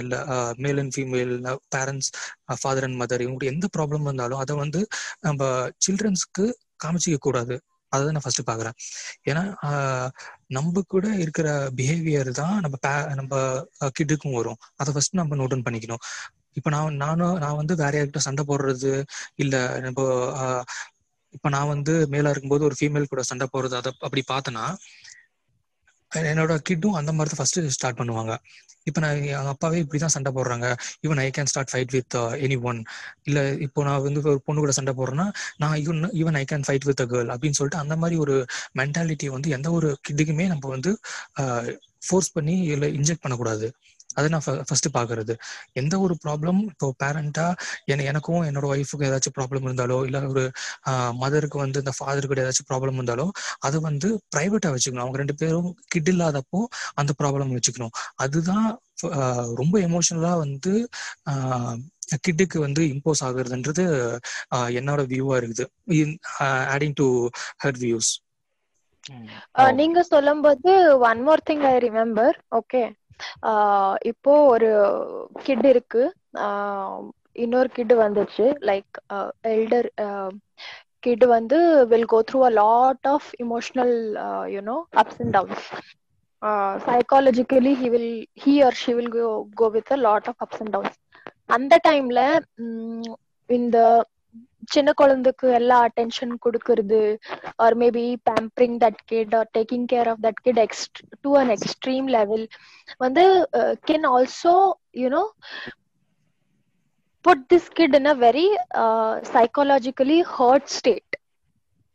Speaker 2: இல்ல male and female parents father and mother இவங்களுக்கு எந்த ப்ராப்ளம் வந்தாலும் அதை வந்து நம்ம சில்ட்ரன்ஸ்க்கு காமிச்சிக்க கூடாது. அதை நான் ஃபர்ஸ்ட் பாக்குறேன். ஏன்னா நம்ம கூட இருக்கிற பிஹேவியர் தான் நம்ம நம்ம கிட்டுக்கும் வரும். அதை ஃபர்ஸ்ட் நம்ம நோட் பண்ணிக்கணும். இப்ப நான் நானும் நான் வந்து வேற யார்கிட்ட சண்டை போடுறது இல்ல நம்ம இப்ப நான் வந்து மேலா இருக்கும்போது ஒரு ஃபீமேல் கூட சண்டை போடுறது அதை அப்படி பார்த்தனா என்னோட கிட்டும் அந்த மாதிரி தான் ஃபர்ஸ்ட் ஸ்டார்ட் பண்ணுவாங்க. இப்போ நான் எங்கள் அப்பாவே இப்படி தான் சண்டை போடுறாங்க. Even I can start fight with any one இல்லை இப்போ நான் வந்து ஒரு பொண்ணு கூட சண்டை போடுறேன்னா நான் even even I can fight with a girl அப்படின்னு சொல்லிட்டு அந்த மாதிரி ஒரு மென்டாலிட்டி வந்து எந்த ஒரு கிட்டுக்குமே நம்ம வந்து uh, ஃபோர்ஸ் பண்ணி இல்லை இன்ஜெக்ட் பண்ணக்கூடாது. அதை நான் ஃபர்ஸ்ட் பாக்குறது. எந்த ஒரு ப்ராப்ளம் இப்போ பேரண்டா என எனக்கும் என்னோட ஒய்ஃபுக்கும் ஏதாச்சும் ப்ராப்ளம் இருந்தாலோ இல்ல ஒரு மதருக்கு வந்து இந்த ஃபாதருக்கு ஏதாச்சும் ப்ராப்ளம் இருந்தாலோ அதை வந்து பிரைவேட்டா வச்சுக்கணும். அவங்க ரெண்டு பேரும் கிட் இல்லாதப்போ அந்த ப்ராப்ளம் வச்சுக்கணும். அதுதான் ரொம்ப எமோஷனலா வந்து கிட்டுக்கு வந்து இம்போஸ் ஆகுறதுன்றது என்னோட வியூவா இருக்குது. ஆடிங் டு ஹர் வியூஸ்
Speaker 3: நீங்க சொல்லும்போது one more thing I remember okay இப்போ ஒரு கிட் இருக்கு. இன்னொரு கிட் வந்துச்சு. லைக் எல்டர் கிட் வந்து will go through a lot of emotional you know ups and downs psychologically he will he or she will go go with a lot of ups and downs அந்த டைம்ல இந்த சின்ன குழந்தைக்கு எல்லா attention கொடுக்கறது. Or maybe pampering that kid or taking care of that kid எக்ஸ்ட் to an extreme level வந்து can also you know put this kid in a very psychologically hurt state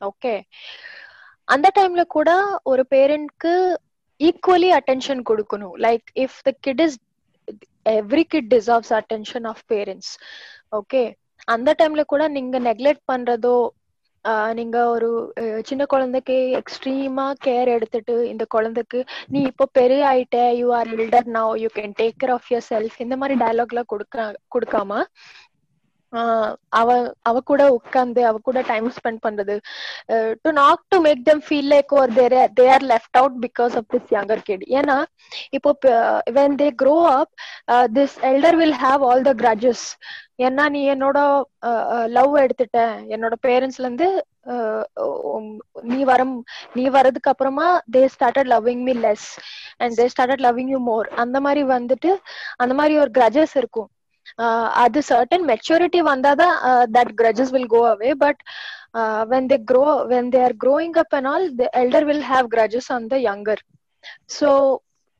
Speaker 3: okay அந்த டைம்ல கூட ஒரு பேரண்ட்க்கு ஈக்குவலி அட்டென்ஷன் கொடுக்கணும். Like if the kid is every kid deserves attention of parents okay அந்த டைம்ல கூட நீங்க நெக்லெக்ட் பண்றதோ நீங்க ஒரு சின்ன குழந்தைக்கு எக்ஸ்ட்ரீமா கேர் எடுத்துட்டு இந்த குழந்தைக்கு நீ இப்போ பெரிய ஆயிட்ட you are elder now you can take care of yourself இந்த மாதிரி டயலாக்லாம் கொடுக்க கொடுக்காம அவ அவ கூட உட்காந்து அவ கூட டைம் ஸ்பெண்ட் பண்றது to not to make them feel like or they're they are left out because of this younger kid ஏன்னா இப்போ when they grow up this elder will have all the grudges ஏன்னா நீ என்னோட love எடுத்துட்ட. என்னோட பேரண்ட்ஸ்ல இருந்து நீ வரம் நீ வரதுக்கு அப்புறமா they started loving me less and they started loving you more அந்த மாதிரி வந்துட்டு அந்த மாதிரி ஒரு கிரஜஸ் இருக்கும். அது சர்டன் மெச்சூரிட்டி வந்தாதான் that grudges will go away but when they grow when they are growing up and all the elder will have grudges on the younger so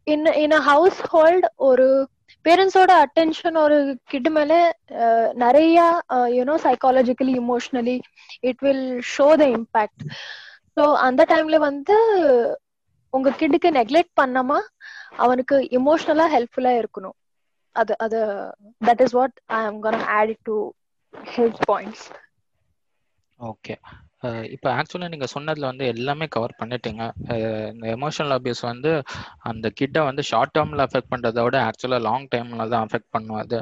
Speaker 3: in in a household ஒரு பேரண்ட்ஸோட attention ஒரு kid மேல நிறைய you know psychologically emotionally it will show the impact so அந்த டைம்ல வந்து உங்க கிட்டுக்கு neglect பண்ணாம அவனுக்கு இமோஷனலா ஹெல்ப்ஃபுல்லா இருக்கணும். Other அது that is what I am gonna add it to his points.
Speaker 1: Okay uh, இப்போ ஆக்சுவலாக நீங்கள் சொன்னதில் வந்து எல்லாமே கவர் பண்ணிட்டீங்க. Uh, இந்த எமோஷனல் அபியூஸ் வந்து அந்த கிட்டை வந்து ஷார்ட் டேர்மில் அஃபெக்ட் பண்ணுறத விட ஆக்சுவலாக லாங் டைமில் தான் அஃபெக்ட் பண்ணும் அது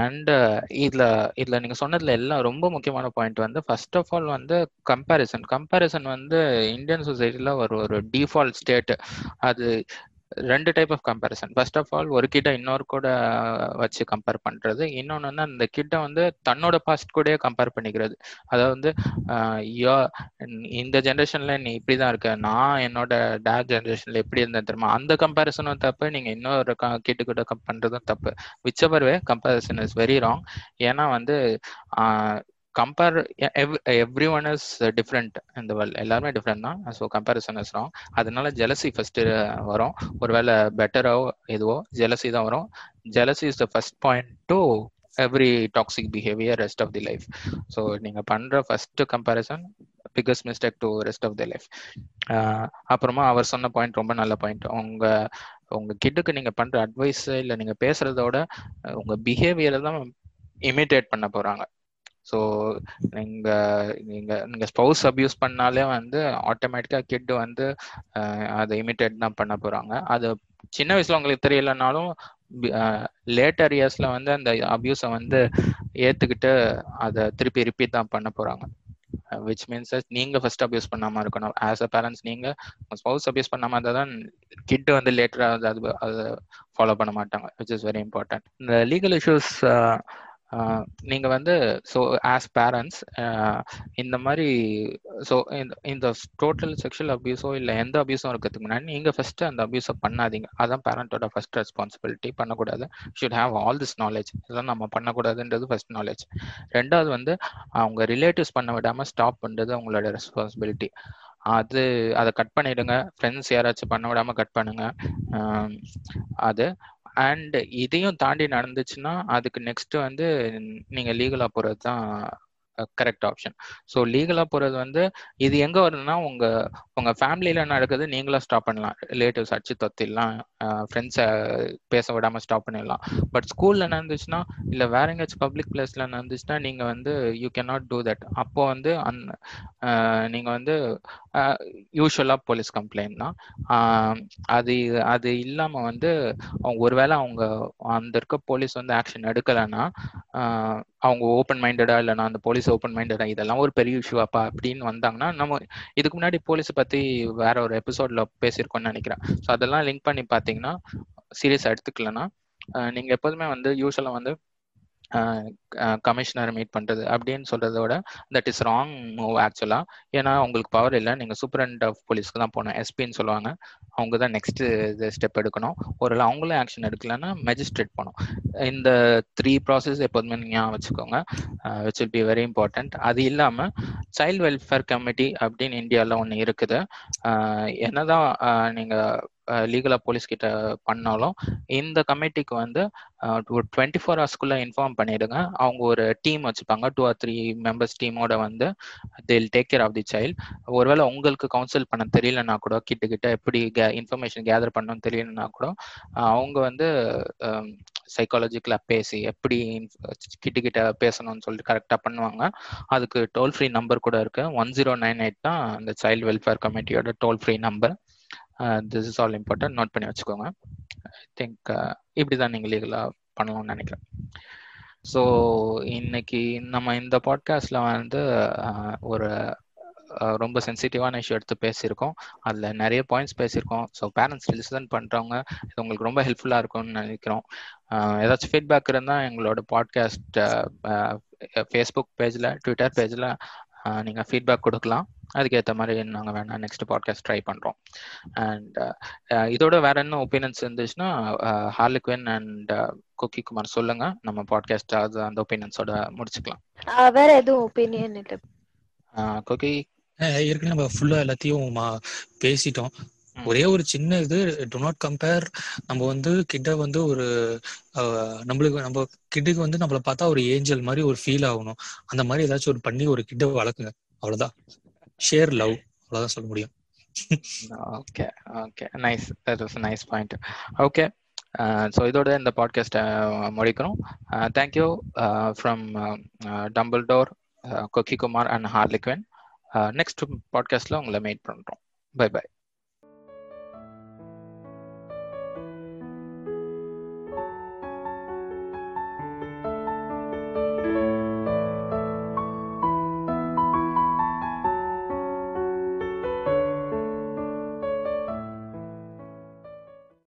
Speaker 1: அண்ட் uh, இதில் இதில் நீங்கள் சொன்னதில் எல்லாம் ரொம்ப முக்கியமான பாயிண்ட் வந்து ஃபர்ஸ்ட் ஆஃப் ஆல் வந்து கம்பேரிசன் கம்பேரிசன் வந்து இந்தியன் சொசைட்டியில் ஒரு ஒரு டிஃபால்ட் ஸ்டேட் அது ரெண்டு type of comparison first of all ஒரு கிட்ட இன்னொரு கூட வச்சு கம்பேர் பண்ணுறது இன்னொன்று வந்து அந்த கிட்ட வந்து தன்னோட பாஸ்ட் கூடயே கம்பேர் பண்ணிக்கிறது. அதாவது வந்து யோ இந்த ஜென்ரேஷனில் நீ இப்படி தான் இருக்க. நான் என்னோட டேட் ஜென்ரேஷனில் எப்படி இருந்தேன் தெரியுமா? அந்த கம்பேரிசனும் தப்பு. நீங்கள் இன்னொரு கிட்ட கூட பண்ணுறதும் தப்பு. Whichever way comparison is very wrong ஏன்னா வந்து compare every one is different இந்த வேர்ல்ட் எல்லாருமே டிஃப்ரெண்ட் தான். ஸோ கம்பேரிசன் இஸ் ராங் அதனால ஜெலசி ஃபர்ஸ்ட் uh, வரும். ஒருவேளை பெட்டரோ எதுவோ ஜெலசி தான் வரும். Jealousy is the first point to every toxic behaviour rest of the life so நீங்கள் பண்ணுற first comparison biggest mistake to rest of the life அப்புறமா அவர் சொன்ன பாயிண்ட் ரொம்ப நல்ல பாயிண்ட் உங்க உங்க கிட்டுக்கு நீங்க பண்ற அட்வைஸ் இல்லை நீங்க பேசுறதோட உங்க பிஹேவியரை தான் இமிட்டேட் பண்ண போறாங்க. ஸோ நீங்க நீங்க நீங்க ஸ்பௌஸ் அப்யூஸ் பண்ணாலே வந்து ஆட்டோமேட்டிக்கா கிட் வந்து அதை இமிட்டேட் தான் பண்ண போறாங்க. அது சின்ன வயசுல உங்களுக்கு தெரியலனாலும் லேட்டர் இயர்ஸ்ல வந்து அந்த அபியூஸை வந்து ஏத்துக்கிட்டு அதை திருப்பி ரிப்பீட் தான் பண்ண போறாங்க. விச் மீன்ஸ் நீங்க ஃபர்ஸ்ட் அபியூஸ் பண்ணாம இருக்கணும். ஆஸ் அ பேரண்ட்ஸ் நீங்க ஸ்பௌஸ் அபியூஸ் பண்ணாம இருந்தால் தான் கிட் வந்து லேட்டரா அது அதை ஃபாலோ பண்ண மாட்டாங்க விச் இஸ் வெரி இம்பார்ட்டன்ட் இந்த லீகல் இஷ்யூஸ் நீங்க வந்து ஸோ ஆஸ் பேரண்ட்ஸ் இந்த மாதிரி ஸோ இந்த டோட்டல் செக்ஷுவல் அபியூஸோ இல்லை எந்த அபியூஸும் இருக்கிறதுக்கு முன்னாடி நீங்கள் ஃபர்ஸ்ட் அந்த அபியூஸை பண்ணாதீங்க. அதான் பேரண்ட்டோட ஃபர்ஸ்ட் ரெஸ்பான்சிபிலிட்டி பண்ணக்கூடாது. Should have all this knowledge இதெல்லாம் நம்ம பண்ணக்கூடாதுன்றது ஃபர்ஸ்ட் நாலேஜ் ரெண்டாவது வந்து அவங்க ரிலேட்டிவ்ஸ் பண்ண விடாமல் ஸ்டாப் பண்ணுறது அவங்களோட ரெஸ்பான்சிபிலிட்டி அது அதை கட் பண்ணிடுங்க. ஃப்ரெண்ட்ஸ் யாராச்சும் பண்ண விடாமல் கட் பண்ணுங்க. அது அண்ட் இதையும் தாண்டி நடந்துச்சுன்னா அதுக்கு நெக்ஸ்ட் வந்து நீங்க லீகலா போறது தான் கரெக்ட் ஆப்ஷன் ஸோ லீகலா போறது வந்து இது எங்க வருதுன்னா உங்க உங்க ஃபேமிலியில நடக்குது நீங்களா ஸ்டாப் பண்ணலாம். ரிலேட்டிவ்ஸ் அடிச்சு தொத்திடலாம் ஃப்ரெண்ட்ஸை பேச விடாம ஸ்டாப் பண்ணிடலாம். பட் ஸ்கூல்ல நடந்துச்சுன்னா இல்ல வேற எங்கேயாச்சும் பப்ளிக் பிளேஸ்ல நடந்துச்சுன்னா நீங்க வந்து you can not do that அப்போ வந்து அந் நீங்க வந்து யூஸ்வலாக போலீஸ் கம்ப்ளைண்ட்னா அது அது இல்லாமல் வந்து அவங்க ஒருவேளை அவங்க அந்த இருக்க போலீஸ் வந்து ஆக்ஷன் எடுக்கலைன்னா அவங்க ஓப்பன் மைண்டடா இல்லைனா அந்த போலீஸ் ஓப்பன் மைண்டடா இதெல்லாம் ஒரு பெரிய இஷ்யூவாப்பா அப்படின்னு வந்தாங்கன்னா நம்ம இதுக்கு முன்னாடி போலீஸை பற்றி வேற ஒரு எபிசோட்ல பேசியிருக்கோம்னு நினைக்கிறேன். ஸோ அதெல்லாம் லிங்க் பண்ணி பார்த்தீங்கன்னா சீரியஸாக எடுத்துக்கலன்னா நீங்கள் எப்போதுமே வந்து யூஸ்வலாக வந்து கமிஷனர் மீட் பண்ணுறது அப்படின்னு சொல்கிறதோட விட தட் இஸ் ராங் மூவ் ஆக்சுவலாக ஏன்னா உங்களுக்கு பவர் இல்லை நீங்கள் சூப்பரண்ட் ஆஃப் போலீஸ்க்கு தான் போகணும் எஸ்பின்னு சொல்லுவாங்க. அவங்க தான் நெக்ஸ்ட் இது ஸ்டெப் எடுக்கணும். ஒரு அவங்களும் ஆக்ஷன் எடுக்கலன்னா மெஜிஸ்ட்ரேட் போகணும். இந்த த்ரீ ப்ராசஸ் எப்போதுமே ஞாபகம் வச்சுக்கோங்க. Which will be very important அது இல்லாமல் சைல்ட் வெல்ஃபேர் கமிட்டி அப்படின்னு இந்தியாவில் ஒன்று இருக்குது. என்னதான் நீங்கள் லீகலாக போலீஸ் கிட்ட பண்ணாலும் இந்த கமிட்டிக்கு வந்து ஒரு டுவெண்ட்டி ஃபோர் ஹவர்ஸ்க்குள்ளே இன்ஃபார்ம் பண்ணிடுங்க. அவங்க ஒரு டீம் வச்சுப்பாங்க. டூ ஆர் த்ரீ மெம்பர்ஸ் டீமோட வந்து they'll take care of the child ஒருவேளை உங்களுக்கு கவுன்சில் பண்ண தெரியலன்னா கூட கிட்ட கிட்ட எப்படி இன்ஃபர்மேஷன் கேதர் பண்ணணும்னு தெரியலன்னா கூட அவங்க வந்து சைக்காலஜிக்கலாக பேசி எப்படி கிட்ட கிட்ட பேசணும்னு சொல்லிட்டு கரெக்டாக பண்ணுவாங்க. அதுக்கு டோல் ஃப்ரீ நம்பர் கூட இருக்குது ஒன் ஜீரோ நைன் எயிட் தான் அந்த child welfare கமிட்டியோட toll free number this is all important note பண்ணி வச்சுக்கோங்க. ஐ திங்க் இப்படி தான் நீங்கள் லீகலாக பண்ணலாம்னு நினைக்கிறேன். ஸோ இன்னைக்கு நம்ம இந்த பாட்காஸ்டில் வந்து ஒரு ரொம்ப சென்சிட்டிவான இஷ்யூ எடுத்து பேசியிருக்கோம். அதில் நிறைய பாயிண்ட்ஸ் பேசியிருக்கோம். ஸோ பேரண்ட்ஸ் லிசன் பண்ணுறவங்க இது உங்களுக்கு ரொம்ப ஹெல்ப்ஃபுல்லாக இருக்கும்னு நினைக்கிறோம். ஏதாச்சும் ஃபீட்பேக் இருந்தால் எங்களோட பாட்காஸ்ட் ஃபேஸ்புக் பேஜில் ட்விட்டர் பேஜில் நீங்கள் ஃபீட்பேக் கொடுக்கலாம். அதுக்கேற்ற மாதிரி நாங்கள் வேணா நெக்ஸ்ட் பாட்காஸ்ட் ட்ரை பண்ணுறோம் அண்ட் இதோட வேற என்ன ஒப்பீனியன்ஸ் இருந்துச்சுன்னா ஹார்லிக்வின் அண்ட் குக்கி குமார் சொல்லுங்க. நம்ம பாட்காஸ்ட் அது அந்த ஒப்பீனியன்ஸோட முடிச்சுக்கலாம்.
Speaker 3: வேற எதுவும் ஒப்பீனியன் இல்லை.
Speaker 1: குக்கி
Speaker 2: ஏற்கனவே நம்ம ஃபுல்லா எல்லாத்தையும் பேசிட்டோம். ஒரே ஒரு சின்ன இது டு நாட் கம்பேர் நம்ம வந்து கிட்ட வந்து ஒரு நம்மளுக்கு நம்ம கிட்டுக்கு வந்து நம்மள பார்த்தா ஒரு ஏஞ்சல் மாதிரி ஒரு ஃபீல் ஆகணும். அந்த மாதிரி ஏதாச்சும் ஒரு பண்ணி ஒரு கிட்ட வளர்க்குங்க. அவ்வளவுதான். ஷேர் லவ் அவ்வளவுதான் சொல்ல முடியும்.
Speaker 1: Okay okay nice that was nice point okay so இதோட இந்த பாட்காஸ்ட்டை முடிக்கிறோம் தேங்க்யூ ஃப்ரம் டம்பிள் டோர் கொக்கி குமார் அண்ட் ஹார்லிக்வன் நெக்ஸ்ட் பாட்காஸ்ட்ல உங்களை மீட் பண்றோம். By by